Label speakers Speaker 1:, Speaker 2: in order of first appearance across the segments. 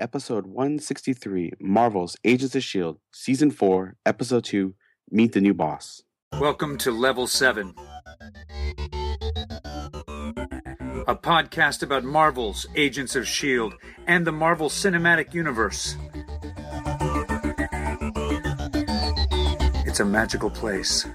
Speaker 1: episode 163, Marvel's Agents of S.H.I.E.L.D., Season 4, Episode 2, Meet the New Boss.
Speaker 2: Welcome to Level 7, a podcast about Marvel's Agents of S.H.I.E.L.D. and the Marvel Cinematic Universe. It's a magical place.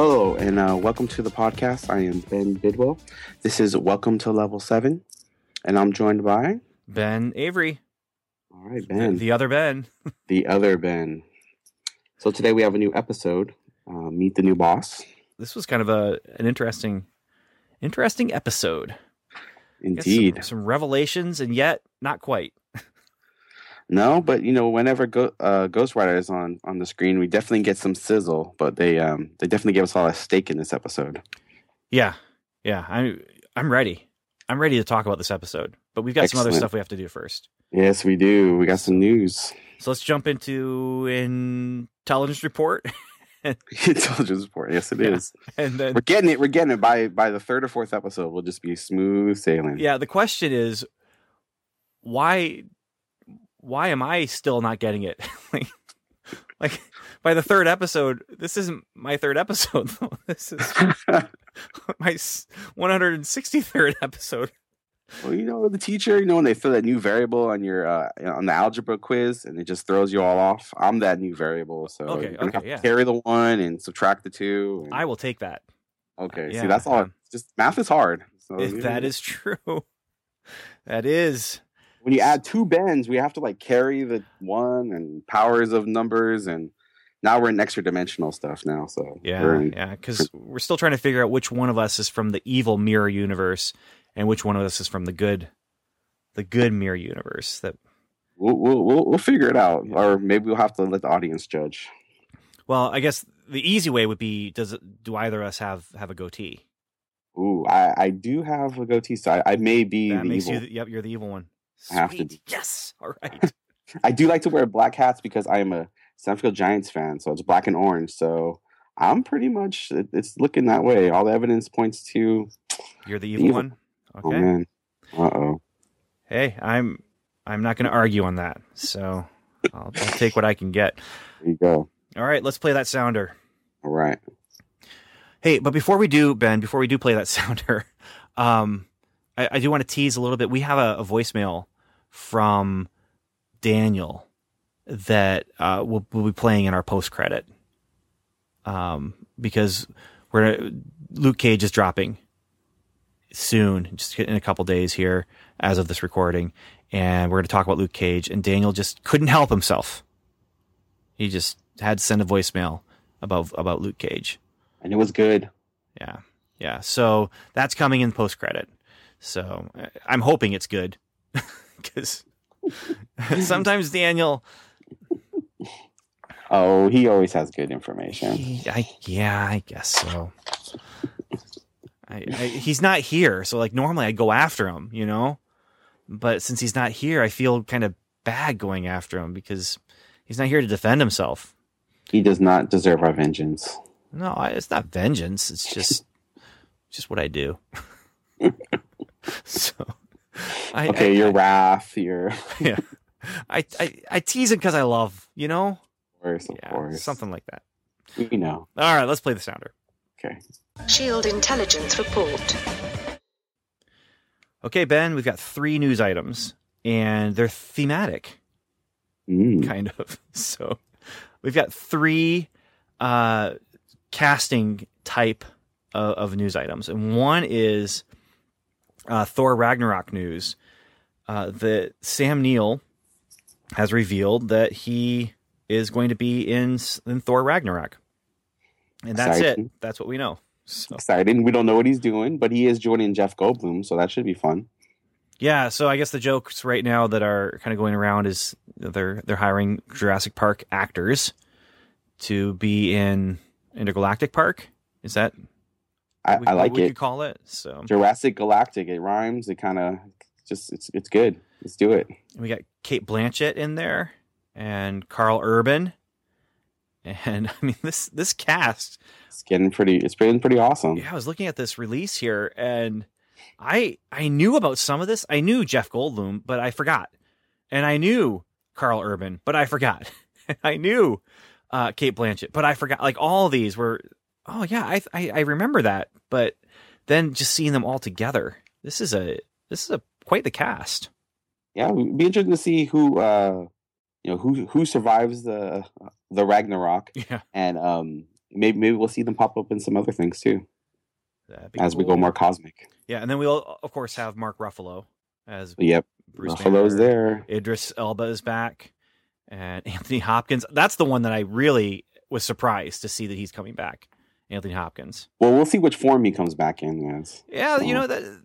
Speaker 1: Hello, and uh, welcome to the podcast. I am Ben Bidwell. This is Welcome to Level 7, and I'm joined by.
Speaker 3: Ben Avery.
Speaker 1: All right, Ben.
Speaker 3: the other Ben.
Speaker 1: The other Ben. So today we have a new episode, uh, Meet the New Boss.
Speaker 3: This was kind of a an interesting interesting episode. Got some-
Speaker 1: Indeed.
Speaker 3: Some, revelations and yet not quite.
Speaker 1: No, but you know, whenever Go- uh, Ghost Rider is on on the screen, we definitely get some sizzle. But they um they definitely gave us all a stake in this episode.
Speaker 3: Yeah. Yeah. I'm I'm ready. I'm ready to talk about this episode. But we've got some other stuff we have to do first.
Speaker 1: Yes, we do. We got some news.
Speaker 3: So let's jump into intelligence report.
Speaker 1: Intelligence report. Yes, it is.
Speaker 3: Yeah. and then
Speaker 1: We're getting it. We're getting it. By by the third or fourth episode, we'll just be smooth sailing.
Speaker 3: yeah, the question is why why am I still not getting it? like, like by the third episode, this isn't my third episode. though. This is my 163rd episode.
Speaker 1: well, you know, the teacher. You know, when they throw that new variable on your uh, on the algebra quiz, and it just throws you all off. I'm that new variable, so
Speaker 3: Okay, okay,
Speaker 1: have to
Speaker 3: yeah.
Speaker 1: carry the one and subtract the two. and-
Speaker 3: I will take that.
Speaker 1: okay,
Speaker 3: yeah,
Speaker 1: see, that's all.
Speaker 3: um,
Speaker 1: just math is hard. So you
Speaker 3: that true. That is.
Speaker 1: When you add two bends, we have to like carry the one and powers of numbers, and now we're in extra dimensional stuff now. So
Speaker 3: Yeah,
Speaker 1: in-
Speaker 3: yeah, because we're still trying to figure out which one of us is from the evil mirror universe and which one of us is from the good, the good mirror universe. That
Speaker 1: we'll, we'll we'll we'll figure it out,
Speaker 3: Yeah.
Speaker 1: or maybe we'll have to let the audience judge.
Speaker 3: well, I guess the easy way would be: does it, do either of us have have a goatee?
Speaker 1: Ooh, I, I do have a goatee, so I, I may be
Speaker 3: That
Speaker 1: the
Speaker 3: makes
Speaker 1: evil.
Speaker 3: you. The, yep, you're the evil one.
Speaker 1: I have to
Speaker 3: Sweet. Yes. All right.
Speaker 1: I do like to wear black hats because I am a Sanfield Giants fan, so it's black and orange. So I'm pretty much it, it's looking that way. All the evidence points to.
Speaker 3: You're the evil,
Speaker 1: Evil.
Speaker 3: one.
Speaker 1: Oh
Speaker 3: Okay.
Speaker 1: man. Uh oh.
Speaker 3: hey, I'm I'm not going to argue on that. So I'll, I'll take what I can get.
Speaker 1: There you go.
Speaker 3: All right, let's play that sounder.
Speaker 1: All right.
Speaker 3: Hey, but before we do, Ben, before we do play that sounder, um, I, I do want to tease a little bit. We have a, a voicemail from Daniel that uh, we'll, we'll be playing in our post credit, um, because we're Luke Cage is dropping soon, just in a couple days here as of this recording, and we're going to talk about Luke Cage. And Daniel just couldn't help himself; he just had to send a voicemail about about Luke Cage.
Speaker 1: And it was good.
Speaker 3: Yeah. Yeah. So that's coming in post credit. So I- I'm hoping it's good because sometimes Daniel,
Speaker 1: Oh, he always has good information.
Speaker 3: he- I, yeah, I guess so. I, I, he's not here. So like normally I go after him, you know, but since he's not here, I feel kind of bad going after him because he's not here to defend himself.
Speaker 1: He does not deserve our vengeance.
Speaker 3: No, I, it's not vengeance. It's just, just what I do. so, I,
Speaker 1: Okay,
Speaker 3: I,
Speaker 1: your
Speaker 3: I,
Speaker 1: wrath, your
Speaker 3: yeah. I, I, I tease him because I love, you know?
Speaker 1: of course, of
Speaker 3: Yeah,
Speaker 1: course.
Speaker 3: something like that.
Speaker 1: we know.
Speaker 3: All right, let's play the sounder.
Speaker 1: Okay.
Speaker 4: Shield intelligence report.
Speaker 3: Okay, Ben, we've got three news items, and they're thematic,
Speaker 1: Mm.
Speaker 3: kind of. So we've got three uh, casting type of, of news items, and one is uh, Thor Ragnarok news. Uh, that Sam Neill has revealed that he is going to be in in Thor Ragnarok, and that's
Speaker 1: Exciting.
Speaker 3: it. That's what we know. So.
Speaker 1: Exciting. We don't know what he's doing, but he is joining Jeff Goldblum, so that should be fun.
Speaker 3: Yeah, so I guess the jokes right now that are kind of going around is they're they're hiring Jurassic Park actors to be in Intergalactic Park. Is that
Speaker 1: I, I like
Speaker 3: what
Speaker 1: it.
Speaker 3: could call it? So
Speaker 1: Jurassic Galactic. It rhymes. It kind of just it's it's good. Let's do it.
Speaker 3: we got Cate Blanchett in there and Karl Urban And I mean this this cast
Speaker 1: It's getting pretty. It's been pretty awesome.
Speaker 3: yeah, I was looking at this release here and I I knew about some of this. I knew Jeff Goldblum, but I forgot. And I knew Karl Urban, but I forgot. I knew uh, Cate Blanchett, but I forgot. Like all these were, oh yeah, I, I I remember that. But then just seeing them all together, this is a this is a quite the cast.
Speaker 1: Yeah, it'd be interesting to see who uh, you know who who survives the the Ragnarok,
Speaker 3: Yeah,
Speaker 1: and um, maybe maybe we'll see them pop up in some other things too as we go more cosmic.
Speaker 3: Yeah, and then we'll of course have Mark Ruffalo as
Speaker 1: yep,
Speaker 3: Bruce
Speaker 1: Buffalo's
Speaker 3: Banner.
Speaker 1: there.
Speaker 3: Idris Elba is back, and Anthony Hopkins. That's the one that I really was surprised to see that he's coming back. Anthony Hopkins.
Speaker 1: Well, we'll see which form he comes back in as.
Speaker 3: Yeah, you know the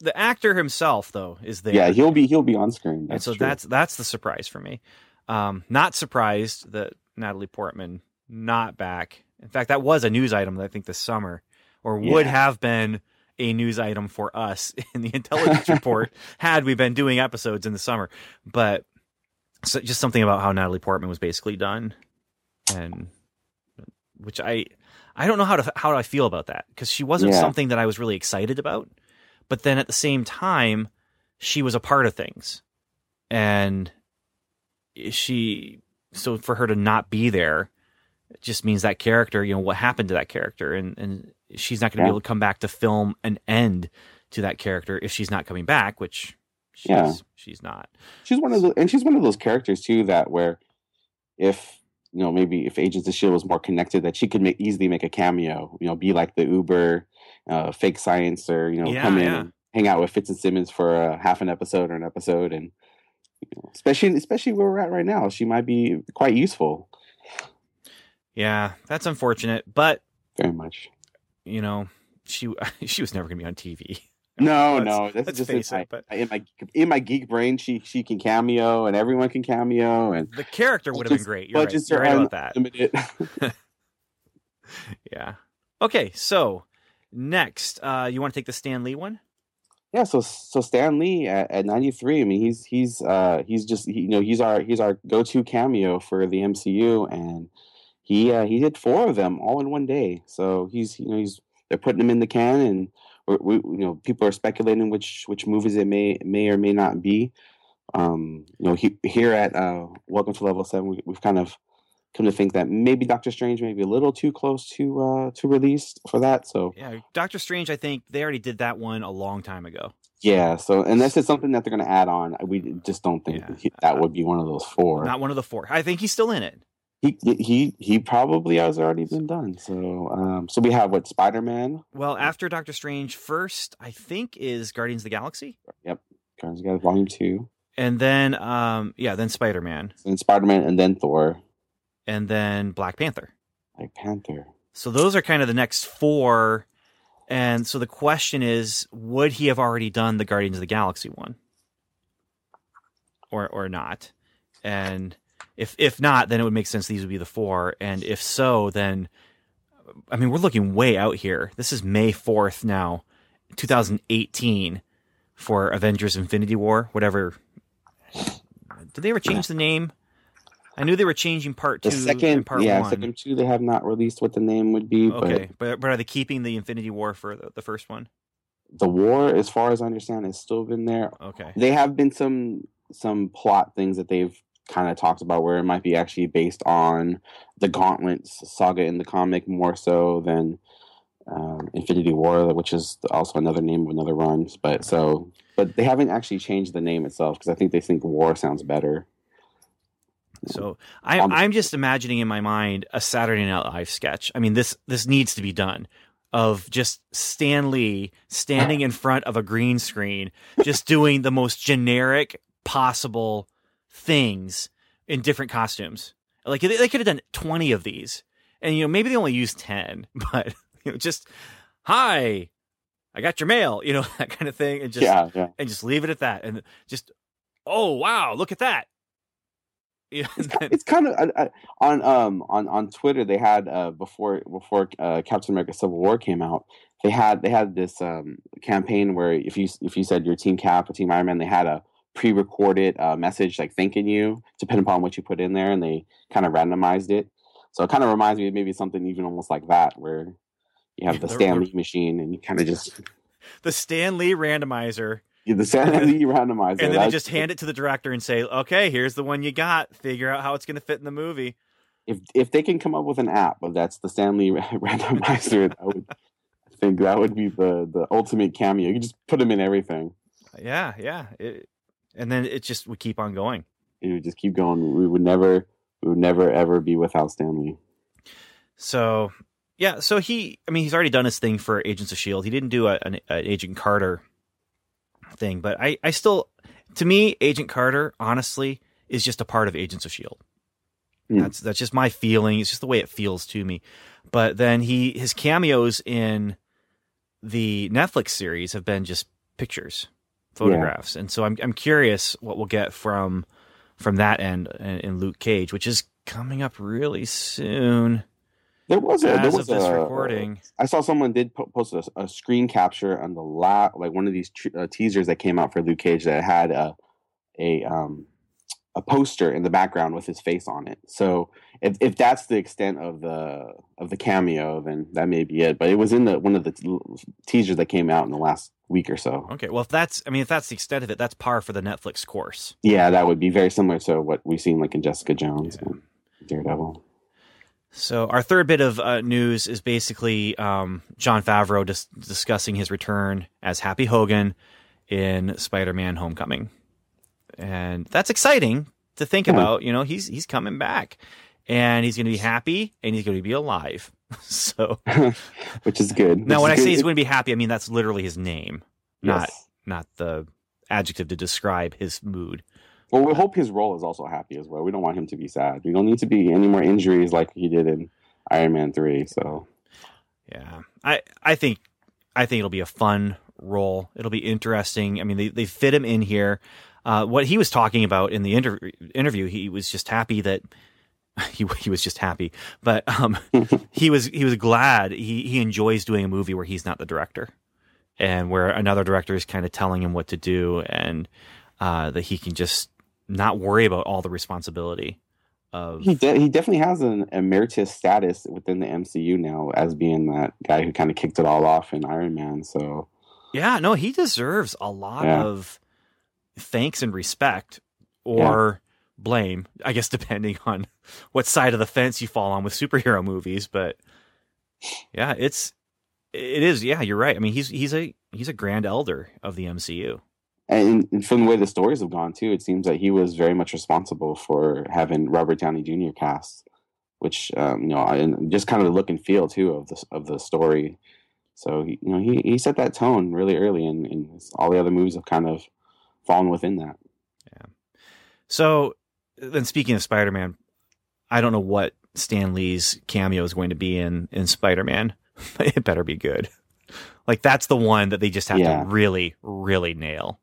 Speaker 3: the actor himself though is there.
Speaker 1: Yeah, he'll be he'll be on screen.
Speaker 3: and so
Speaker 1: true.
Speaker 3: that's that's the surprise for me. Um, not surprised that Natalie Portman not back. In fact, that was a news item that I think this summer, or would
Speaker 1: Yeah.
Speaker 3: have been a news item for us in the intelligence report had we been doing episodes in the summer. But so just something about how Natalie Portman was basically done, and which I I don't know how to how I feel about that because she wasn't
Speaker 1: Yeah.
Speaker 3: something that I was really excited about, but then at the same time she was a part of things, and she so for her to not be there it just means that character you know what happened to that character and and she's not going to
Speaker 1: Yeah.
Speaker 3: be able to come back to film an end to that character if she's not coming back which she's
Speaker 1: Yeah.
Speaker 3: she's not
Speaker 1: she's one of the and she's one of those characters too that where if you know maybe if Agents of Shield was more connected, that she could make, easily make a cameo. You know, be like the Uber uh, fake science, or you know,
Speaker 3: Yeah,
Speaker 1: come in
Speaker 3: yeah.
Speaker 1: and hang out with Fitz and Simmons for a half an episode or an episode, and you know, especially especially where we're at right now, she might be quite useful.
Speaker 3: yeah that's unfortunate but
Speaker 1: Very much.
Speaker 3: you know she she was never going to be on TV
Speaker 1: No,
Speaker 3: Let's-
Speaker 1: no, that's
Speaker 3: let's
Speaker 1: just
Speaker 3: face
Speaker 1: in,
Speaker 3: it, but-
Speaker 1: my, in my in my geek brain. She she can cameo, and everyone can cameo, and
Speaker 3: the character would have been great. You're right, you're right about that. yeah. Okay so next uh you want to take the Stan Lee one?
Speaker 1: Yeah, so so Stan Lee at, at 93, I mean he's he's uh he's just he, you know he's our he's our go-to cameo for the MCU and he uh, he did four of them all in one day. So he's you know he's they're putting him in the can and we, you know people are speculating which which movies it may may or may not be. Um you know he, here at uh Welcome to Level 7 we, we've kind of come to think that maybe Doctor Strange may be a little too close to uh to release for that. So
Speaker 3: yeah Doctor Strange I think they already did that one a long time ago
Speaker 1: Yeah, so unless it's something that they're going to add on, we just don't think
Speaker 3: Yeah.
Speaker 1: that would be one of those four.
Speaker 3: not one of the four I think he's still in it
Speaker 1: he he he probably has already been done. So um, so we have what Spider Man,
Speaker 3: Well, after Doctor Strange, first I think is Guardians of the Galaxy, Yep,
Speaker 1: Guardians of the Galaxy Volume Two,
Speaker 3: and then um yeah, then Spider Man,
Speaker 1: then Spider Man, and then Thor,
Speaker 3: and then Black Panther.
Speaker 1: Black Panther.
Speaker 3: So those are kind of the next four. And so the question is, would he have already done the Guardians of the Galaxy one, or or not? And if if not, then it would make sense these would be the four. And if so, then I mean we're looking way out here. This is May fourth now, 2018, for Avengers: Infinity War. Whatever. Did they ever change the name? I knew they were changing part two
Speaker 1: The
Speaker 3: and
Speaker 1: second,
Speaker 3: part
Speaker 1: yeah,
Speaker 3: one.
Speaker 1: second two, they have not released what the name would be,
Speaker 3: Okay, but but are they keeping the Infinity War for the, the first one?
Speaker 1: the war, as far as I understand, has still been there.
Speaker 3: Okay,
Speaker 1: They have been some some plot things that they've kind of talked about where it might be actually based on the Gauntlets saga in the comic more so than um, Infinity War, which is also another name of another run. But so, but they haven't actually changed the name itself because I think they think War sounds better.
Speaker 3: so I,
Speaker 1: Um,
Speaker 3: I'm just imagining in my mind a Saturday Night Live sketch. I mean this this needs to be done of just Stan Lee standing in front of a green screen, just doing the most generic possible things in different costumes. Like they, they could have done 20 of these, and you know maybe they only used 10, but you know just hi. I got your mail, you know, that kind of thing, and just
Speaker 1: yeah, yeah.
Speaker 3: and just leave it at that and just oh wow look at that yeah, then-
Speaker 1: It's kind of on um on on Twitter. They had uh before before uh, Captain America: Civil War came out. They had they had this um campaign where if you if you said your Team Cap or Team Iron Man, they had a pre-recorded uh, message like thanking you, depending upon what you put in there, and they kind of randomized it. So it kind of reminds me of maybe something even almost like that, where you have the
Speaker 3: The-
Speaker 1: Stan Lee machine, and you kind of just
Speaker 3: The Stan Lee randomizer,
Speaker 1: you the Stan Lee randomizer,
Speaker 3: and then they just hand it to the director and say, "Okay, here's the one you got. Figure out how it's going to fit in the movie."
Speaker 1: if if they can come up with an app of that's the Stan Lee randomizer, that would, I think that would be the the ultimate cameo. You just put them in everything.
Speaker 3: Yeah, yeah. It, and then it just would keep on going.
Speaker 1: It would just keep going. We would never, we would never ever be without Stan Lee.
Speaker 3: So yeah, so he, I mean, he's already done his thing for Agents of Shield. He didn't do a, an, an Agent Carter thing, but I, I still, to me, Agent Carter, honestly, is just a part of Agents of Shield.
Speaker 1: Hmm.
Speaker 3: That's that's just my feeling. It's just the way it feels to me. But then he, his cameos in the Netflix series have been just pictures, photographs, and so I'm I'm curious what we'll get from from that end in, Luke Cage, which is coming up really soon.
Speaker 1: There was a there was
Speaker 3: this
Speaker 1: a,
Speaker 3: recording,
Speaker 1: I saw someone did post a, a screen capture on the la like one of these tr- uh, teasers that came out for Luke Cage that had a a um a poster in the background with his face on it. So if if that's the extent of the of the cameo, then that may be it. But it was in the one of the t- teasers that came out in the last week or so.
Speaker 3: Okay, well, if that's, I mean, if that's the extent of it, that's par for the Netflix course.
Speaker 1: Yeah, that would be very similar to what we've seen like in Jessica Jones and Daredevil.
Speaker 3: So our third bit of uh, news is basically um, Jon Favreau dis- discussing his return as Happy Hogan in Spider-Man: Homecoming, and that's exciting to think
Speaker 1: Yeah.
Speaker 3: about. You know, he's he's coming back, and he's going to be happy, and he's going to be alive. so
Speaker 1: Which is good.
Speaker 3: now, when I
Speaker 1: is
Speaker 3: say he's going to be happy, I mean that's literally his name, not not the adjective to describe his mood.
Speaker 1: Well, we hope his role is also happy as well. We don't want him to be sad. We don't need to be any more injuries like he did in Iron Man three. So
Speaker 3: Yeah, I I think I think it'll be a fun role. It'll be interesting. I mean, they they fit him in here. Uh, what he was talking about in the inter- interview, he was just happy that he he was just happy, but um, he was he was glad he he enjoys doing a movie where he's not the director, and where another director is kind of telling him what to do, and uh, that he can just not worry about all the responsibility of
Speaker 1: he de- he definitely has an emeritus status within the MCU now as being that guy who kind of kicked it all off in Iron Man. So
Speaker 3: Yeah, no, he deserves a lot
Speaker 1: Yeah.
Speaker 3: of thanks and respect or blame, I guess depending on what side of the fence you fall on with superhero movies, but yeah, it's it is yeah, you're right. I mean, he's he's a he's a grand elder of the MCU.
Speaker 1: and, and from the way the stories have gone too, it seems that he was very much responsible for having Robert Downey Jr. cast, which um, you know, and just kind of the look and feel too of the of the story. So he, you know, he he set that tone really early, and, and all the other movies have kind of fallen within that. Yeah.
Speaker 3: So then speaking of Spider-Man, I don't know what Stan Lee's cameo is going to be in in Spider-Man, but it better be good. Like that's the one that they just have
Speaker 1: Yeah.
Speaker 3: to really really nail.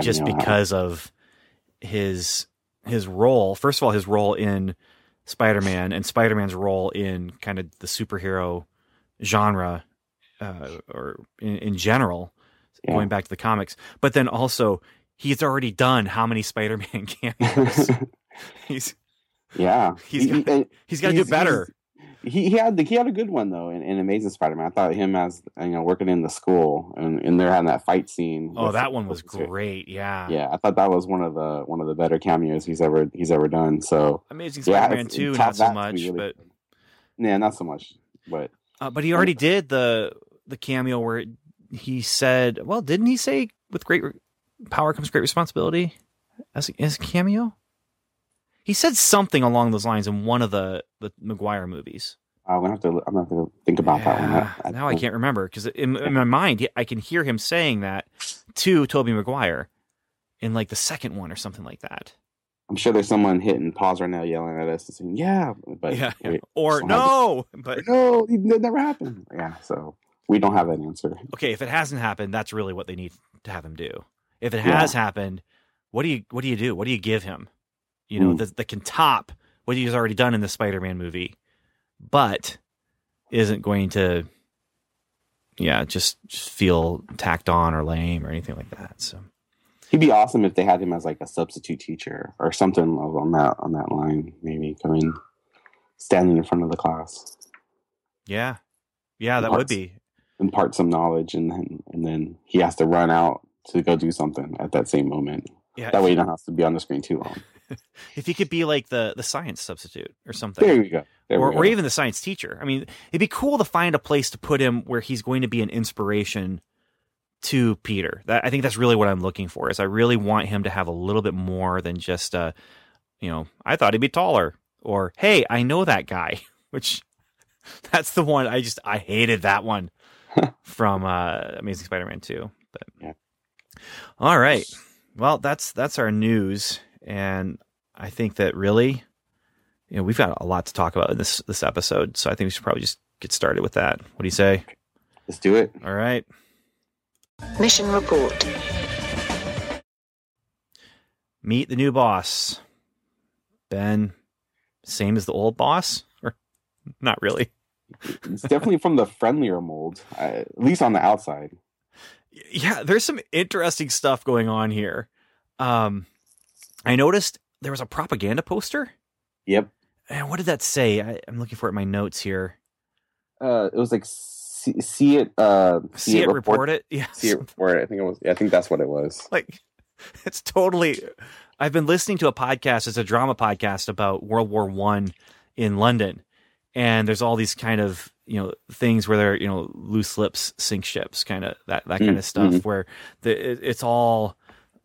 Speaker 3: Just because of his his role. First of all, his role in Spider-Man and Spider-Man's role in kind of the superhero genre uh, or in, in general,
Speaker 1: Yeah.
Speaker 3: going back to the comics. But then also, he's already done how many Spider-Man cameos? he's
Speaker 1: yeah,
Speaker 3: He's
Speaker 1: He- he-
Speaker 3: got-
Speaker 1: and
Speaker 3: he's got to do better.
Speaker 1: He, he had the, he had a good one though in, in Amazing Spider-Man. I thought him as you know working in the school and, and they're having that fight scene.
Speaker 3: Oh, that one was great. Yeah.
Speaker 1: Yeah, I thought that was one of the one of the better cameos he's ever he's ever done. So
Speaker 3: Amazing
Speaker 1: yeah,
Speaker 3: Spider-Man
Speaker 1: it's-
Speaker 3: two, not so much,
Speaker 1: really
Speaker 3: but
Speaker 1: yeah, not so much. But
Speaker 3: Uh, but he already did the the cameo where he said, "Well, didn't he say with great re- power comes great responsibility?" As a, as cameo, he said something along those lines in one of the the Maguire movies.
Speaker 1: Uh, I'm gonna have to I'm gonna have to think about that one. I- I
Speaker 3: now I can't remember because in, in my mind I can hear him saying that to Tobey Maguire in like the second one or something like that.
Speaker 1: I'm sure there's someone hitting pause right now, yelling at us and saying, "Yeah," but
Speaker 3: yeah, yeah.
Speaker 1: we
Speaker 3: or no, but
Speaker 1: no, that never happened. Yeah, so we don't have that answer.
Speaker 3: okay, if it hasn't happened, that's really what they need to have him do. If it
Speaker 1: Yeah.
Speaker 3: has happened, what do you what do you do? What do you give him? You know,
Speaker 1: Mm.
Speaker 3: that can top what he's already done in the Spider-Man movie, but isn't going to, yeah, just, just feel tacked on or lame or anything like that. So
Speaker 1: He'd be awesome if they had him as like a substitute teacher or something on that on that line. Maybe come in standing in front of the class,
Speaker 3: Yeah, yeah, that would be.
Speaker 1: impart some knowledge, and then and then he has to run out to go do something at that same moment.
Speaker 3: Yeah,
Speaker 1: That way, you don't have to be on the screen too long.
Speaker 3: if he could be like the the science substitute or something.
Speaker 1: There we go. There
Speaker 3: or,
Speaker 1: we
Speaker 3: or even the science teacher. I mean, it'd be cool to find a place to put him where he's going to be an inspiration to Peter. That I think that's really what I'm looking for. Is I really want him to have a little bit more than just a, you know, I thought he'd be taller, or hey, I know that guy. Which that's the one I just I hated that one from uh, Amazing Spider-Man two. But
Speaker 1: Yeah.
Speaker 3: All right, well that's that's our news, and I think that really you know, we've got a lot to talk about in this this episode, so I think we should probably just get started with that. What do you say?
Speaker 1: Let's do it.
Speaker 3: All right.
Speaker 4: Mission report.
Speaker 3: Meet the new boss. Ben, same as the old boss? Or not really?
Speaker 1: It's definitely from the friendlier mold, uh, at least on the outside.
Speaker 3: Yeah, there's some interesting stuff going on here. Um, I noticed there was a propaganda poster.
Speaker 1: Yep.
Speaker 3: And what did that say? I, I'm looking for it in my notes here.
Speaker 1: Uh, it was like see, see it. Uh,
Speaker 3: See, it, report, it. Yeah,
Speaker 1: See it report it. I think it was. Yeah, I think that's what it was.
Speaker 3: like it's totally i've been listening to a podcast it's a drama podcast about world war one in london and there's all these kind of you know things where they're you know loose lips sink ships kind of that that kind of stuff
Speaker 1: Mhm.
Speaker 3: where the, it, it's all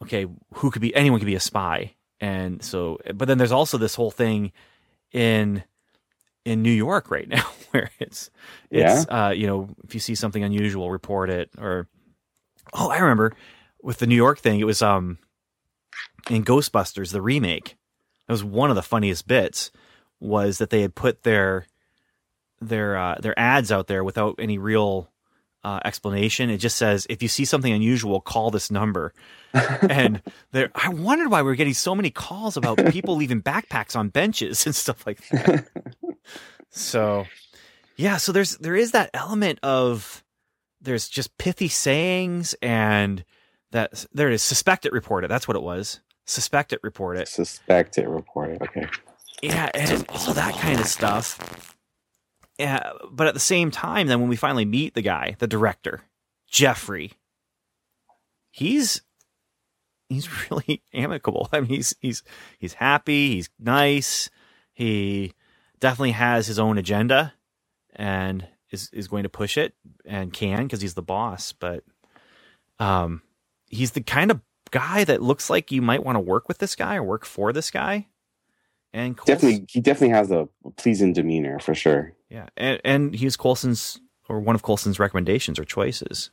Speaker 3: okay who could be anyone could be a spy and so but then there's also this whole thing in in New York right now where it's it's uh you know if you see something unusual report it or oh I remember with the New York thing it was um in Ghostbusters the remake that was one of the funniest bits was that they had put their their uh, their ads out there without any real uh, explanation. It just says if you see something unusual, call this number. and there, I wondered why we were getting so many calls about people leaving backpacks on benches and stuff like that. so, yeah, so there's there is that element of there's just pithy sayings and that there it is. Suspect it, report it. That's what it was. Suspect it, report it.
Speaker 1: Suspect it, report it. Okay.
Speaker 3: Yeah, and all that kind of stuff. Yeah, but at the same time, then when we finally meet the guy, the director, Jeffrey, he's he's really amicable. I mean, he's he's he's happy. He's nice. He definitely has his own agenda, and is is going to push it and can because he's the boss. But um, he's the kind of guy that looks like you might want to work with this guy or work for this guy. And Coulson-
Speaker 1: Definitely, he definitely has a pleasing demeanor for sure.
Speaker 3: Yeah, and and he was Coulson's or one of Coulson's recommendations or choices,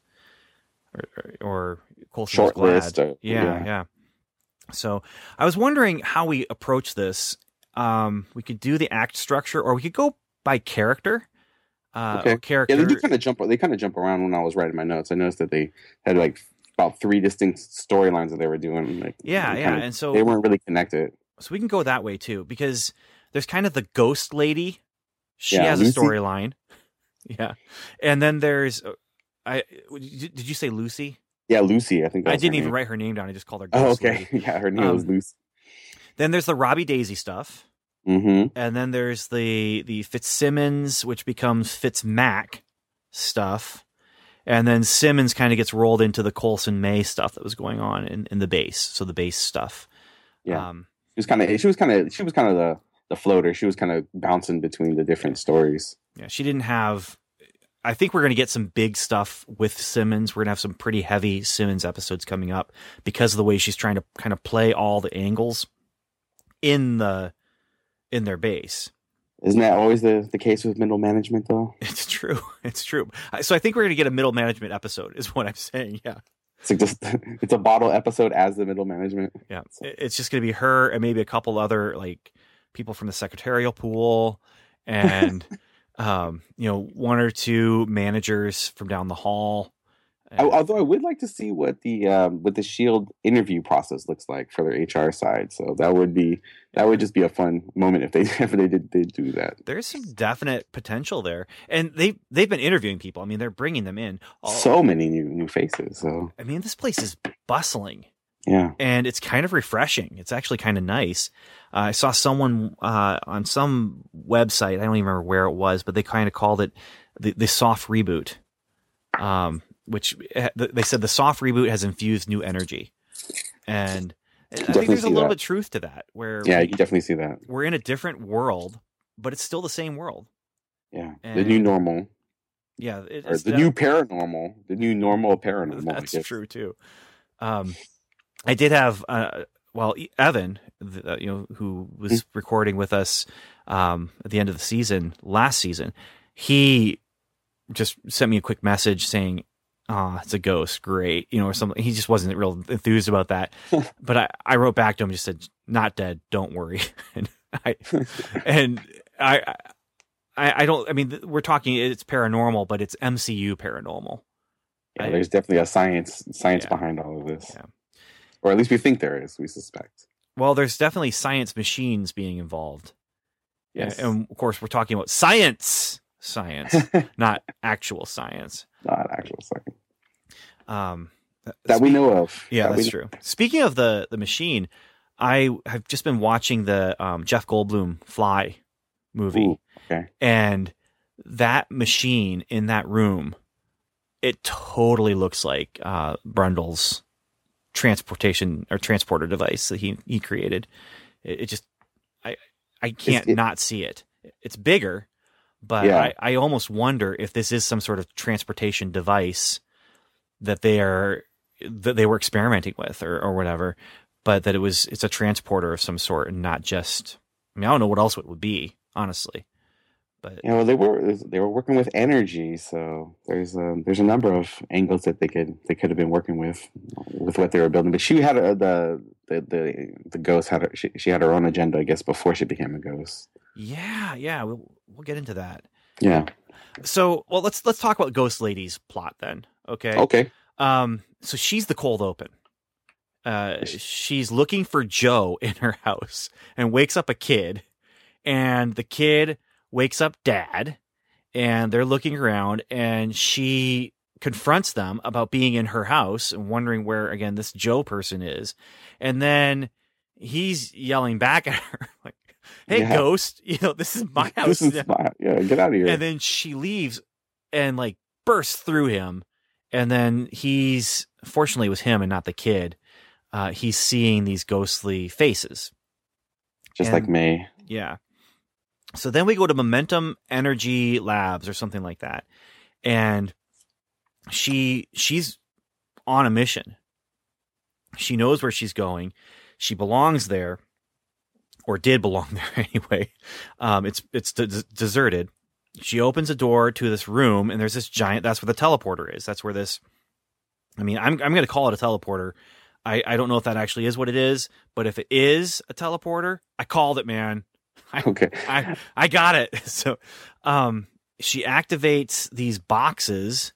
Speaker 3: or or, or was
Speaker 1: Short
Speaker 3: glad.
Speaker 1: list. uh,
Speaker 3: yeah, yeah, So I was wondering how we approach this. Um, we could do the act structure, or we could go by character. Uh,
Speaker 1: Okay.
Speaker 3: character.
Speaker 1: Yeah, they do kind of jump. They kind of jump around when I was writing my notes. I noticed that they had like about three distinct storylines that they were doing. Like,
Speaker 3: yeah, yeah,
Speaker 1: kinda-
Speaker 3: and so
Speaker 1: they weren't really connected.
Speaker 3: so we can go that way too because there's kind of the ghost lady she
Speaker 1: Yeah,
Speaker 3: has
Speaker 1: Lucy.
Speaker 3: a storyline yeah and then there's uh, i did you say lucy
Speaker 1: Yeah, Lucy. I think
Speaker 3: i didn't even
Speaker 1: name.
Speaker 3: write her name down i just called her
Speaker 1: Oh, okay.
Speaker 3: lady.
Speaker 1: yeah, her name was
Speaker 3: Um,
Speaker 1: Lucy.
Speaker 3: then there's the robbie daisy stuff
Speaker 1: Mm-hmm.
Speaker 3: and then there's the the fitzsimmons which becomes fitzmac stuff and then simmons kind of gets rolled into the coulson may stuff that was going on in, in the base so the base stuff
Speaker 1: Yeah.
Speaker 3: um,
Speaker 1: She was kind of. She was kind of. She was kind of the the floater. She was kind of bouncing between the different stories.
Speaker 3: Yeah, she didn't have. I think we're going to get some big stuff with Simmons. We're going to have some pretty heavy Simmons episodes coming up because of the way she's trying to kind of play all the angles in the in their base.
Speaker 1: Isn't that always the, the case with middle management, though?
Speaker 3: It's true. It's true. So I think we're going to get a middle management episode, is what I'm saying. Yeah,
Speaker 1: It's like just it's a bottle episode as the middle management.
Speaker 3: yeah. It- It's just going to be her and maybe a couple other like people from the secretarial pool and um, you know one or two managers from down the hall.
Speaker 1: I, although I would like to see what the um, what the Shield interview process looks like for their HR side. So that would be that would just be a fun moment if they if they did, did do that.
Speaker 3: there's some definite potential there, and they they've been interviewing people. I mean, they're bringing them in. All-
Speaker 1: So many new new faces. So
Speaker 3: I mean, this place is bustling.
Speaker 1: Yeah.
Speaker 3: and it's kind of refreshing. It's actually kind of nice. Uh, I saw someone uh, on some website. I don't even remember where it was, but they kind of called it the, the soft reboot. Um, which eh, they said the soft reboot has infused new energy, and I think there's a little
Speaker 1: that.
Speaker 3: bit of truth to that. Where
Speaker 1: Yeah,
Speaker 3: we,
Speaker 1: you can definitely see that.
Speaker 3: we're in a different world, but it's still the same world.
Speaker 1: Yeah. the new normal.
Speaker 3: Yeah, it, it's
Speaker 1: the
Speaker 3: def-
Speaker 1: new paranormal. The new normal paranormal.
Speaker 3: That's true too. Um, I did have uh, well, Evan, the, uh, you know, who was
Speaker 1: Mm-hmm.
Speaker 3: recording with us um, at the end of the season last season. He just sent me a quick message saying, "Ah, it's a ghost, great," you know, or something. He just wasn't real enthused about that. but I, I wrote back to him, and just said, "Not dead, don't worry." and I, and I. I, I don't. I mean, we're talking. It's paranormal, but it's MCU paranormal.
Speaker 1: Yeah,
Speaker 3: I-
Speaker 1: there's definitely a science science
Speaker 3: Yeah.
Speaker 1: behind all of this.
Speaker 3: Yeah.
Speaker 1: Or at least we think there is, we suspect.
Speaker 3: Well, there's definitely science machines being involved.
Speaker 1: Yes.
Speaker 3: And of course, we're talking about science, science, not actual science.
Speaker 1: Not actual science.
Speaker 3: Um,
Speaker 1: That we know of.
Speaker 3: Yeah,
Speaker 1: That
Speaker 3: that's true. Speaking of the the machine, I have just been watching the um, Jeff Goldblum Fly movie,
Speaker 1: Ooh, okay.
Speaker 3: and that machine in that room, it totally looks like uh, Brundle's transportation or transporter device that he he created. It, it just, I I can't
Speaker 1: it-
Speaker 3: not see it. It's bigger, but
Speaker 1: Yeah.
Speaker 3: I, I almost wonder if this is some sort of transportation device that they are that they were experimenting with or, or whatever, but that it was it's a transporter of some sort and not just. I mean, I don't know what else it would be, honestly. But
Speaker 1: Yeah, well, they were they were working with energy, so there's a there's a number of angles that they could they could have been working with with what they were building. But she had a, the the the the ghost had her, she, she had her own agenda, I guess, before she became a ghost.
Speaker 3: yeah, yeah, we'll we'll get into that.
Speaker 1: Yeah.
Speaker 3: So, well, let's let's talk about Ghost Lady's plot then. Okay.
Speaker 1: Okay.
Speaker 3: Um. So she's the cold open. Uh, she's looking for Joe in her house and wakes up a kid, and the kid wakes up dad, and they're looking around, and she confronts them about being in her house and wondering where again this Joe person is, and then he's yelling back at her like, "Hey,
Speaker 1: Yeah.
Speaker 3: ghost! You know this is my house."
Speaker 1: This is my, yeah. Get out of here.
Speaker 3: and then she leaves and like bursts through him and then he's fortunately it was him and not the kid uh he's seeing these ghostly faces
Speaker 1: Just
Speaker 3: and-
Speaker 1: like me.
Speaker 3: yeah so then we go to momentum energy labs or something like that. And she she's on a mission. She knows where she's going. She belongs there or did belong there anyway. Um it's it's de- deserted. She opens a door to this room and there's this giant that's where the teleporter is. That's where this i mean i'm, I'm going to call it a teleporter. I, I don't know if that actually is what it is but if it is a teleporter i called it man
Speaker 1: Okay.
Speaker 3: I I got it. So, um, she activates these boxes,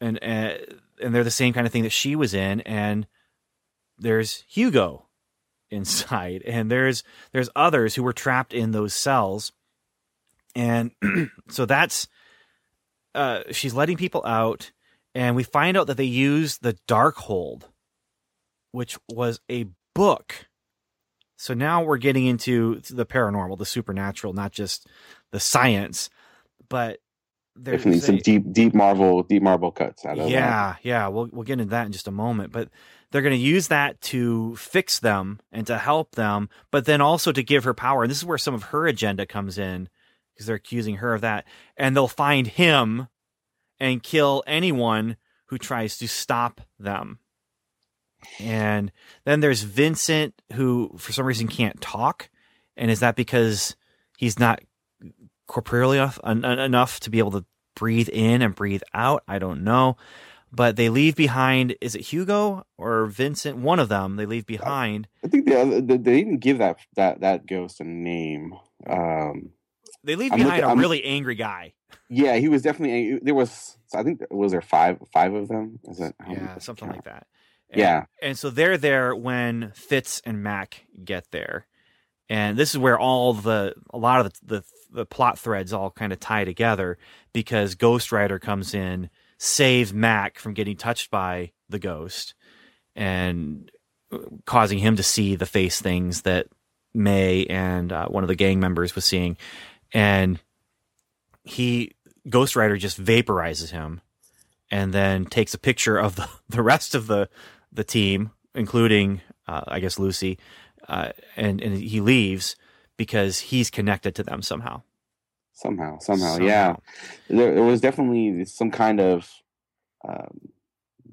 Speaker 3: and uh, and they're the same kind of thing that she was in. And there's Hugo inside, and there's there's others who were trapped in those cells, and so that's uh, she's letting people out, and we find out that they use the Darkhold, which was a book. So now we're getting into the paranormal, the supernatural, not just the science, but there's
Speaker 1: Definitely some deep deep Marvel deep Marvel cuts out of that.
Speaker 3: yeah, yeah. We'll we'll get into that in just a moment. But they're going to use that to fix them and to help them, but then also to give her power. And this is where some of her agenda comes in because they're accusing her of that. And they'll find him and kill anyone who tries to stop them. And then there's Vincent, who for some reason can't talk. And is that because he's not corporeal enough, en- en- enough to be able to breathe in and breathe out? I don't know. But they leave behind, is it Hugo or Vincent? One of them they leave behind.
Speaker 1: I think they they didn't give that that that ghost a name. Um,
Speaker 3: They leave
Speaker 1: I'm
Speaker 3: behind
Speaker 1: looking-
Speaker 3: a
Speaker 1: I'm-
Speaker 3: really angry guy.
Speaker 1: yeah, he was definitely there was I think was there five five of them. Is it?
Speaker 3: Yeah, something like that. And-
Speaker 1: Yeah.
Speaker 3: And so they're there when Fitz and Mac get there. And this is where all the a lot of the the, the plot threads all kind of tie together because Ghost Rider comes in, saves Mac from getting touched by the ghost, and causing him to see the face things that May and uh, one of the gang members was seeing, and he Ghost Rider just vaporizes him, and then takes a picture of the, the rest of the the team, including uh, I guess Lucy, uh, and and he leaves because he's connected to them somehow.
Speaker 1: Somehow, somehow,
Speaker 3: Somehow.
Speaker 1: yeah. There, there was definitely some kind of um,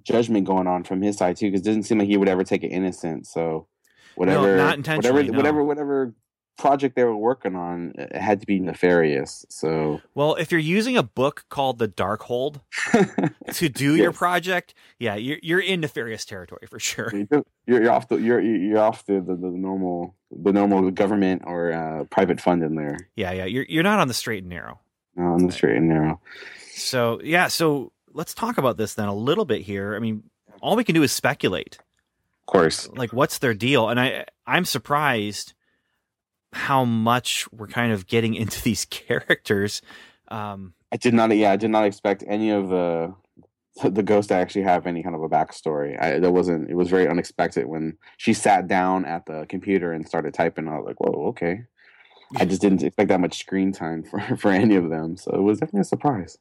Speaker 1: judgment going on from his side too, because it doesn't seem like he would ever take it innocent. So whatever,
Speaker 3: not intentionally,
Speaker 1: whatever,
Speaker 3: no.
Speaker 1: whatever, whatever project they were working on, it had to be nefarious. So
Speaker 3: Well, if you're using a book called The Darkhold to do your project, yeah, you're you're in nefarious territory for sure.
Speaker 1: you're, you're off the you're you're off the, the, the normal the normal government or uh, private funding there
Speaker 3: Yeah, yeah, you're you're not on the straight and narrow.
Speaker 1: uh, on the straight and narrow.
Speaker 3: So yeah, so let's talk about this then a little bit here. I mean, all we can do is speculate.
Speaker 1: Of course,
Speaker 3: Like, what's their deal? And I I'm surprised how much we're kind of getting into these characters. Um,
Speaker 1: I did not. Yeah, I did not expect any of the the ghost to actually have any kind of a backstory. I, that wasn't. It was very unexpected when she sat down at the computer and started typing. I was like, "Whoa, okay." I just didn't expect that much screen time for for any of them, so it was definitely a surprise.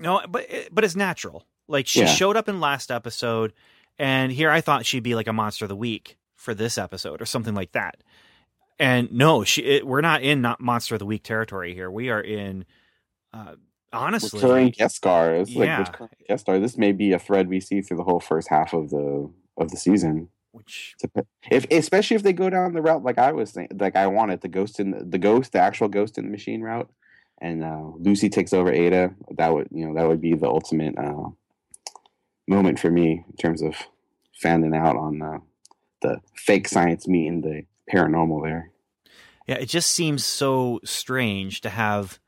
Speaker 3: No, but but it's natural. Like she
Speaker 1: Yeah.
Speaker 3: showed up in last episode, and here I thought she'd be like a monster of the week for this episode or something like that. And no, she it, we're not in not monster of the week territory here. We are in, uh, honestly,
Speaker 1: Recurring guest star. It's
Speaker 3: Yeah.
Speaker 1: like recurring guest star. This may be a thread we see through the whole first half of the of the season.
Speaker 3: which
Speaker 1: If especially if they go down the route like I was saying, like I wanted the ghost in the, the ghost, the actual ghost in the machine route, and uh, Lucy takes over Ada. That would you know that would be the ultimate uh, moment for me in terms of fanning out on uh, the fake science meeting the paranormal there.
Speaker 3: yeah, it just seems so strange to have,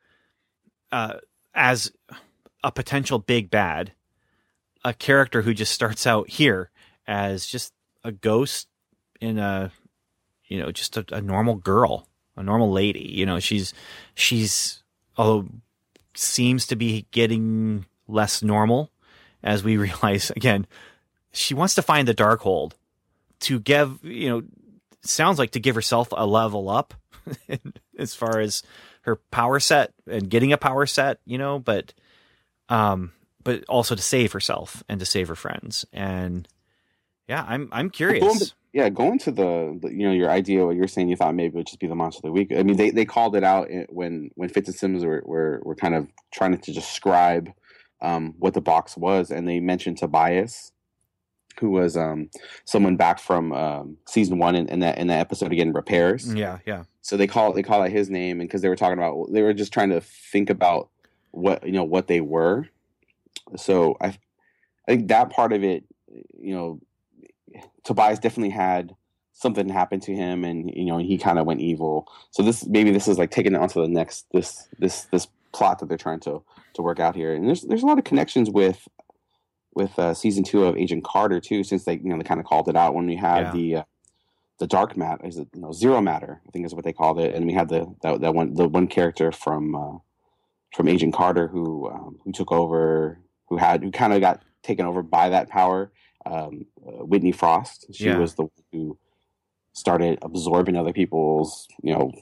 Speaker 3: uh, as a potential big bad, a character who just starts out here as just a ghost in a you know just a, a normal girl a normal lady you know she's she's although seems to be getting less normal as we realize again she wants to find the Darkhold to give you know sounds like to give herself a level up as far as her power set and getting a power set you know but um but also to save herself and to save her friends. And yeah i'm i'm
Speaker 1: Going
Speaker 3: curious.
Speaker 1: to- yeah, going to the, the you know your idea what you're saying you thought maybe it would just be the monster of the week. I mean they, they called it out when when Fitz and Sims were, were were kind of trying to describe um, what the box was, and they mentioned Tobias, who was um, someone back from um, season one in, in that in that episode again repairs.
Speaker 3: yeah yeah
Speaker 1: So they call they call out his name, and because they were talking about they were just trying to think about what you know what they were. So I, I think that part of it, you know, Tobias definitely had something happen to him, and you know he kind of went evil. So this maybe this is like taking it onto the next this this this plot that they're trying to to work out here, and there's there's a lot of connections with with uh, season two of Agent Carter too, since they you know they kind of called it out when we had
Speaker 3: Yeah.
Speaker 1: the. Uh, the dark matter is it you know, zero matter i think is what they called it and we had the that, that one the one character from uh, from agent carter who um, who took over who had who kind of got taken over by that power um, uh, whitney frost she
Speaker 3: Yeah.
Speaker 1: was the one who started absorbing other people's you know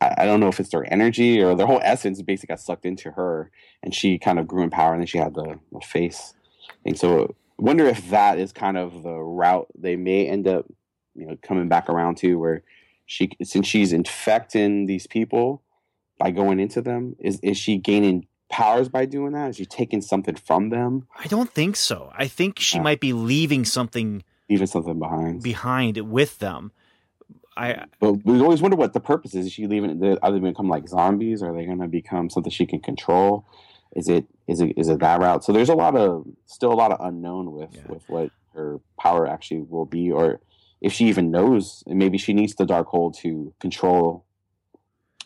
Speaker 1: I, I don't know if it's their energy or their whole essence basically got sucked into her and she kind of grew in power and then she had the, the face and so I wonder if that is kind of the route they may end up you know coming back around to where she since she's infecting these people by going into them is is she gaining powers by doing that? Is she taking something from them?
Speaker 3: I don't think so. I think she
Speaker 1: Yeah.
Speaker 3: might be leaving something
Speaker 1: leaving something behind.
Speaker 3: behind with them. I
Speaker 1: but we always wonder what the purpose is. Is she leaving are they going to become like zombies? Are they going to become something she can control is it is it is it that route so there's a lot of still a lot of unknown with
Speaker 3: Yeah.
Speaker 1: with what her power actually will be or if she even knows maybe she needs the Darkhold to control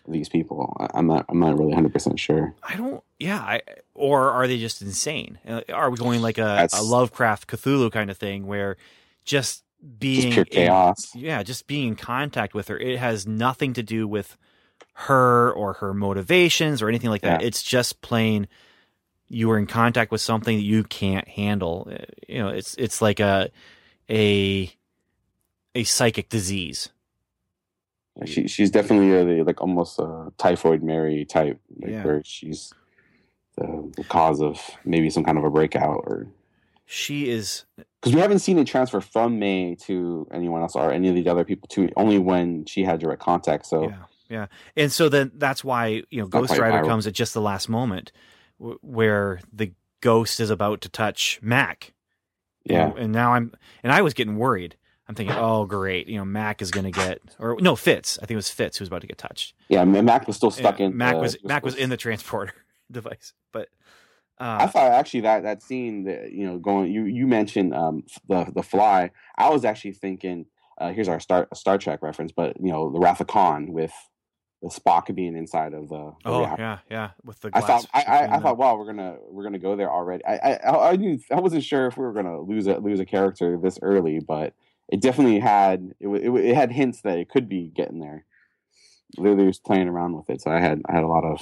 Speaker 1: these people i'm not i'm not really 100% sure
Speaker 3: I don't. Yeah, I, or are they just insane? Uh, Are we going like a, a Lovecraft Cthulhu kind of thing where just being
Speaker 1: just pure
Speaker 3: in-
Speaker 1: chaos
Speaker 3: yeah, just being in contact with her, it has nothing to do with her or her motivations or anything like that.
Speaker 1: Yeah.
Speaker 3: It's just plain you are in contact with something that you can't handle. Uh, You know, it's it's like a a a psychic disease.
Speaker 1: She she's definitely a, like almost a typhoid Mary type, like
Speaker 3: Yeah.
Speaker 1: where she's the, the cause of maybe some kind of a breakout, or
Speaker 3: She is
Speaker 1: because we haven't seen it transfer from May to anyone else or any of the other people to only when she had direct contact. So
Speaker 3: Yeah, yeah, and so then that's why you know Ghost Rider
Speaker 1: viral.
Speaker 3: comes at just the last moment, w- where the ghost is about to touch Mac.
Speaker 1: yeah,
Speaker 3: and now I'm and I was getting worried. I'm thinking, oh great, you know Mac is going to get or no Fitz. I think it was Fitz who was about to get touched.
Speaker 1: yeah. and Mac was still stuck in.
Speaker 3: Mac
Speaker 1: the-
Speaker 3: was Mac was in the transporter device, but
Speaker 1: I
Speaker 3: uh,
Speaker 1: thought actually that that scene that you know going you you mentioned um the the fly. I was actually thinking uh, here's our Star Star Trek reference, but you know the Wrath of Khan with the Spock being inside of the. the
Speaker 3: oh
Speaker 1: reactor.
Speaker 3: yeah, yeah, with the
Speaker 1: I thought I, I, I thought wow we're gonna we're gonna go there already. I I I, I, knew, I wasn't sure if we were gonna lose a lose a character this early, but it definitely had it, it, it had hints that it could be getting there. Literally was playing around with it, so I had I had a lot of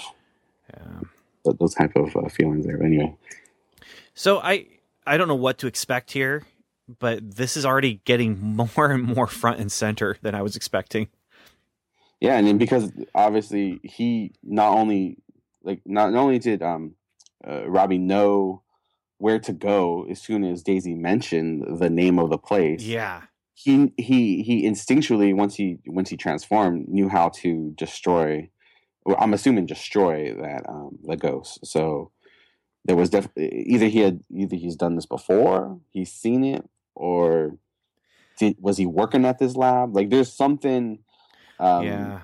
Speaker 3: yeah.
Speaker 1: those type of uh, feelings there. But anyway,
Speaker 3: So I I don't know what to expect here, but this is already getting more and more front and center than I was expecting.
Speaker 1: Yeah, and then because obviously he not only like not, only did um uh, Robbie know where to go as soon as Daisy mentioned the name of the place.
Speaker 3: Yeah,
Speaker 1: He he he instinctually once he once he transformed knew how to destroy well, I'm assuming destroy that um the ghost. So there was definitely either he had either he's done this before, he's seen it, or did, was he working at this lab? Like there's something um,
Speaker 3: yeah.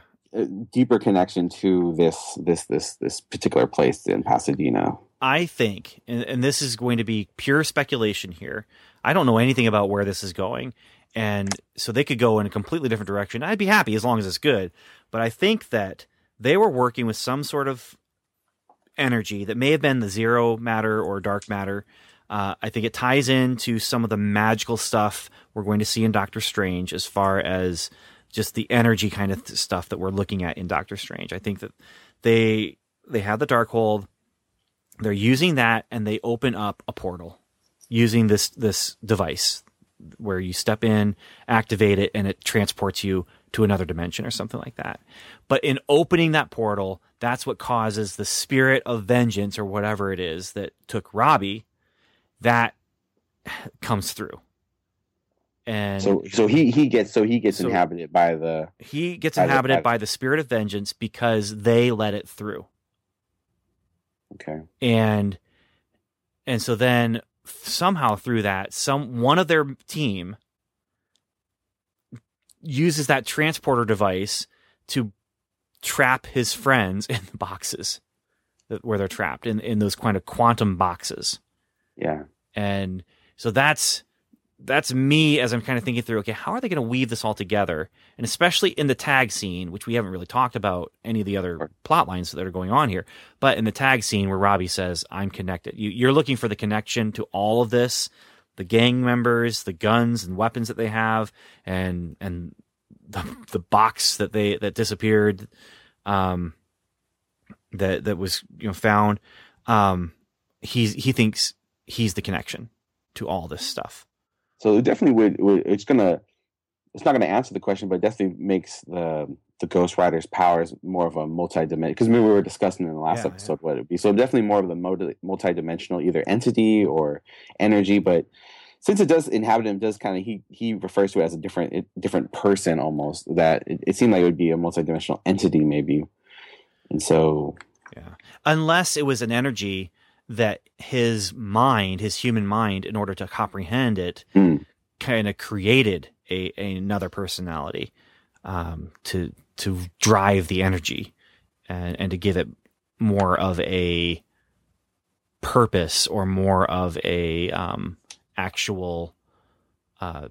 Speaker 1: deeper connection to this this this this particular place in Pasadena.
Speaker 3: I think, and, and this is going to be pure speculation here. I don't know anything about where this is going, and so they could go in a completely different direction. I'd be happy as long as it's good, but I think that they were working with some sort of energy that may have been the zero matter or dark matter. Uh, I think it ties into some of the magical stuff we're going to see in Doctor Strange, as far as just the energy kind of th- stuff that we're looking at in Doctor Strange. I think that they they have the dark Darkhold. They're using that and they open up a portal using this this device where you step in activate it and it transports you to another dimension or something like that. But in opening that portal that's what causes the spirit of vengeance or whatever it is that took robbie that comes through and
Speaker 1: So so he he gets so he gets
Speaker 3: So-
Speaker 1: inhabited by the
Speaker 3: he gets
Speaker 1: by the-
Speaker 3: inhabited
Speaker 1: by-
Speaker 3: by the spirit of vengeance because they let it through.
Speaker 1: Okay.
Speaker 3: And and so then somehow through that some one of their team uses that transporter device to trap his friends in the boxes that, where they're trapped in in those kind of quantum boxes.
Speaker 1: Yeah.
Speaker 3: And so that's that's me as I'm kind of thinking through. Okay, how are they going to weave this all together? And especially in the tag scene, which we haven't really talked about any of the other plot lines that are going on here. But in the tag scene where Robbie says, "I'm connected," you, you're looking for the connection to all of this, the gang members, the guns and weapons that they have, and and the the box that they that disappeared, um, that that was you know found. Um, he's he thinks he's the connection to all this stuff.
Speaker 1: So it definitely would, would it's gonna it's not gonna answer the question but it definitely makes the the ghost rider's powers more of a multi-dimensional because we were discussing in the last
Speaker 3: Yeah,
Speaker 1: episode what it would be so definitely more of the multi- multi-dimensional either entity or energy but since it does inhabit him, it does kind of he he refers to it as a different it, different person almost. That it, it seemed like it would be a multi-dimensional entity maybe, and so
Speaker 3: Yeah. Unless it was an energy that his mind, his human mind, in order to comprehend it,
Speaker 1: Mm.
Speaker 3: kind of created a, another personality um, to to drive the energy and, and to give it more of a purpose or more of a um, actual uh,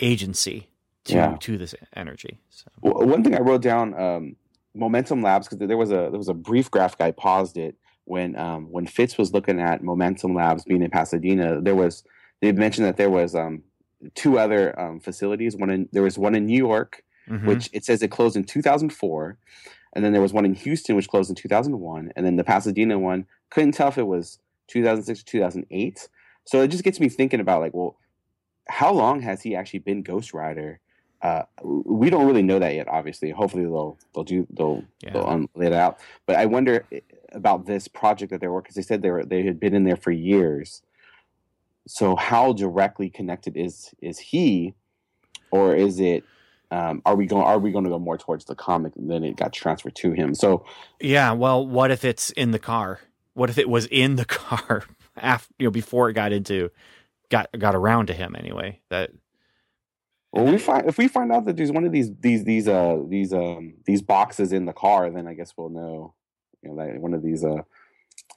Speaker 3: agency to
Speaker 1: Yeah.
Speaker 3: to this energy. So.
Speaker 1: Well, one thing I wrote down, um, Momentum Labs, because there was a there was a brief graphic. I paused it when um, when Fitz was looking at Momentum Labs being in Pasadena. There was they mentioned that there was um, two other um, facilities. One in there was one in New York,
Speaker 3: Mhm.
Speaker 1: which it says it closed in 2004, and then there was one in Houston which closed in 2001, and then the Pasadena one couldn't tell if it was 2006 or 2008. So it just gets me thinking about like, well, how long has he actually been Ghost Rider? Uh, we don't really know that yet. Obviously, hopefully they'll they'll do they'll
Speaker 3: Yeah.
Speaker 1: they'll um, lay it out. But I wonder about this project that they were. Because they said they were they had been in there for years. So how directly connected is is he, or is it? Um, are we going? Are we going to go more towards the comic and then it got transferred to him? So
Speaker 3: Yeah, well, what if it's in the car? What if it was in the car after you know before it got into got got around to him anyway? That
Speaker 1: Well, we find if we find out that there's one of these these these uh these um these boxes in the car, then I guess we'll know. You know, like one of these uh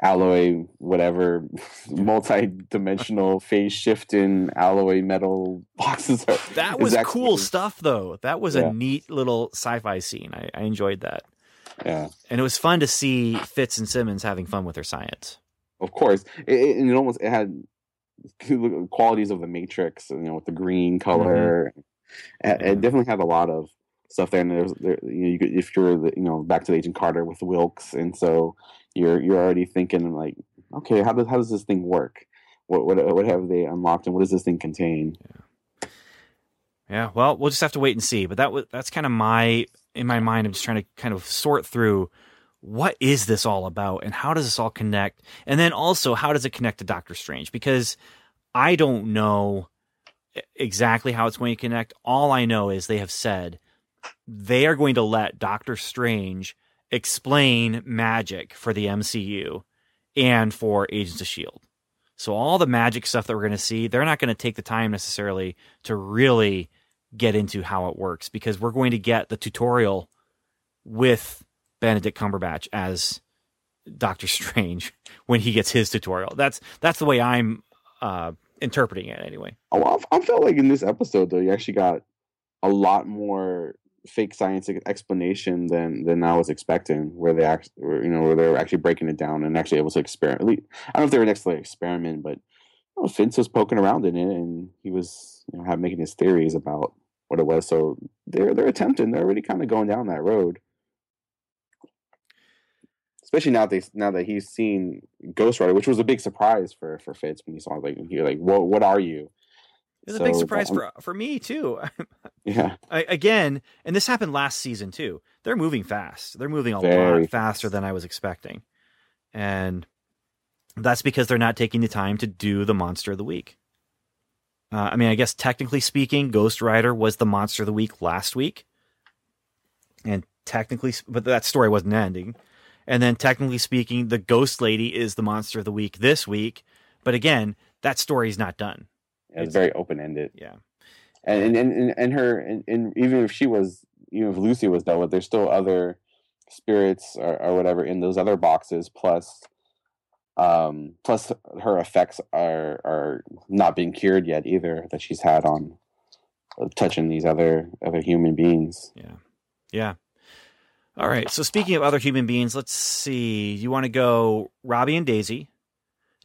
Speaker 1: alloy whatever multi-dimensional phase shifting alloy metal boxes are
Speaker 3: that was
Speaker 1: actually-
Speaker 3: cool stuff though. That was
Speaker 1: Yeah.
Speaker 3: a neat little sci-fi scene. I, I enjoyed that.
Speaker 1: Yeah,
Speaker 3: And it was fun to see Fitz and Simmons having fun with their science.
Speaker 1: of course. It, it, it almost it had qualities of the Matrix, you know, with the green color.
Speaker 3: Mm-hmm. Yeah.
Speaker 1: it definitely had a lot of stuff there. And there's, there, you know, you could, if you're, the, you know, back to Agent Carter with Wilkes, and so you're you're already thinking like, okay, how does how does this thing work? What what what have they unlocked, and what does this thing contain?
Speaker 3: Yeah, yeah well, we'll just have to wait and see. But that was that's kind of my in my mind. I'm just trying to kind of sort through what is this all about and how does this all connect, and then also how does it connect to Doctor Strange? Because I don't know exactly how it's going to connect. All I know is they have said they are going to let Doctor Strange explain magic for the MCU and for Agents of Shield. So all the magic stuff that we're going to see, they're not going to take the time necessarily to really get into how it works because we're going to get the tutorial with Benedict Cumberbatch as Doctor Strange when he gets his tutorial. That's that's the way I'm uh, interpreting it anyway.
Speaker 1: Oh, I, I felt like in this episode though, you actually got a lot more fake science explanation than than I was expecting. Where they actually, you know, where they were actually breaking it down and actually able to experiment. I don't know if they were necessarily experiment, but you know, Vince was poking around in it, and he was you know making his theories about what it was. So they're they're attempting. They're already kind of going down that road. Especially now they now that he's seen Ghost Rider, which was a big surprise for for Fitz when he saw like he like what what are you?
Speaker 3: Was a big surprise
Speaker 1: um,
Speaker 3: for for me too.
Speaker 1: Yeah,
Speaker 3: I, again, and this happened last season too. They're moving fast. They're moving a
Speaker 1: Very
Speaker 3: lot faster
Speaker 1: fast.
Speaker 3: than I was expecting, and that's because they're not taking the time to do the monster of the week. Uh, I mean, I guess technically speaking, Ghost Rider was the monster of the week last week, and technically, but that story wasn't ending. And then, technically speaking, the Ghost Lady is the monster of the week this week. But again, that story is not done.
Speaker 1: It's very open ended.
Speaker 3: Yeah.
Speaker 1: and and and, and her and, and even if she was even if Lucy was dealt with, there's still other spirits or, or whatever in those other boxes. Plus, um, plus her effects are are not being cured yet either that she's had on uh, touching these other other human beings.
Speaker 3: Yeah. Yeah. All right. So speaking of other human beings, let's see. Do you want to go Robbie and Daisy?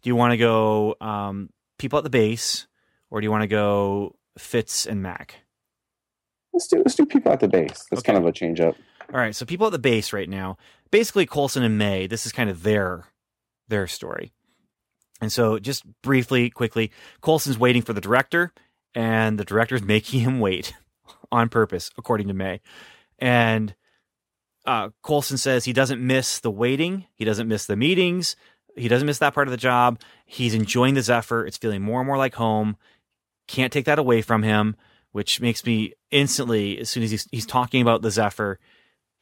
Speaker 3: Do you want to go um, people at the base, or do you want to go Fitz and Mac?
Speaker 1: Let's do let's do people at the base. That's
Speaker 3: Okay.
Speaker 1: kind of a change up.
Speaker 3: All right. So people at the base right now, basically Coulson and May. This is kind of their their story. And so, just briefly, quickly, Coulson's waiting for the director, and the director's making him wait on purpose, according to May. And uh, Coulson says he doesn't miss the waiting, he doesn't miss the meetings, he doesn't miss that part of the job. He's enjoying the Zephyr. It's feeling more and more like home. Can't take that away from him, which makes me instantly, as soon as he's, he's talking about the Zephyr,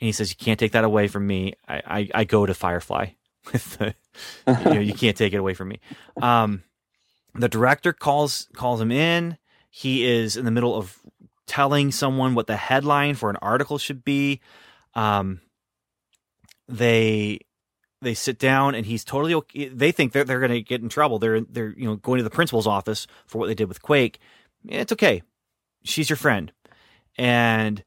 Speaker 3: and he says, "You can't take that away from me." I I, I go to Firefly with the, you know, you can't take it away from me. Um, the director calls calls him in. He is in the middle of telling someone what the headline for an article should be. Um, they they sit down and he's totally okay. They think they're they're going to get in trouble. They're they're you know going to the principal's office for what they did with Quake. It's okay. She's your friend, and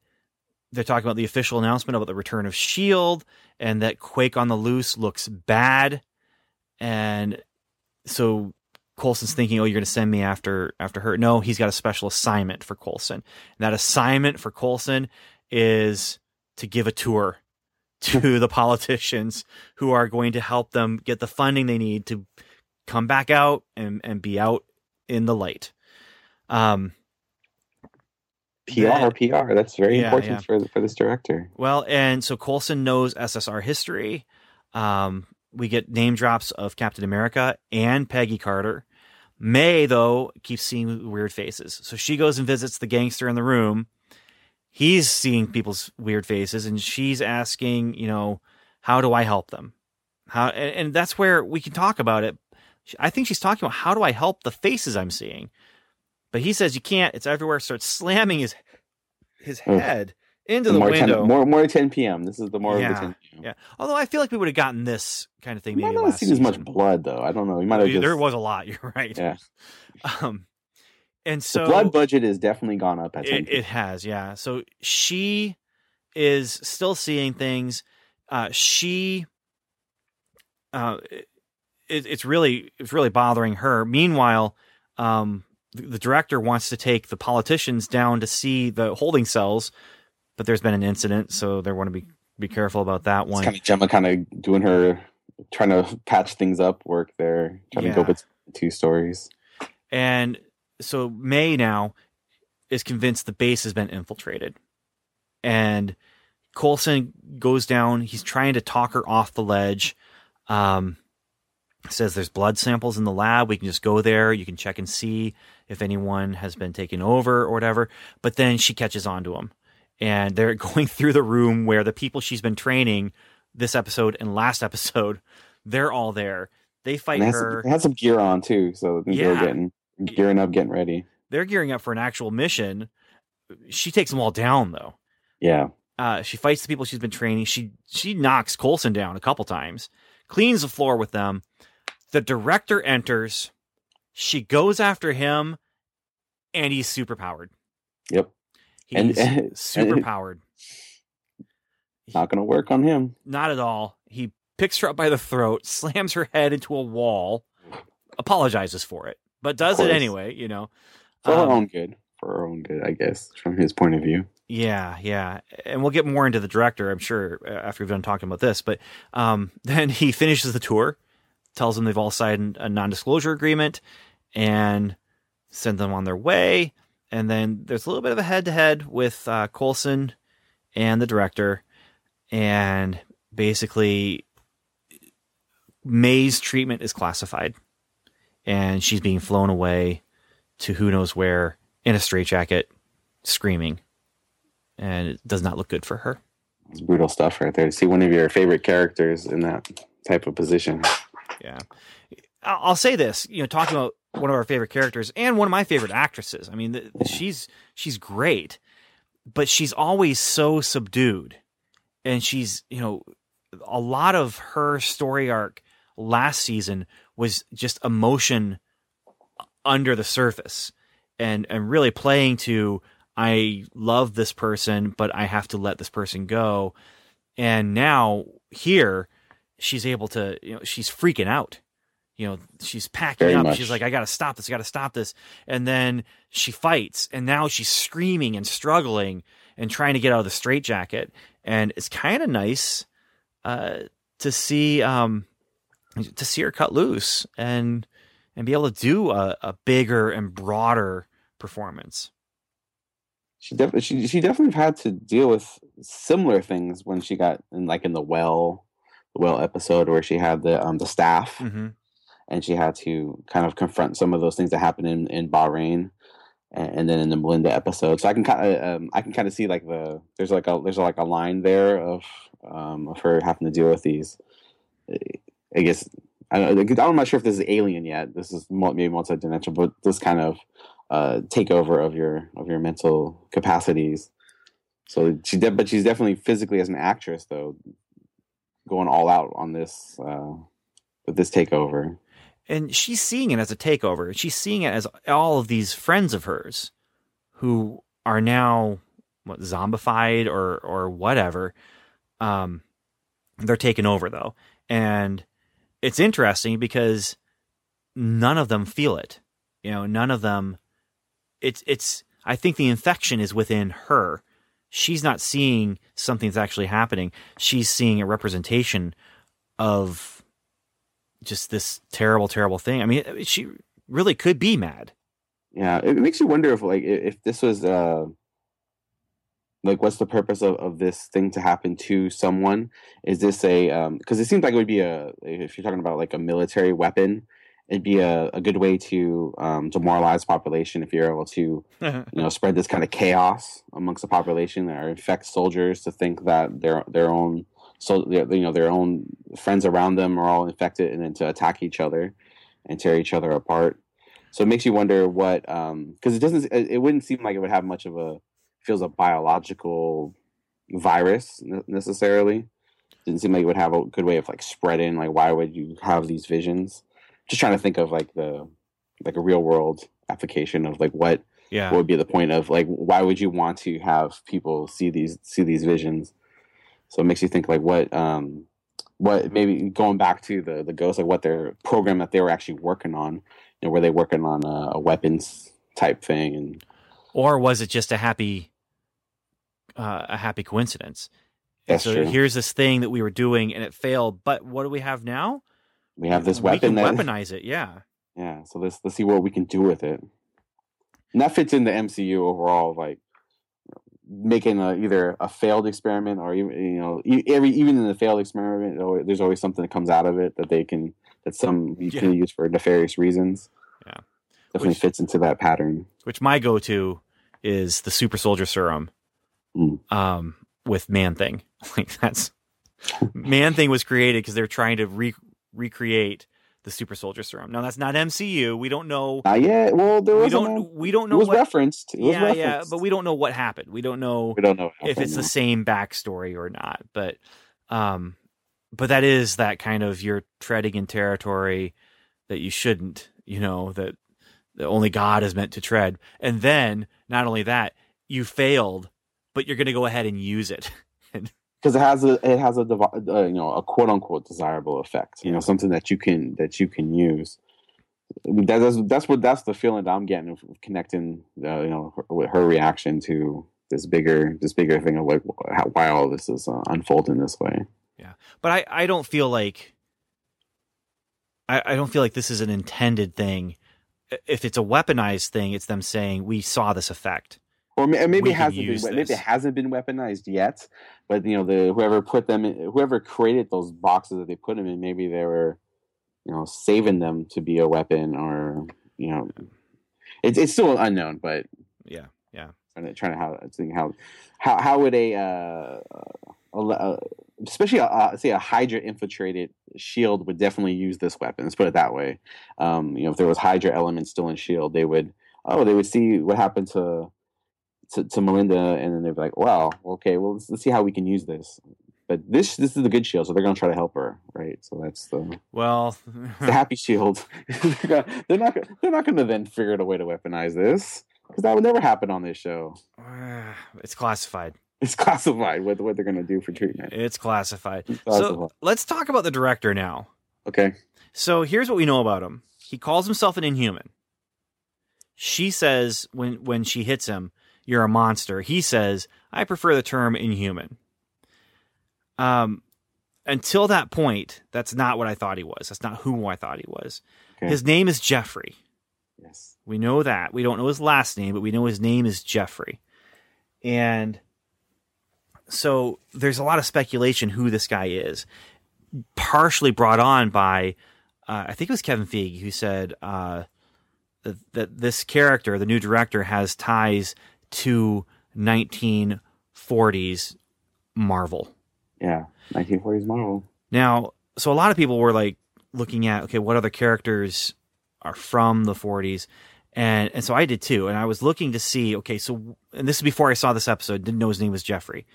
Speaker 3: they're talking about the official announcement about the return of Shield and that Quake on the Loose looks bad, and so Coulson's thinking, "Oh, you're going to send me after after her." No, he's got a special assignment for Coulson. That assignment for Coulson is to give a tour to the politicians who are going to help them get the funding they need to come back out and, and be out in the light. Um,
Speaker 1: PR,
Speaker 3: That-
Speaker 1: PR. That's very
Speaker 3: Yeah,
Speaker 1: important
Speaker 3: yeah.
Speaker 1: for for this director.
Speaker 3: Well, and so Coulson knows SSR history. Um, we get name drops of Captain America and Peggy Carter. May, though, keeps seeing weird faces. So she goes and visits the gangster in the room. He's seeing people's weird faces, and she's asking, you know, how do I help them? How, and, and that's where we can talk about it. I think she's talking about how do I help the faces I'm seeing? But he says you can't. It's everywhere. Starts slamming his his head into the
Speaker 1: more
Speaker 3: window.
Speaker 1: 10, more more 10 p.m. This is the more
Speaker 3: Yeah,
Speaker 1: of the 10 p.m.
Speaker 3: Yeah. Although I feel like we would have gotten this kind of thing maybe
Speaker 1: have
Speaker 3: last
Speaker 1: seen as much blood though. I don't know. You might have just
Speaker 3: There was a lot. You're right.
Speaker 1: yeah.
Speaker 3: Um, and so
Speaker 1: the blood budget has definitely gone up at
Speaker 3: it, it has, yeah. So she is still seeing things. Uh, she, uh, it, it's really it's really bothering her. Meanwhile, um, the, the director wants to take the politicians down to see the holding cells, but there's been an incident, so they want to be be careful about that one.
Speaker 1: It's kind of Jemma kind of doing her trying to patch things up work there, trying to go
Speaker 3: Yeah.
Speaker 1: with two stories.
Speaker 3: And so May now is convinced the base has been infiltrated. And Coulson goes down. He's trying to talk her off the ledge. Um, says there's blood samples in the lab. We can just go there. You can check and see if anyone has been taken over or whatever. But then she catches on to him. And they're going through the room where the people she's been training this episode and last episode, they're all there. They fight
Speaker 1: And it has,
Speaker 3: her.
Speaker 1: it has some gear on too, so they're
Speaker 3: Yeah.
Speaker 1: getting gearing up, getting ready.
Speaker 3: they're gearing up for an actual mission. She takes them all down though.
Speaker 1: Yeah,
Speaker 3: Uh, she fights the people she's been training. She she knocks Coulson down a couple times, cleans the floor with them. The director enters. She goes after him, and he's super powered.
Speaker 1: yep.
Speaker 3: He's
Speaker 1: And-
Speaker 3: super powered.
Speaker 1: Not gonna work on him.
Speaker 3: Not at all. He picks her up by the throat, slams her head into a wall, apologizes for it, but does it anyway. You know,
Speaker 1: For
Speaker 3: Um,
Speaker 1: her own good. For her own good, I guess, from his point of view.
Speaker 3: Yeah, yeah, and we'll get more into the director, I'm sure, after we've done talking about this. But um, then he finishes the tour, tells them they've all signed a non-disclosure agreement, and sends them on their way. And then there's a little bit of a head-to-head with uh, Coulson and the director, and basically, May's treatment is classified, and she's being flown away to who knows where in a straitjacket, screaming and it does not look good for her.
Speaker 1: It's brutal stuff right there. To see one of your favorite characters in that type of position.
Speaker 3: Yeah. I'll say this, you know, talking about one of our favorite characters and one of my favorite actresses. I mean, th- she's she's great, but she's always so subdued. And she's, you know, a lot of her story arc last season was just emotion under the surface and and really playing to I love this person, but I have to let this person go. And now here, she's able to, you know, she's freaking out. You know, she's packing
Speaker 1: Very
Speaker 3: up.
Speaker 1: much.
Speaker 3: She's like, I got to stop this. I got to stop this. And then she fights, and now she's screaming and struggling and trying to get out of the straitjacket. And it's kind of nice uh, to see um, to see her cut loose and and be able to do a, a bigger and broader performance.
Speaker 1: She definitely she she definitely had to deal with similar things when she got in like in the well the well episode where she had the um the staff
Speaker 3: Mm-hmm.
Speaker 1: and she had to kind of confront some of those things that happened in in Bahrain and, and then in the Melinda episode. So I can kind of um, I can kind of see like the there's like a there's like a line there of um of her having to deal with these. I guess I don't, I'm not sure if this is alien yet. This is maybe multidimensional, but this kind of uh, takeover of your of your mental capacities. So she, de- but she's definitely physically as an actress though, going all out on this uh, with this takeover.
Speaker 3: and she's seeing it as a takeover. She's seeing it as all of these friends of hers who are now what zombified or or whatever. Um, they're taken over though, and it's interesting because none of them feel it. You know, none of them. It's it's. I think the infection is within her. She's not seeing something that's actually happening. She's seeing a representation of just this terrible, terrible thing. I mean, she really could be mad.
Speaker 1: Yeah, it makes you wonder if like if this was uh like what's the purpose of, of this thing to happen to someone? Is this a um because it seems like it would be a if you're talking about like a military weapon, it'd be a, a good way to um demoralize population if you're able to you know spread this kind of chaos amongst the population or infect soldiers to think that their their own so their, you know their own friends around them are all infected and then to attack each other and tear each other apart so it makes you wonder what because it doesn't it, it wouldn't seem like it would have much of a feels a biological virus ne- necessarily. Didn't seem like it would have a good way of like spreading like why would you have these visions? Just trying to think of like the like a real world application of like what
Speaker 3: yeah.
Speaker 1: what would be the point of like why would you want to have people see these see these visions? So it makes you think like what um what maybe going back to the the ghost like what their program that they were actually working on you know were they working on a, a weapons type thing and
Speaker 3: or was it just a happy uh, a happy coincidence?
Speaker 1: That's
Speaker 3: so
Speaker 1: true.
Speaker 3: here's this thing that we were doing and it failed, but what do we have now?
Speaker 1: we have this weapon.
Speaker 3: we can
Speaker 1: that
Speaker 3: weaponize it. Yeah.
Speaker 1: yeah so let's let's see what we can do with it and that fits in the mcu overall like making a, either a failed experiment or even you know every even in the failed experiment there's always something that comes out of it that they can that some you can use for nefarious reasons
Speaker 3: Yeah.
Speaker 1: definitely
Speaker 3: Which-
Speaker 1: fits into that pattern
Speaker 3: Which my go to is the super soldier serum.
Speaker 1: Mm.
Speaker 3: Um with Man Thing. Like that's Man Thing was created because they're trying to re- recreate the super soldier serum. Now that's not MCU. We don't know
Speaker 1: not yet well there was.
Speaker 3: we don't we don't
Speaker 1: it
Speaker 3: know
Speaker 1: was
Speaker 3: what
Speaker 1: referenced it was
Speaker 3: yeah, yeah, but we don't know what happened. We don't know
Speaker 1: we don't know
Speaker 3: if it's the same backstory or not. But um but that is that kind of you're treading in territory that you shouldn't, you know, that, that only God is meant to tread. And then not only that, you failed, but you're gonna go ahead and use it.
Speaker 1: because it has a it has a uh, you know a quote unquote desirable effect. You know, something that you can that you can use. That- that's that's what that's the feeling that I'm getting of connecting. Uh, you know, her, with her reaction to this bigger this bigger thing of like how, why all this is uh, unfolding this way.
Speaker 3: Yeah, but I, I don't feel like I, I don't feel like this is an intended thing. If it's a weaponized thing, it's them saying we saw this effect.
Speaker 1: Or maybe it hasn't been, maybe it hasn't been weaponized yet. But you know, the whoever put them, in, whoever created those boxes that they put them in, maybe they were, you know, saving them to be a weapon, or you know, it's it's still unknown. But
Speaker 3: Yeah, yeah.
Speaker 1: trying to trying to how think how how how would a uh, a, a especially a, uh, say a Hydra infiltrated Shield would definitely use this weapon. Let's put it that way. Um, you know, if there was Hydra elements still in Shield, they would oh they would see what happened to to, to Melinda, and then they're like, well, okay, well let's, let's see how we can use this. But this this is the good Shield, so they're gonna try to help her, right? So that's the
Speaker 3: Well,
Speaker 1: the happy shield. they're not. gonna- They're not going to then figure out a way to weaponize this because that would never happen on this show.
Speaker 3: it's classified.
Speaker 1: It's classified what what they're going to do for treatment.
Speaker 3: It's classified.
Speaker 1: It's
Speaker 3: So let's talk about the director now.
Speaker 1: okay,
Speaker 3: So here's what we know about him. He calls himself an inhuman. She says when when she hits him, "You're a monster." He says, "I prefer the term inhuman." Um, until that point, that's not what I thought he was. That's not who I thought he was.
Speaker 1: Okay.
Speaker 3: His name is Jeffrey.
Speaker 1: yes,
Speaker 3: We know that. We don't know his last name, but we know his name is Jeffrey. And so there's a lot of speculation who this guy is. Partially brought on by, uh, I think it was Kevin Feige who said uh, that, that this character, the new director, has ties to 1940s Marvel.
Speaker 1: yeah, 1940s Marvel.
Speaker 3: Now, so a lot of people were like looking at okay, what other characters are from the 40s, and and so I did too, and I was looking to see okay, so and this is before I saw this episode, didn't know his name was Jeffrey,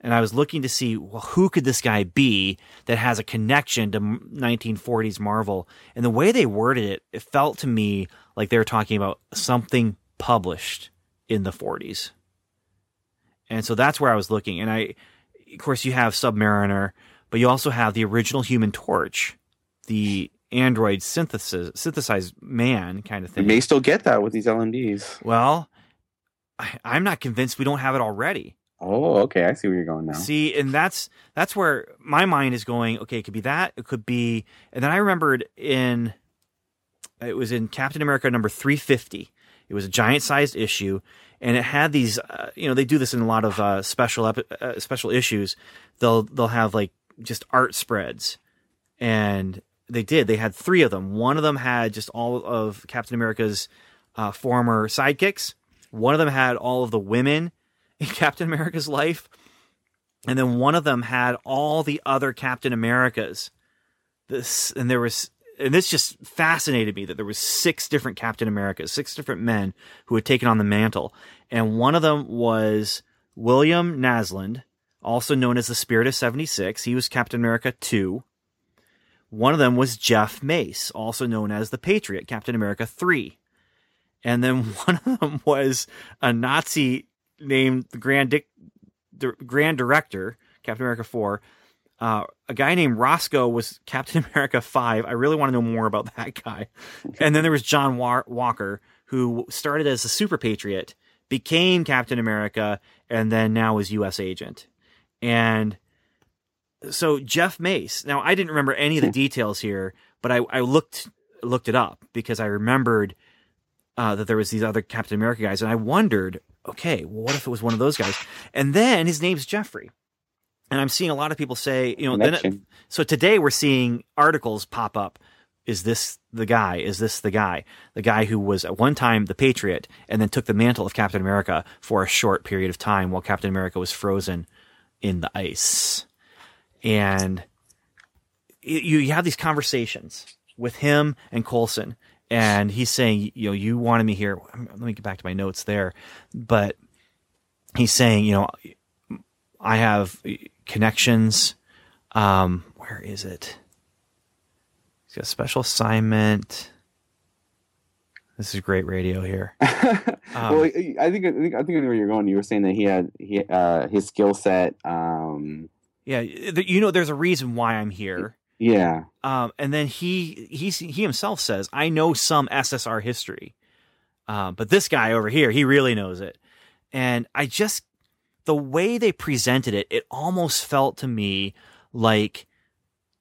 Speaker 3: and I was looking to see well who could this guy be that has a connection to 1940s Marvel, and the way they worded it, it felt to me like they were talking about something published in the 40s. And so that's where I was looking. And I, of course, you have Sub-Mariner, but you also have the original Human Torch, the android synthesis, synthesized man kind of thing.
Speaker 1: You may still get that with these LMDs.
Speaker 3: well, I, I'm not convinced we don't have it already.
Speaker 1: Oh, okay, I see where you're going now.
Speaker 3: See, and that's that's where my mind is going. Okay, it could be that. It could be, and then I remembered in it was in Captain America number three fifty. It was a giant sized issue, and it had these. Uh, you know, they do this in a lot of uh, special epi- uh, special issues. They'll they'll have like just art spreads, and they did. They had three of them. One of them had just all of Captain America's uh, former sidekicks. One of them had all of the women in Captain America's life, and then one of them had all the other Captain Americas. This and there was and this just fascinated me that there was six different Captain Americas, six different men who had taken on the mantle, and one of them was William Naslund, also known as the Spirit of seventy six. He was Captain America two. One of them was Jeff Mace, also known as the Patriot, Captain America three, and then one of them was a Nazi named the Grand Dic- Di- Grand Director, Captain America four. Uh, a guy named Roscoe was Captain America 5. I really want to know more about that guy. And then there was John Wa- Walker, who started as a super patriot, became Captain America, and then now is U.S. agent. And so Jeff Mace. Now I didn't remember any of the details here, but I, I looked looked it up because I remembered uh, that there was these other Captain America guys, and I wondered, okay, well, what if it was one of those guys? And then his name's Jeffrey. And I'm seeing a lot of people say, you know, then it, so today we're seeing articles pop up. Is this the guy? Is this the guy? The guy who was at one time the Patriot and then took the mantle of Captain America for a short period of time while Captain America was frozen in the ice. And you, you have these conversations with him and Coulson, and he's saying, you know, you wanted me here. Let me get back to my notes there. But he's saying, you know, I have connections. Um, where is it? He's got a special assignment. This is great radio here. Um,
Speaker 1: well, I think I think I think where you're going. You were saying that he had he uh, his skill set. Um,
Speaker 3: yeah, you know, there's a reason why I'm here.
Speaker 1: yeah,
Speaker 3: Um, and then he he's, he himself says, "I know some SSR history, uh, but this guy over here, he really knows it." And I just the way they presented it, it almost felt to me like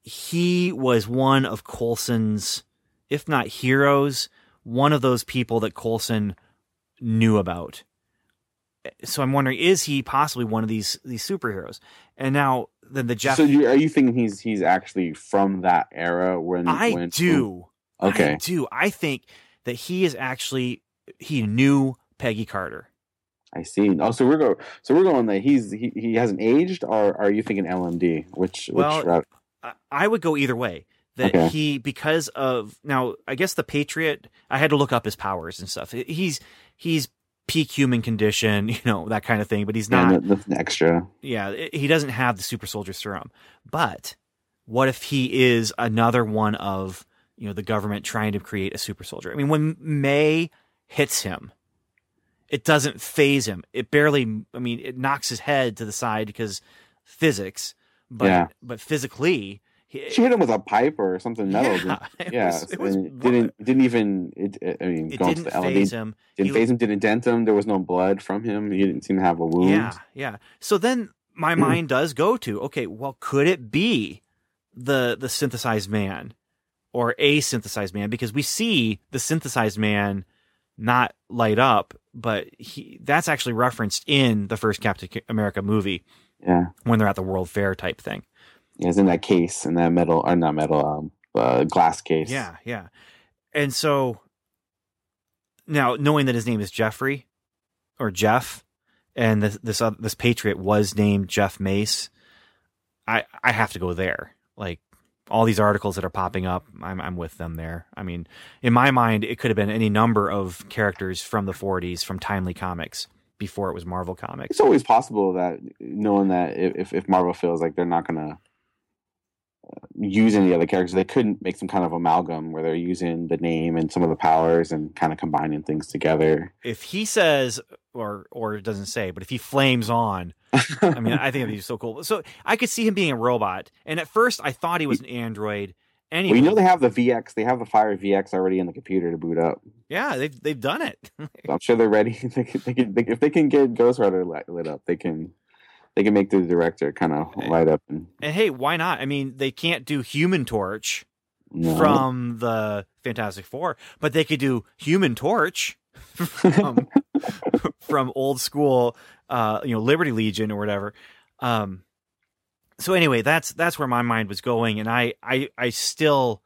Speaker 3: he was one of Coulson's, if not heroes, one of those people that Coulson knew about. So I'm wondering, is he possibly one of these these superheroes? And now then the Jeff,
Speaker 1: so you, are you thinking he's he's actually from that era when
Speaker 3: I
Speaker 1: when,
Speaker 3: do.
Speaker 1: Okay,
Speaker 3: I do. I think that he is actually he knew Peggy Carter.
Speaker 1: I see. Oh, so we're going. So we're going that he's he, he hasn't aged, or are you thinking LMD? Which
Speaker 3: Well,
Speaker 1: which route?
Speaker 3: I- would go either way. That
Speaker 1: Okay.
Speaker 3: he because of now, I guess the Patriot. I had to look up his powers and stuff. He's he's peak human condition, you know that kind of thing. But he's
Speaker 1: Yeah,
Speaker 3: not.
Speaker 1: no- nothing extra.
Speaker 3: yeah, he doesn't have the super soldier serum. But what if he is another one of you know the government trying to create a super soldier? I mean, when May hits him, it doesn't phase him. It barely. I mean, it knocks his head to the side because physics. But
Speaker 1: Yeah.
Speaker 3: but physically, he,
Speaker 1: She hit him with a pipe or something metal.
Speaker 3: Yeah,
Speaker 1: didn't-
Speaker 3: it
Speaker 1: yeah.
Speaker 3: was- it was
Speaker 1: and it
Speaker 3: ru-
Speaker 1: didn't didn't even. It, it- I mean,
Speaker 3: it didn't
Speaker 1: to the LMD
Speaker 3: phase him.
Speaker 1: didn't
Speaker 3: He-
Speaker 1: phase him. Didn't dent him. There was no blood from him. He didn't seem to have a wound.
Speaker 3: Yeah, yeah. So then my mind does go to okay, well, could it be the the synthesized man or a synthesized man? Because we see the synthesized man not light up, but he that's actually referenced in the first Captain America movie
Speaker 1: Yeah.
Speaker 3: when they're at the World Fair type thing.
Speaker 1: Yeah, it's in that case, in that metal, or not metal, um, uh, glass case.
Speaker 3: Yeah, yeah. And so now knowing that his name is Jeffrey or Jeff, and this this uh, this patriot was named Jeff Mace, I I have to go there. Like all these articles that are popping up, I'm I'm with them there. I mean, in my mind, it could have been any number of characters from the 40s from Timely Comics before it was Marvel Comics.
Speaker 1: It's always possible that knowing that if if Marvel feels like they're not gonna uh, use any other characters, they couldn't make some kind of amalgam where they're using the name and some of the powers and kind of combining things together.
Speaker 3: If he says or or it doesn't say, but if he flames on, I mean, I think it'd be so cool. So I could see him being a robot. And at first, I thought he was an android. Anyway,
Speaker 1: Well, you know they have the VX, they have the Fire VX already in the computer to boot up.
Speaker 3: yeah, they've they've done it.
Speaker 1: I'm sure they're ready. they can, they can, they, if they can get Ghost Rider lit, lit up, they can they can make the director kind of light up and
Speaker 3: and hey, why not? I mean, they can't do Human Torch
Speaker 1: know.
Speaker 3: from the Fantastic Four, but they could do Human Torch. from, from old school, uh, you know, Liberty Legion or whatever. Um, so anyway, that's that's where my mind was going, and I I I still